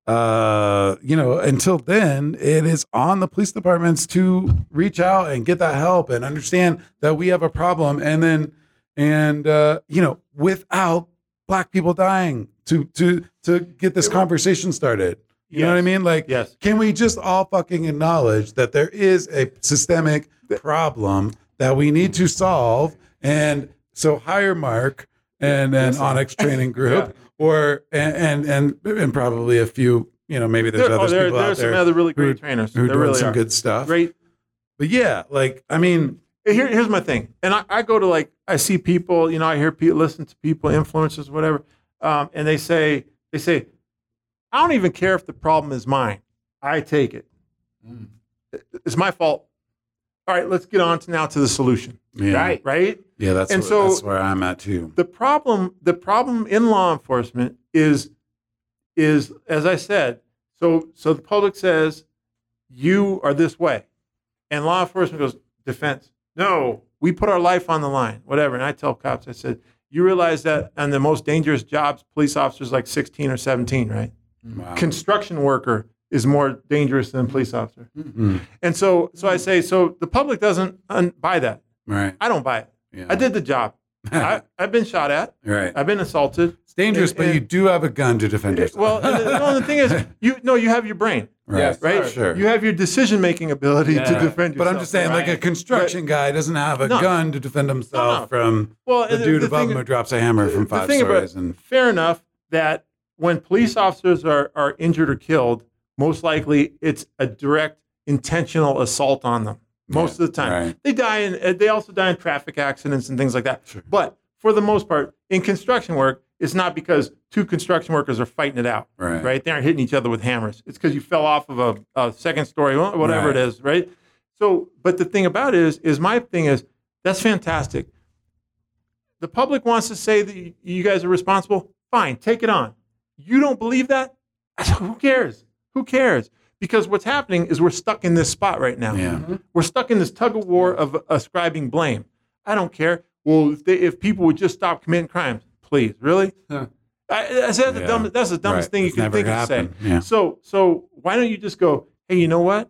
uh, you know, until then, it is on the police departments to reach out and get that help and understand that we have a problem, and then, and uh, you know, without black people dying, to to to get this conversation started. You know what I mean? Like, Yes. can we just all fucking acknowledge that there is a systemic problem that we need to solve? And so hire Mark and an Onyx training group, or and, and and and probably a few. You know, maybe there's There, oh, other there, people out there's some other really who- great trainers. who are doing really some are. good stuff. Great. But yeah, like I mean, Here, here's my thing, and I, I go to like I see people, you know, I hear people listen to people, influencers, whatever, um, and they say they say, I don't even care if the problem is mine. I take it. It's my fault. All right, let's get on to now to the solution. yeah, Right. Right. Yeah, that's And where, so- that's where I'm at too. The problem the problem in law enforcement is is as I said. So so the public says you are this way, and law enforcement goes defense. No, we put our life on the line. Whatever. And I tell cops, I said, you realize that on the most dangerous jobs, police officers like 16 or 17, right? Wow. Construction worker is more dangerous than a police officer. Mm, And so so I say, so the public doesn't un- buy that. right. I don't buy it. Yeah. I did the job. I, I've been shot at. right. I've been assaulted. It's dangerous, and- but you do have a gun to defend yourself. Well, and the, well, the thing is, you no, you have your brain, right. Yes, right? Sure. You have your decision making ability to defend yourself. But I'm just saying, like a Right. construction guy doesn't have a No. gun to defend himself No. from well, the and dude the above thing- him who drops a hammer from the five thing about- stories. And fair enough that when police officers are, are injured or killed, most likely it's a direct intentional assault on them. Most of the time, right. they die in. uh, They also die in traffic accidents and things like that. Sure. But for the most part, in construction work, it's not because two construction workers are fighting it out. right, right? They aren't hitting each other with hammers. It's because you fell off of a, a second story, whatever Right. it is, right? So, but the thing about it is, is my thing is that's fantastic. The public wants to say that you guys are responsible. Fine, take it on. You don't believe that? Who cares? Who cares? Because what's happening is we're stuck in this spot right now. Yeah. Mm-hmm. We're stuck in this tug of war of ascribing blame. I don't care. Well, if, they, if people would just stop committing crimes, please, really? Huh. I, that's, that's, the Yeah. dumb, that's the dumbest Right. thing you It's can think gonna of say. Yeah. So, so why don't you just go, hey, you know what?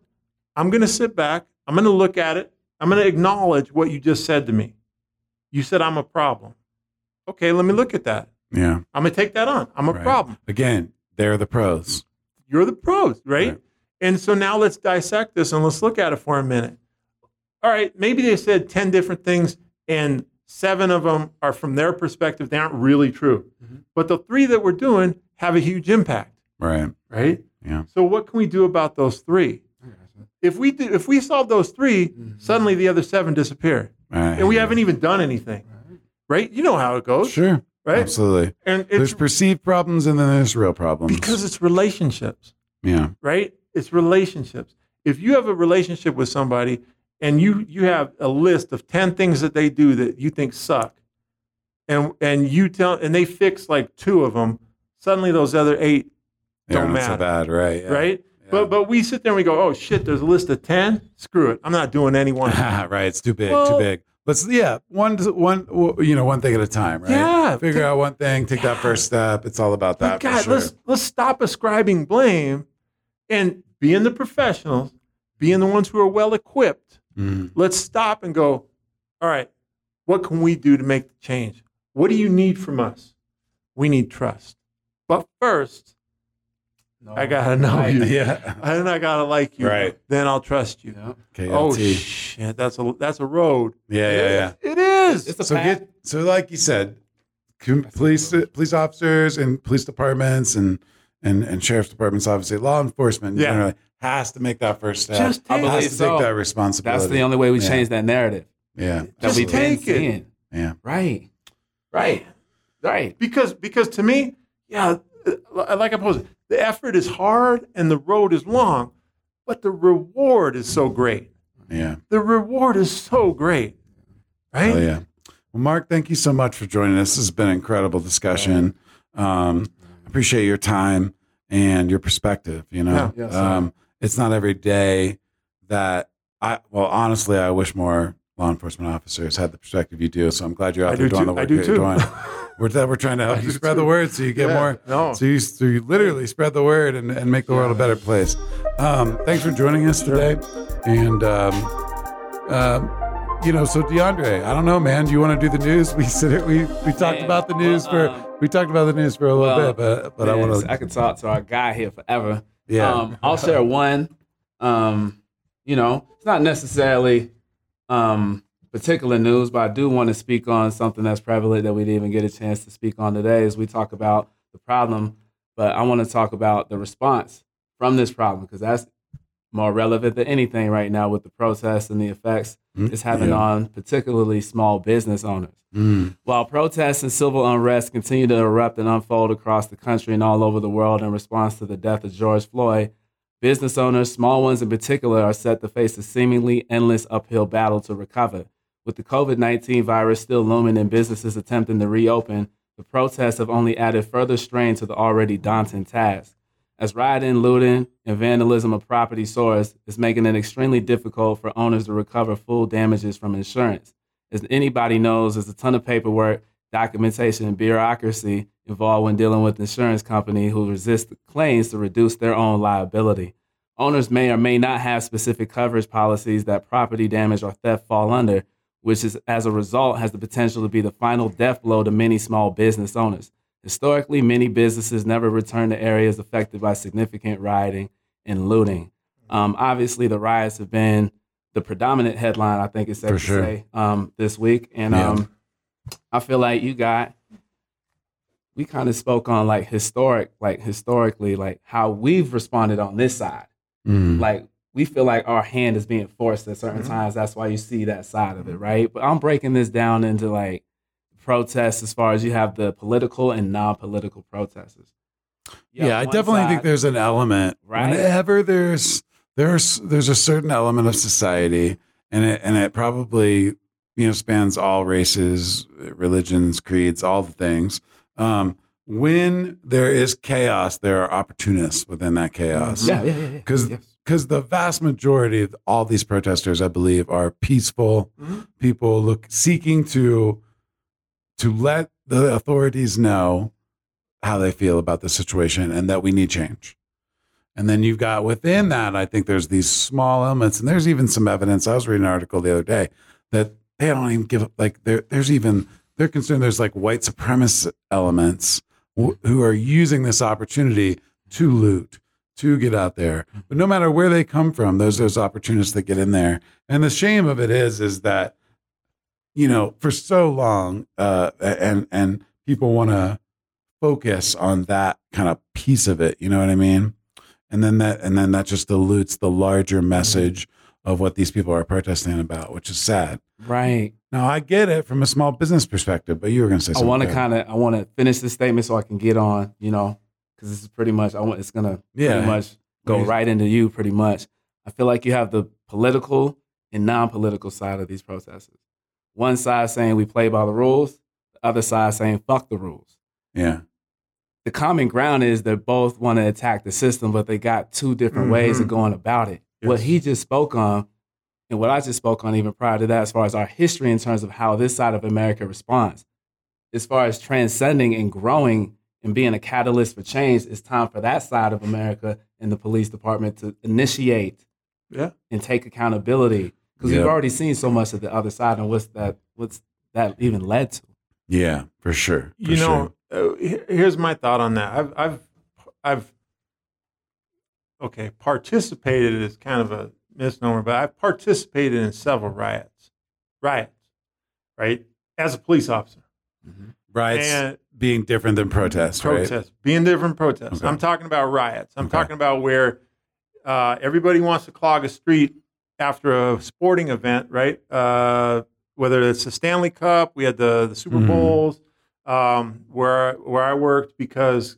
I'm going to sit back. I'm going to look at it. I'm going to acknowledge what you just said to me. You said I'm a problem. Okay, let me look at that. Yeah. I'm going to take that on. I'm a Right. problem. Again, they're the pros. You're the pros, right? Right. And so now let's dissect this and let's look at it for a minute. All right, maybe they said 10 different things and seven of them are from their perspective. They aren't really true. Mm-hmm. But the three that we're doing have a huge impact, Right. right? Yeah. So what can we do about those three? If we do, if we solve those 3 mm-hmm. suddenly the other seven disappear, Right. and we haven't even done anything, right? You know how it goes, Sure. Right? Absolutely. And There's perceived problems and then there's real problems. because it's relationships. yeah. right? It's relationships. If you have a relationship with somebody and you you have a list of 10 things that they do that you think suck and and you tell and they fix like two of them, suddenly those other 8, They're Don't not so matter. bad, right? Yeah. right? But but we sit there and we go, "Oh shit, there's a list of 10? Screw it. I'm not doing any one." right. It's too big. Well- too big. Let's yeah, one one you know one thing at a time, right? Yeah. Figure out one thing, take that first step. It's all about that. God, sure. let's let's stop ascribing blame and being the professionals, being the ones who are well equipped Mm. let's stop and go, all right, what can we do to make the change? What do you need from us? We need trust. But first, No. I gotta know Right. you. Yeah. And I gotta like you. Right. Then I'll trust you. Yeah. KLT. Oh shit, that's a that's a road. yeah, yeah, yeah. It is. It's a So path. get so like you said, police police officers and police departments and and and sheriff's departments, obviously law enforcement Yeah. generally has to make that first step. Just take believe has to so. take that responsibility. That's the only way we Yeah. change that narrative Yeah, that Just we've been take it. seeing. yeah. Right. Right. Right. because because to me, yeah, like I posed, the effort is hard and the road is long, but the reward is so great. Yeah. The reward is so great. Right? Oh yeah. Well, Mark, thank you so much for joining us. This has been an incredible discussion. Um, appreciate your time and your perspective. You know, Yeah. Yes, sir. um, it's not every day that I. Well, honestly, I wish more law enforcement officers had the perspective you do. So I'm glad you're out I there do doing too. the work I do that you're too. doing. We're, that we're trying to help I you do spread the word so you get Yeah, more. no. So you, so you literally spread the word and, and make the world a better place. Um, thanks for joining us today. And, um, um, you know, so DeAndre, I don't know, man. Do you want to do the news? We said it, we we talked Man, about the news well, for um, we talked about the news for a little well, bit, but but I want to. I could talk to our guy here forever. yeah Um, I'll share one. Um, you know, it's not necessarily um, particular news, but I do want to speak on something that's prevalent that we didn't even get a chance to speak on today as we talk about the problem. But I want to talk about the response from this problem because that's more relevant than anything right now with the protests and the effects it's having Yeah. on particularly small business owners. Mm, While protests and civil unrest continue to erupt and unfold across the country and all over the world in response to the death of George Floyd, business owners, small ones in particular, are set to face a seemingly endless uphill battle to recover. With the COVID 19 virus still looming and businesses attempting to reopen, the protests have only added further strain to the already daunting task. As rioting, looting, and vandalism of property soars, it's making it extremely difficult for owners to recover full damages from insurance as anybody knows, there's a ton of paperwork, documentation, and bureaucracy involved when dealing with insurance company who resist claims to reduce their own liability. Owners may or may not have specific coverage policies that property damage or theft fall under, which is as a result has the potential to be the final death blow to many small business owners. Historically, many businesses never return to areas affected by significant rioting and looting. Um, obviously, the riots have been the predominant headline, I think it's safe For to sure. say, um, this week. And Yeah. um, I feel like you got, we kind of spoke on like historic, like historically, like how we've responded on this side. mm, Like we feel like our hand is being forced at certain Mhm. times. That's why you see that side of it, right? But I'm breaking this down into like protests as far as you have the political and non-political protesters. You yeah, I definitely think there's an element Right. whenever there's there's there's a certain element of society and it and it probably you know spans all races religions creeds all the things um when there is chaos there are opportunists within that chaos Yeah, yeah, yeah. yeah. because Yes. because the vast majority of all these protesters i believe are peaceful Mhm. people look seeking to to let the authorities know how they feel about the situation and that we need change and then you've got within that i think there's these small elements and there's even some evidence i was reading an article the other day that they don't even give like there, there's even they're concerned there's like white supremacist elements wh- who are using this opportunity to loot to get out there. But no matter where they come from, there's those opportunists that get in there. And the shame of it is, is that, you know, for so long, uh, and and people want to focus on that kind of piece of it. You know what I mean? and then that and then that just dilutes the larger message of what these people are protesting about, which is sad. Right. Now I get it from a small business perspective, but you were going to say Something I want to kind of I want to finish this statement so I can get on, you know, because this is pretty much I want it's gonna Yeah. pretty much go right into you pretty much. I feel like you have the political and non-political side of these protesters. One side saying we play by the rules, the other side saying fuck the rules. yeah, The common ground is they both want to attack the system, but they got two different ways of Mhm. going about it. What he just spoke on, and what I just spoke on even prior to that, as far as our history in terms of how this side of America responds, as far as transcending and growing and being a catalyst for change, it's time for that side of America and the police department to initiate Yeah. and take accountability. Because Yeah. we've already seen so much of the other side and what's that what's that even led to. yeah, for sure. For you know, uh, here's my thought on that. I've, I've, I've, okay, participated is kind of a misnomer, but I've participated in several riots, riots, right, as a police officer. sure. riots and being different than protests, right? protests, being different protests. Okay. I'm talking about riots. I'm Okay. talking about where uh, everybody wants to clog a street after a sporting event, right? Uh, whether it's the Stanley Cup, we had the the Super Mhm. Bowls, um, where where I worked because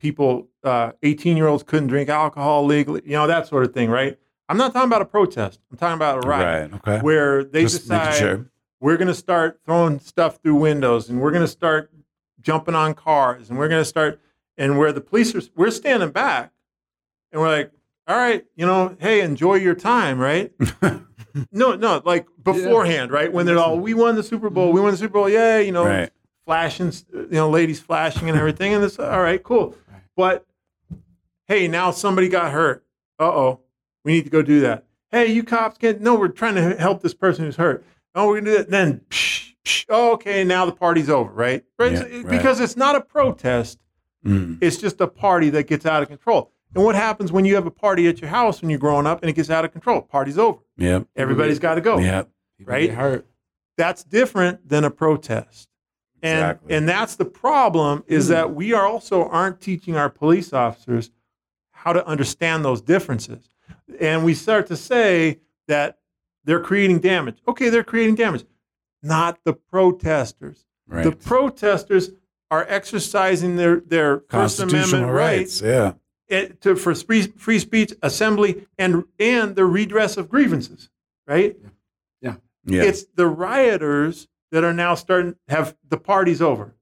people, uh, 18 year olds couldn't drink alcohol legally, you know that sort of thing, right? I'm not talking about a protest. I'm talking about a riot Right. Okay. where they Just decide sure. we're going to start throwing stuff through windows and we're going to start jumping on cars and we're going to start and where the police are we're standing back and we're like all right you know hey enjoy your time right no no like beforehand right when they're all we won the super bowl we won the super bowl yeah you know Right. flashing you know ladies flashing and everything and it's all right cool but hey now somebody got hurt uh-oh we need to go do that hey you cops can't no we're trying to help this person who's hurt oh we're gonna do that then psh, psh, oh, okay now the party's over right, right? Yeah, right. because it's not a protest Mm. it's just a party that gets out of control and what happens when you have a party at your house when you're growing up and it gets out of control party's over Yep. everybody's got to go Yep. Right? hurt. that's different than a protest. And Exactly. and that's the problem is Hmm. that we are also aren't teaching our police officers how to understand those differences. And we start to say that they're creating damage. Okay, they're creating damage. Not the protesters. Right. The protesters are exercising their, their First Constitutional Amendment rights. rights Yeah. it- to, for free, free speech, assembly, and, and the redress of grievances, right? Yeah. Yeah. It's the rioters that are now starting have the party's over.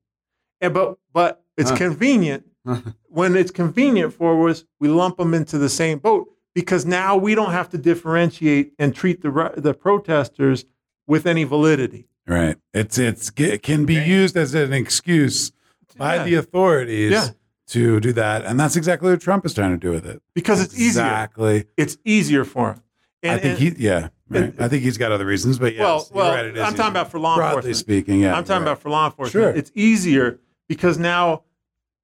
And but but it's Huh. convenient when it's convenient for us, we lump them into the same boat because now we don't have to differentiate and treat the the protesters with any validity. Right. It's it's it can be used as an excuse by Yeah. the authorities Yeah. to do that, and that's exactly what Trump is trying to do with it. Because it's easier. Exactly. It's easier for him. I think he. Yeah. Right. I think he's got other reasons, but yes, well, well, right, I'm talking about for law broadly enforcement. speaking. Yeah. I'm talking right. about for law enforcement. Sure. It's easier because now,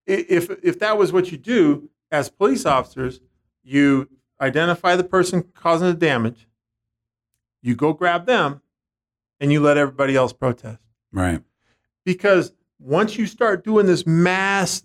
if if that was what you do as police officers, you identify the person causing the damage, you go grab them, and you let everybody else protest. right. Because once you start doing this mass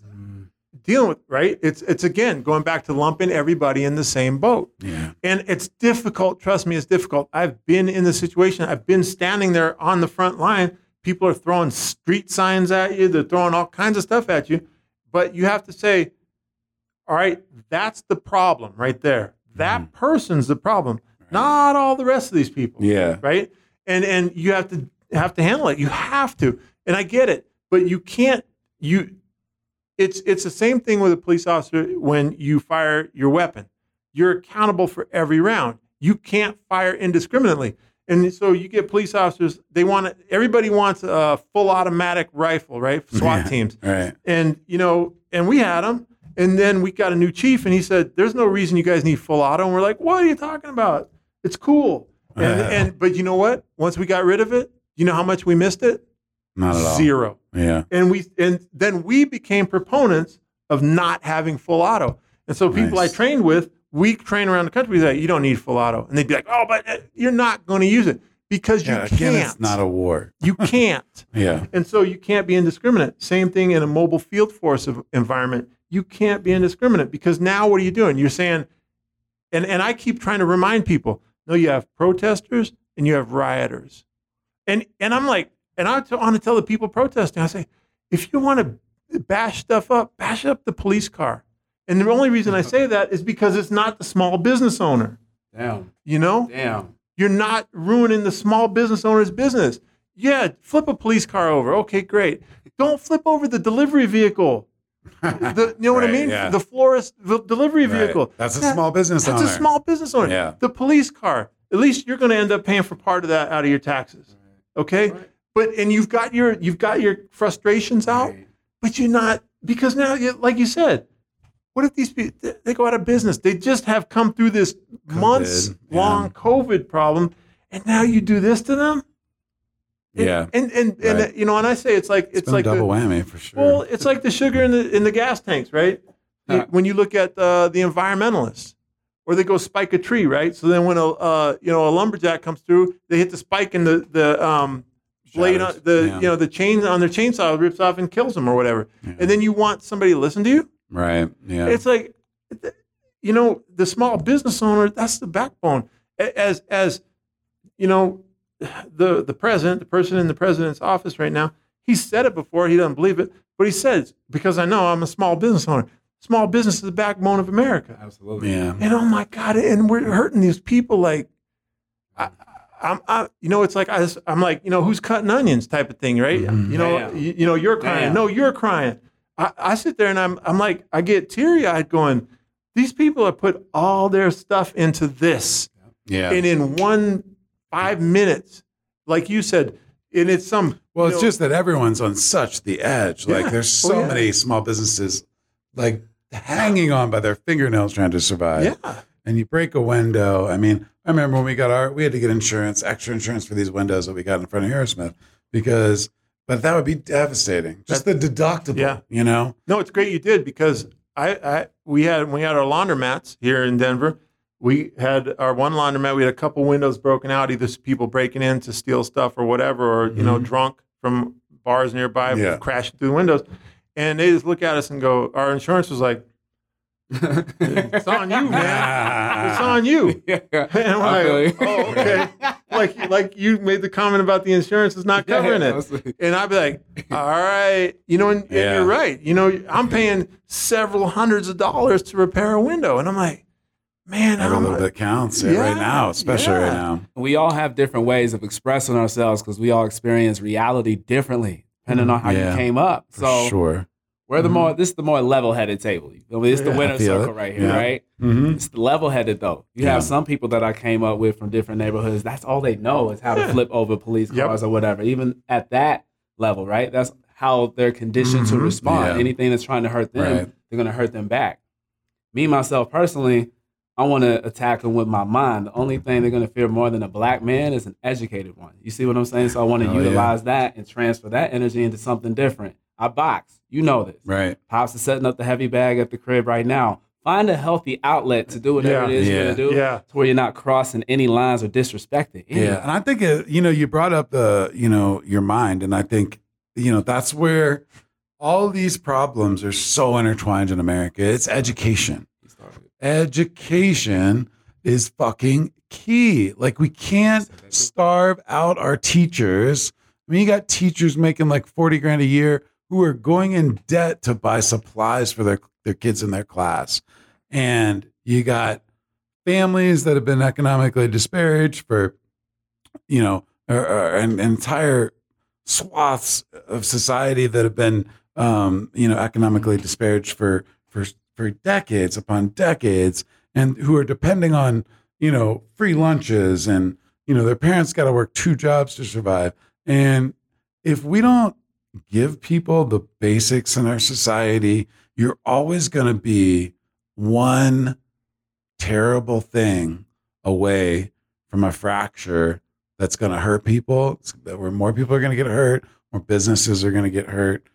dealing with right, it's it's again going back to lumping everybody in the same boat. Yeah. And it's difficult. Trust me, it's difficult. I've been in the situation. I've been standing there on the front line. People are throwing street signs at you. They're throwing all kinds of stuff at you. But you have to say, all right, that's the problem right there. That mm-hmm. person's the problem, not all the rest of these people. Yeah. Right. And and you have to have to handle it. You have to. And I get it. But you can't you it's it's the same thing with a police officer when you fire your weapon. You're accountable for every round. You can't fire indiscriminately. And so you get police officers, they want everybody wants a full automatic rifle, right? SWAT Yeah. teams. Right. And, you know, and we had them. And then we got a new chief and he said, there's no reason you guys need full auto. And we're like, what are you talking about? It's cool. And, Uh. and but you know what? Once we got rid of it, you know how much we missed it? Not at all. Zero Yeah. and we and then we became proponents of not having full auto. And so people Nice. I trained with, we train around the country. We say you don't need full auto, and they'd be like, "Oh, but uh, you're not going to use it because you can't. Again, it's not a war. you can't, Yeah. and so you can't be indiscriminate. Same thing in a mobile field force of environment. you can't be indiscriminate because now what are you doing? You're saying, and and I keep trying to remind people, no, you have protesters and you have rioters, and and I'm like, and I want to tell the people protesting, I say, if you want to bash stuff up, bash up the police car. And the only reason I say that is because it's not the small business owner. Damn. You know, Damn. you're not ruining the small business owner's business. Yeah, flip a police car over. Okay, great. Don't flip over the delivery vehicle. The, you know what I mean? yeah. The florist the delivery Right. vehicle. That's a That- small business That's owner. That's a small business owner. Yeah. The police car. At least you're going to end up paying for part of that out of your taxes. Okay. Right. But and you've got your you've got your frustrations out, Right. but you're not because now, you- like you said, what if these people they- go out of business? They just have come through this months long yeah. COVID problem, and now you do this to them. And- Yeah. and and and, Right. you know, and I say it's like It's it's like double the, whammy for sure. well, it's like the sugar in the in the gas tanks, right? Huh. When you look at uh, the environmentalists, or they go spike a tree, right? So then when a uh, you know a lumberjack comes through, they hit the spike and the the um, blade on the Yeah. you know the chain on their chainsaw rips off and kills them or whatever. Yeah. And then you want somebody to listen to you? right. Yeah. It's like, you know, the small business owner. That's the backbone. As as you know, the the president, the person in the president's office right now, he said it before. He doesn't believe it, but he says because I know I'm a small business owner. Small business is the backbone of America. Absolutely. yeah. And oh my God, and we're hurting these people like. I, I'm, I, you know, it's like I, I'm like, you know, who's cutting onions type of thing, right? Mhm. You know, Damn. you, you know, you're crying. Damn. No, you're crying. I, I sit there and I'm, I'm like, I get teary eyed, going, these people have put all their stuff into this, Yeah. and in one five minutes, like you said, and it's some. Well, it's know- just that everyone's on such the edge. Like Yeah. there's Oh, so yeah. many small businesses like hanging on by their fingernails trying to survive. yeah, And you break a window. I mean, I remember when we got our we had to get insurance, extra insurance for these windows that we got in front of Hero Smith because but that would be devastating. Just the deductible. Yeah. You know? No, it's great you did because I, I we had we had our laundromats here in Denver. We had our one laundromat. We had a couple windows broken out, either people breaking in to steal stuff or whatever, or you know, mm-hmm. drunk from bars nearby, Yeah. crashing through the windows. And they just look at us and go, "Our insurance was like, it's on you, man. It's on you." yeah. And I feel like, you. "Oh, okay." like like you made the comment about the insurance is not covering it. absolutely. And I'd be like, all right, you know, and, and you're right. You know, I'm paying several hundreds of dollars to repair a window. And I'm like, man, Every I'm, little bit counts yeah, Yeah, right now, especially right now. we all have different ways of expressing ourselves because we all experience reality differently depending mm-hmm. on how Yeah. you came up. So sure. We're the Mhm. more this is the more level-headed table. You feel me? This is the Yeah, winner circle it. right here, Yeah. right? Mm-hmm. It's the level-headed though. You Yeah. have some people that I came up with from different neighborhoods. That's all they know is how to flip over police Yep. cars or whatever. Even at that level, right? That's how they're conditioned to Mhm. respond. Anything that's trying to hurt them, Right. they're gonna hurt them back. Me myself personally, I want to attack them with my mind. The only thing they're gonna fear more than a black man is an educated one. You see what I'm saying? So I want to Oh, utilize that and transfer that energy into something different. I box. You know this. Right. Pops is setting up the heavy bag at the crib right now. Find a healthy outlet to do whatever Yeah. it is Yeah. you're gonna do, Yeah. to where you're not crossing any lines or disrespecting. anyone. Yeah, and I think uh, you know you brought up the you know your mind, and I think you know that's where all these problems are so intertwined in America. It's education. Education is fucking key. Like we can't starve out our teachers. I mean, you got teachers making like forty grand a year who are going in debt to buy supplies for their their kids in their class, and you got families that have been economically disparaged for you know, or, or an entire swaths of society that have been, um, you know, economically disparaged for for for decades upon decades, and who are depending on, you know, free lunches and you know their parents got to work two jobs to survive. And if we don't give people the basics in our society, you're always going to be one terrible thing away from a fracture that's going to hurt people, that where more people are going to get hurt, more businesses are going to get hurt.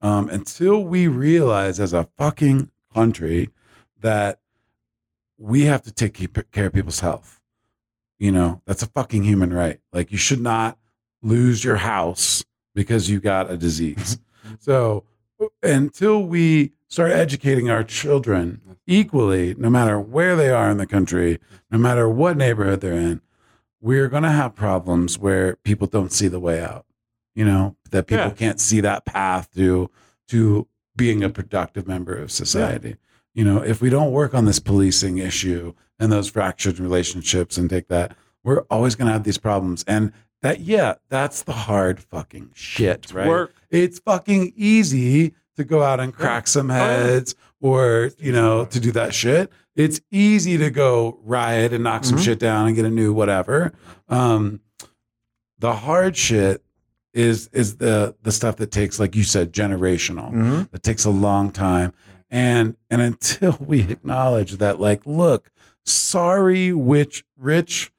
Um, until we realize as a fucking country that we have to take care of people's health. You know, that's a fucking human right. Like you should not lose your house because you got a disease. Mm-hmm. so until we start educating our children equally, no matter where they are in the country, no matter what neighborhood they're in, we're going to have problems where people don't see the way out. You know, that people Yeah. can't see that path to to being a productive member of society. You know, if we don't work on this policing issue and those fractured relationships and take that, we're always going to have these problems. And that, yeah, that's the hard fucking shit, right? Work. It's fucking easy to go out and crack some Oh, heads or, you know, to do that shit. It's easy to go riot and knock some Mhm. shit down and get a new whatever. Um, the hard shit is is the the stuff that takes, like you said, generational. Mhm. That takes a long time. And and until we acknowledge that, like, look, sorry, which rich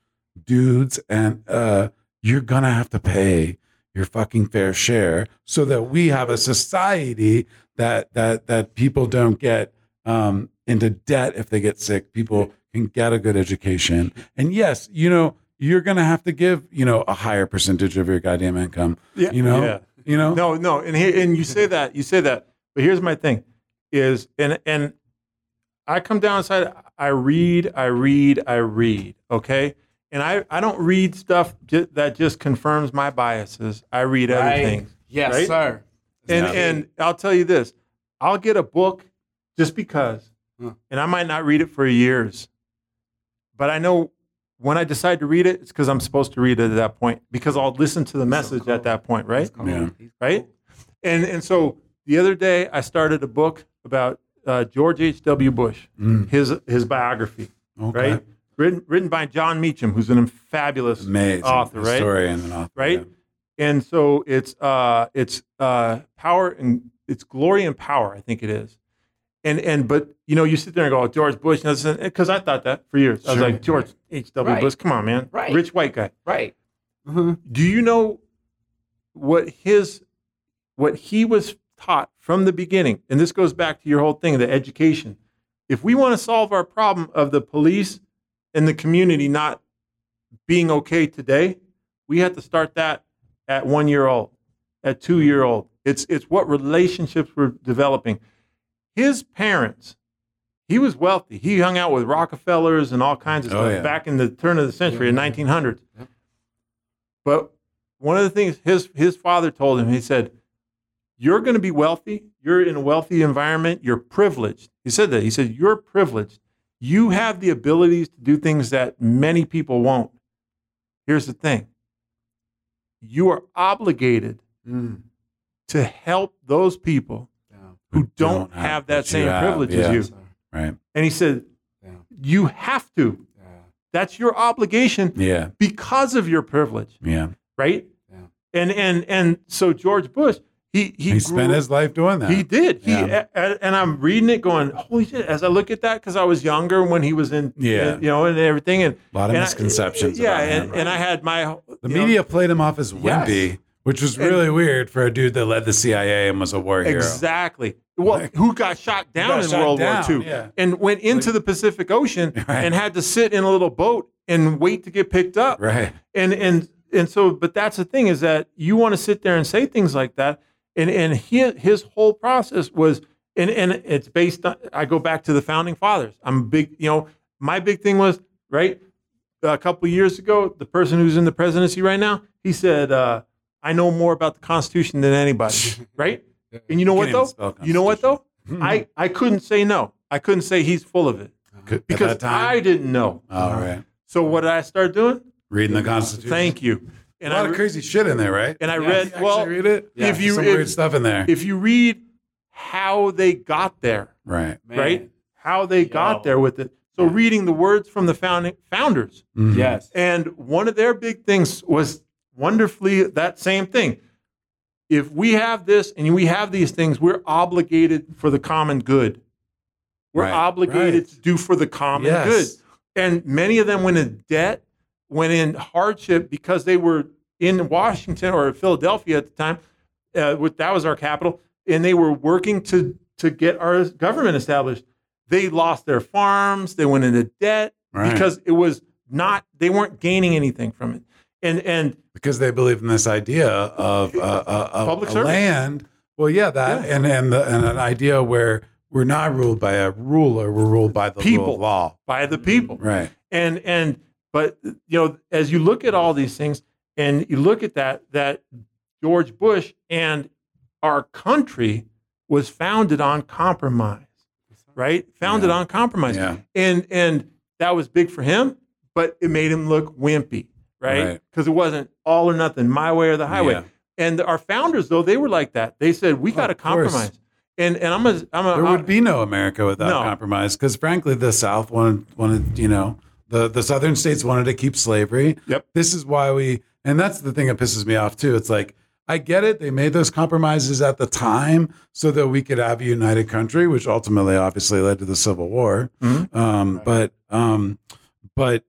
dudes, and uh, you're gonna have to pay your fucking fair share, so that we have a society that that that people don't get um, into debt if they get sick. People can get a good education, and yes, you know, you're gonna have to give you know a higher percentage of your goddamn income. Yeah. You know, Yeah. you know, No, no, and here, and you say that, you say that, but here's my thing: is and and I come down inside. I read, I read, I read. Okay, and I I don't read stuff ju- that just confirms my biases. I read other things, Yes, Right? sir. and Yeah. and I'll tell you this: I'll get a book just because, Huh. and I might not read it for years, but I know. When I decide to read it, it's because I'm supposed to read it at that point because I'll listen to the message cool. at that point, right? Yeah. right? And and so the other day I started a book about uh, George H. W. Bush, Mm, his his biography, okay. right? Written written by Jon Meacham, who's an fabulous Amazing author, right? historian and author, Right? And so it's uh it's uh power and it's glory and power, I think it is. And and but you know you sit there and go oh, George Bush because I thought that for years I was Sure. like George H W Right. Bush come on man Right. rich white guy Right. Uh-huh. do you know what his what he was taught from the beginning and this goes back to your whole thing the education if we want to solve our problem of the police and the community not being okay today we have to start that at one year old at two year old it's it's what relationships we're developing his parents he was wealthy he hung out with rockefellers and all kinds of Oh, stuff yeah. back in the turn of the century in Yeah. 1900s Yep. but one of the things his his father told him, he said, "You're going to be wealthy. You're in a wealthy environment. You're privileged." He said that. He said, "You're privileged. You have the abilities to do things that many people won't." Here's the thing: you are obligated Mm. to help those people Yeah. who don't, have, that what you same have, privilege yeah. as you. Right. And he said, Yeah. "You have to. Yeah. That's your obligation Yeah. because of your privilege." Yeah. Right? Yeah. And and and so George Bush, he he, He, spent his life doing that. He did. He Yeah. a- and I'm reading it, going, "Holy shit!" As I look at that, because I was younger when he was in, Yeah. in- you know, and everything, and a lot of and I- misconceptions. yeah, and, and I had my the you know, media played him off as Yes. wimpy, which was really weird for a dude that led the CIA and was a war hero. exactly. Well, Like- who got shot down got in shot World down, War II yeah. and went into the Pacific Ocean Right. and had to sit in a little boat and wait to get picked up. Right. and and and so but that's the thing is that you want to sit there and say things like that and and his, his whole process was and and it's based on i go back to the founding fathers. I'm big you know my big thing was right a couple of years ago the person who's in the presidency right now he said uh, i know more about the constitution than anybody right? And you know what though? you know what though? I i couldn't say no. I couldn't say he's full of it. Could- because i didn't know. All right. so what did i start doing? Reading the Constitution. thank you A lot I of crazy shit in there, right? and I Yeah. read You actually well read it. Yeah. if you some if, weird stuff in there. if you read how they got there, right. Man. right? How they Yo. got there with it. So reading the words from the founding founders, Mhm. Yes. and one of their big things was wonderfully that same thing. If we have this and we have these things, we're obligated for the common good. We're Right, obligated right. to do for the common Yes. good. And many of them went in debt, went in hardship because they were in Washington or Philadelphia at the time. Uh, with, that was our capital, and they were working to to get our government established. They lost their farms. They went into debt Right. because it was not. They weren't gaining anything from it. And and because they believe in this idea of uh, uh, Public land. Well, yeah, that and and the, and an idea where we're not ruled by a ruler. We're ruled by the People. law. by the people. Right. and and but you know as you look at all these things and you look at that that george bush and our country was founded on compromise right founded Yeah. on compromise Yeah. and and that was big for him but it made him look wimpy right Right. because it wasn't all or nothing my way or the highway Yeah. and our founders though they were like that they said we got to course. compromise and and i'm a i'm a There would be no America without No. compromise because, frankly, the South wanted, wanted, you know, the, the Southern states wanted to keep slavery. Yep. This is why we, and that's the thing that pisses me off too. It's like, I get it. They made those compromises at the time so that we could have a united country, which ultimately obviously led to the Civil War. Mhm. Um, But, um, but,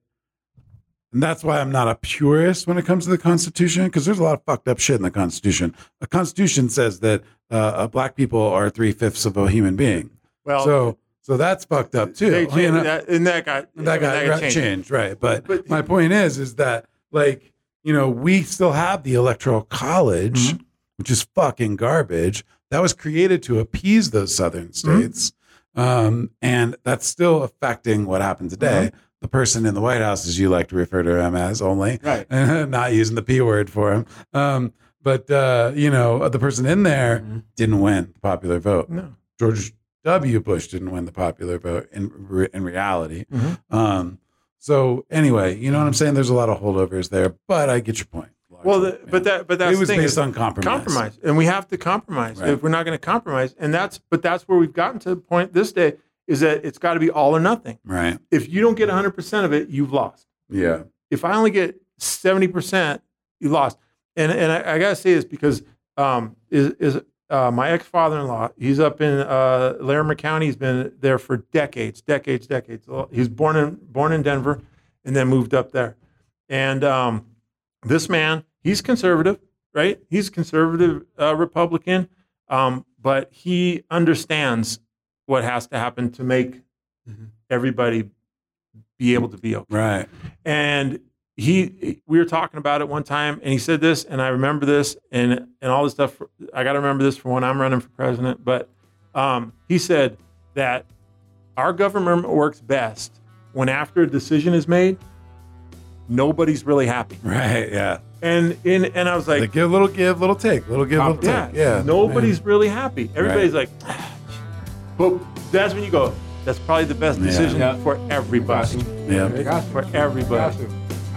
and that's why I'm not a purist when it comes to the Constitution, because there's a lot of fucked up shit in the Constitution. The Constitution says that uh, black people are three fifths of a human being. well so, so that's fucked up too. they You know? that, and that got that got right- changed. changed. right? But, But- my point is, is that like you know we still have the electoral college, Mm-hmm. which is fucking garbage. That was created to appease those southern Mm-hmm. states, um, and that's still affecting what happened today. Mm-hmm. The person in the White House, as you like to refer to him as, only Right. not using the p word for him. Um, but uh, you know, the person in there Mhm. didn't win the popular vote. No. George W. Bush didn't win the popular vote in re- in reality. Mhm. Um, so anyway, you know what I'm saying? There's a lot of holdovers there, but I get your point. Well, the, but that but that's it was thing based is on compromise. compromise, and we have to compromise Right. if we're not going to compromise. And that's but that's where we've gotten to the point this day is that it's got to be all or nothing. Right. If you don't get 100 percent of it, you've lost. Yeah. If I only get 70 percent, you lost. And and I, I got to say this because um, is is uh, my ex father in law? He's up in uh, Larimer County. He's been there for decades, decades, decades. He was born in born in Denver, and then moved up there. And um, this man, he's conservative, right? He's a conservative uh, Republican, um, but he understands what has to happen to make Mhm. everybody be able to be okay. Right. And he, we were talking about it one time, and he said this, and I remember this, and and all this stuff. I got to remember this for when I'm running for president. But um, he said that our government works best when after a decision is made, nobody's really happy. Right. Yeah. And in and I was like, Like give, little give, little take, little give, little yeah, take. Yeah. nobody's really happy. Everybody's like, but that's when you go. That's probably the best decision Yeah. for everybody. Yeah. I. For I got everybody.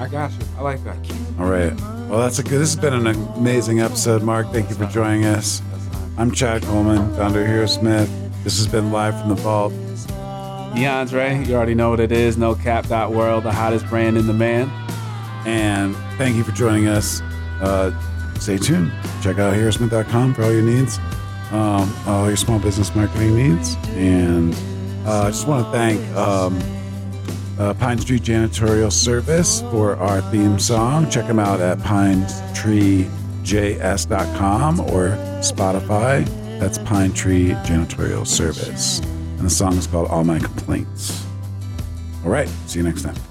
I got you. I like that. All right. Well, that's a good. This has been an amazing episode, Mark. Thank you for joining us. I'm Chad Coleman, founder of Hero Smith. This has been live from the vault. DeAndre, you already know what it is. No cap. World, the hottest brand in the man. And thank you for joining us. Uh, stay tuned. Check out HeroSmith.com for all your needs, um, all your small business marketing needs. And uh, I just want to thank um, uh, Pine Tree Janitorial Service for our theme song. Check them out at pinetreejs.com or Spotify. That's Pine Tree Janitorial Service. And the song is called All My Complaints. All right. See you next time.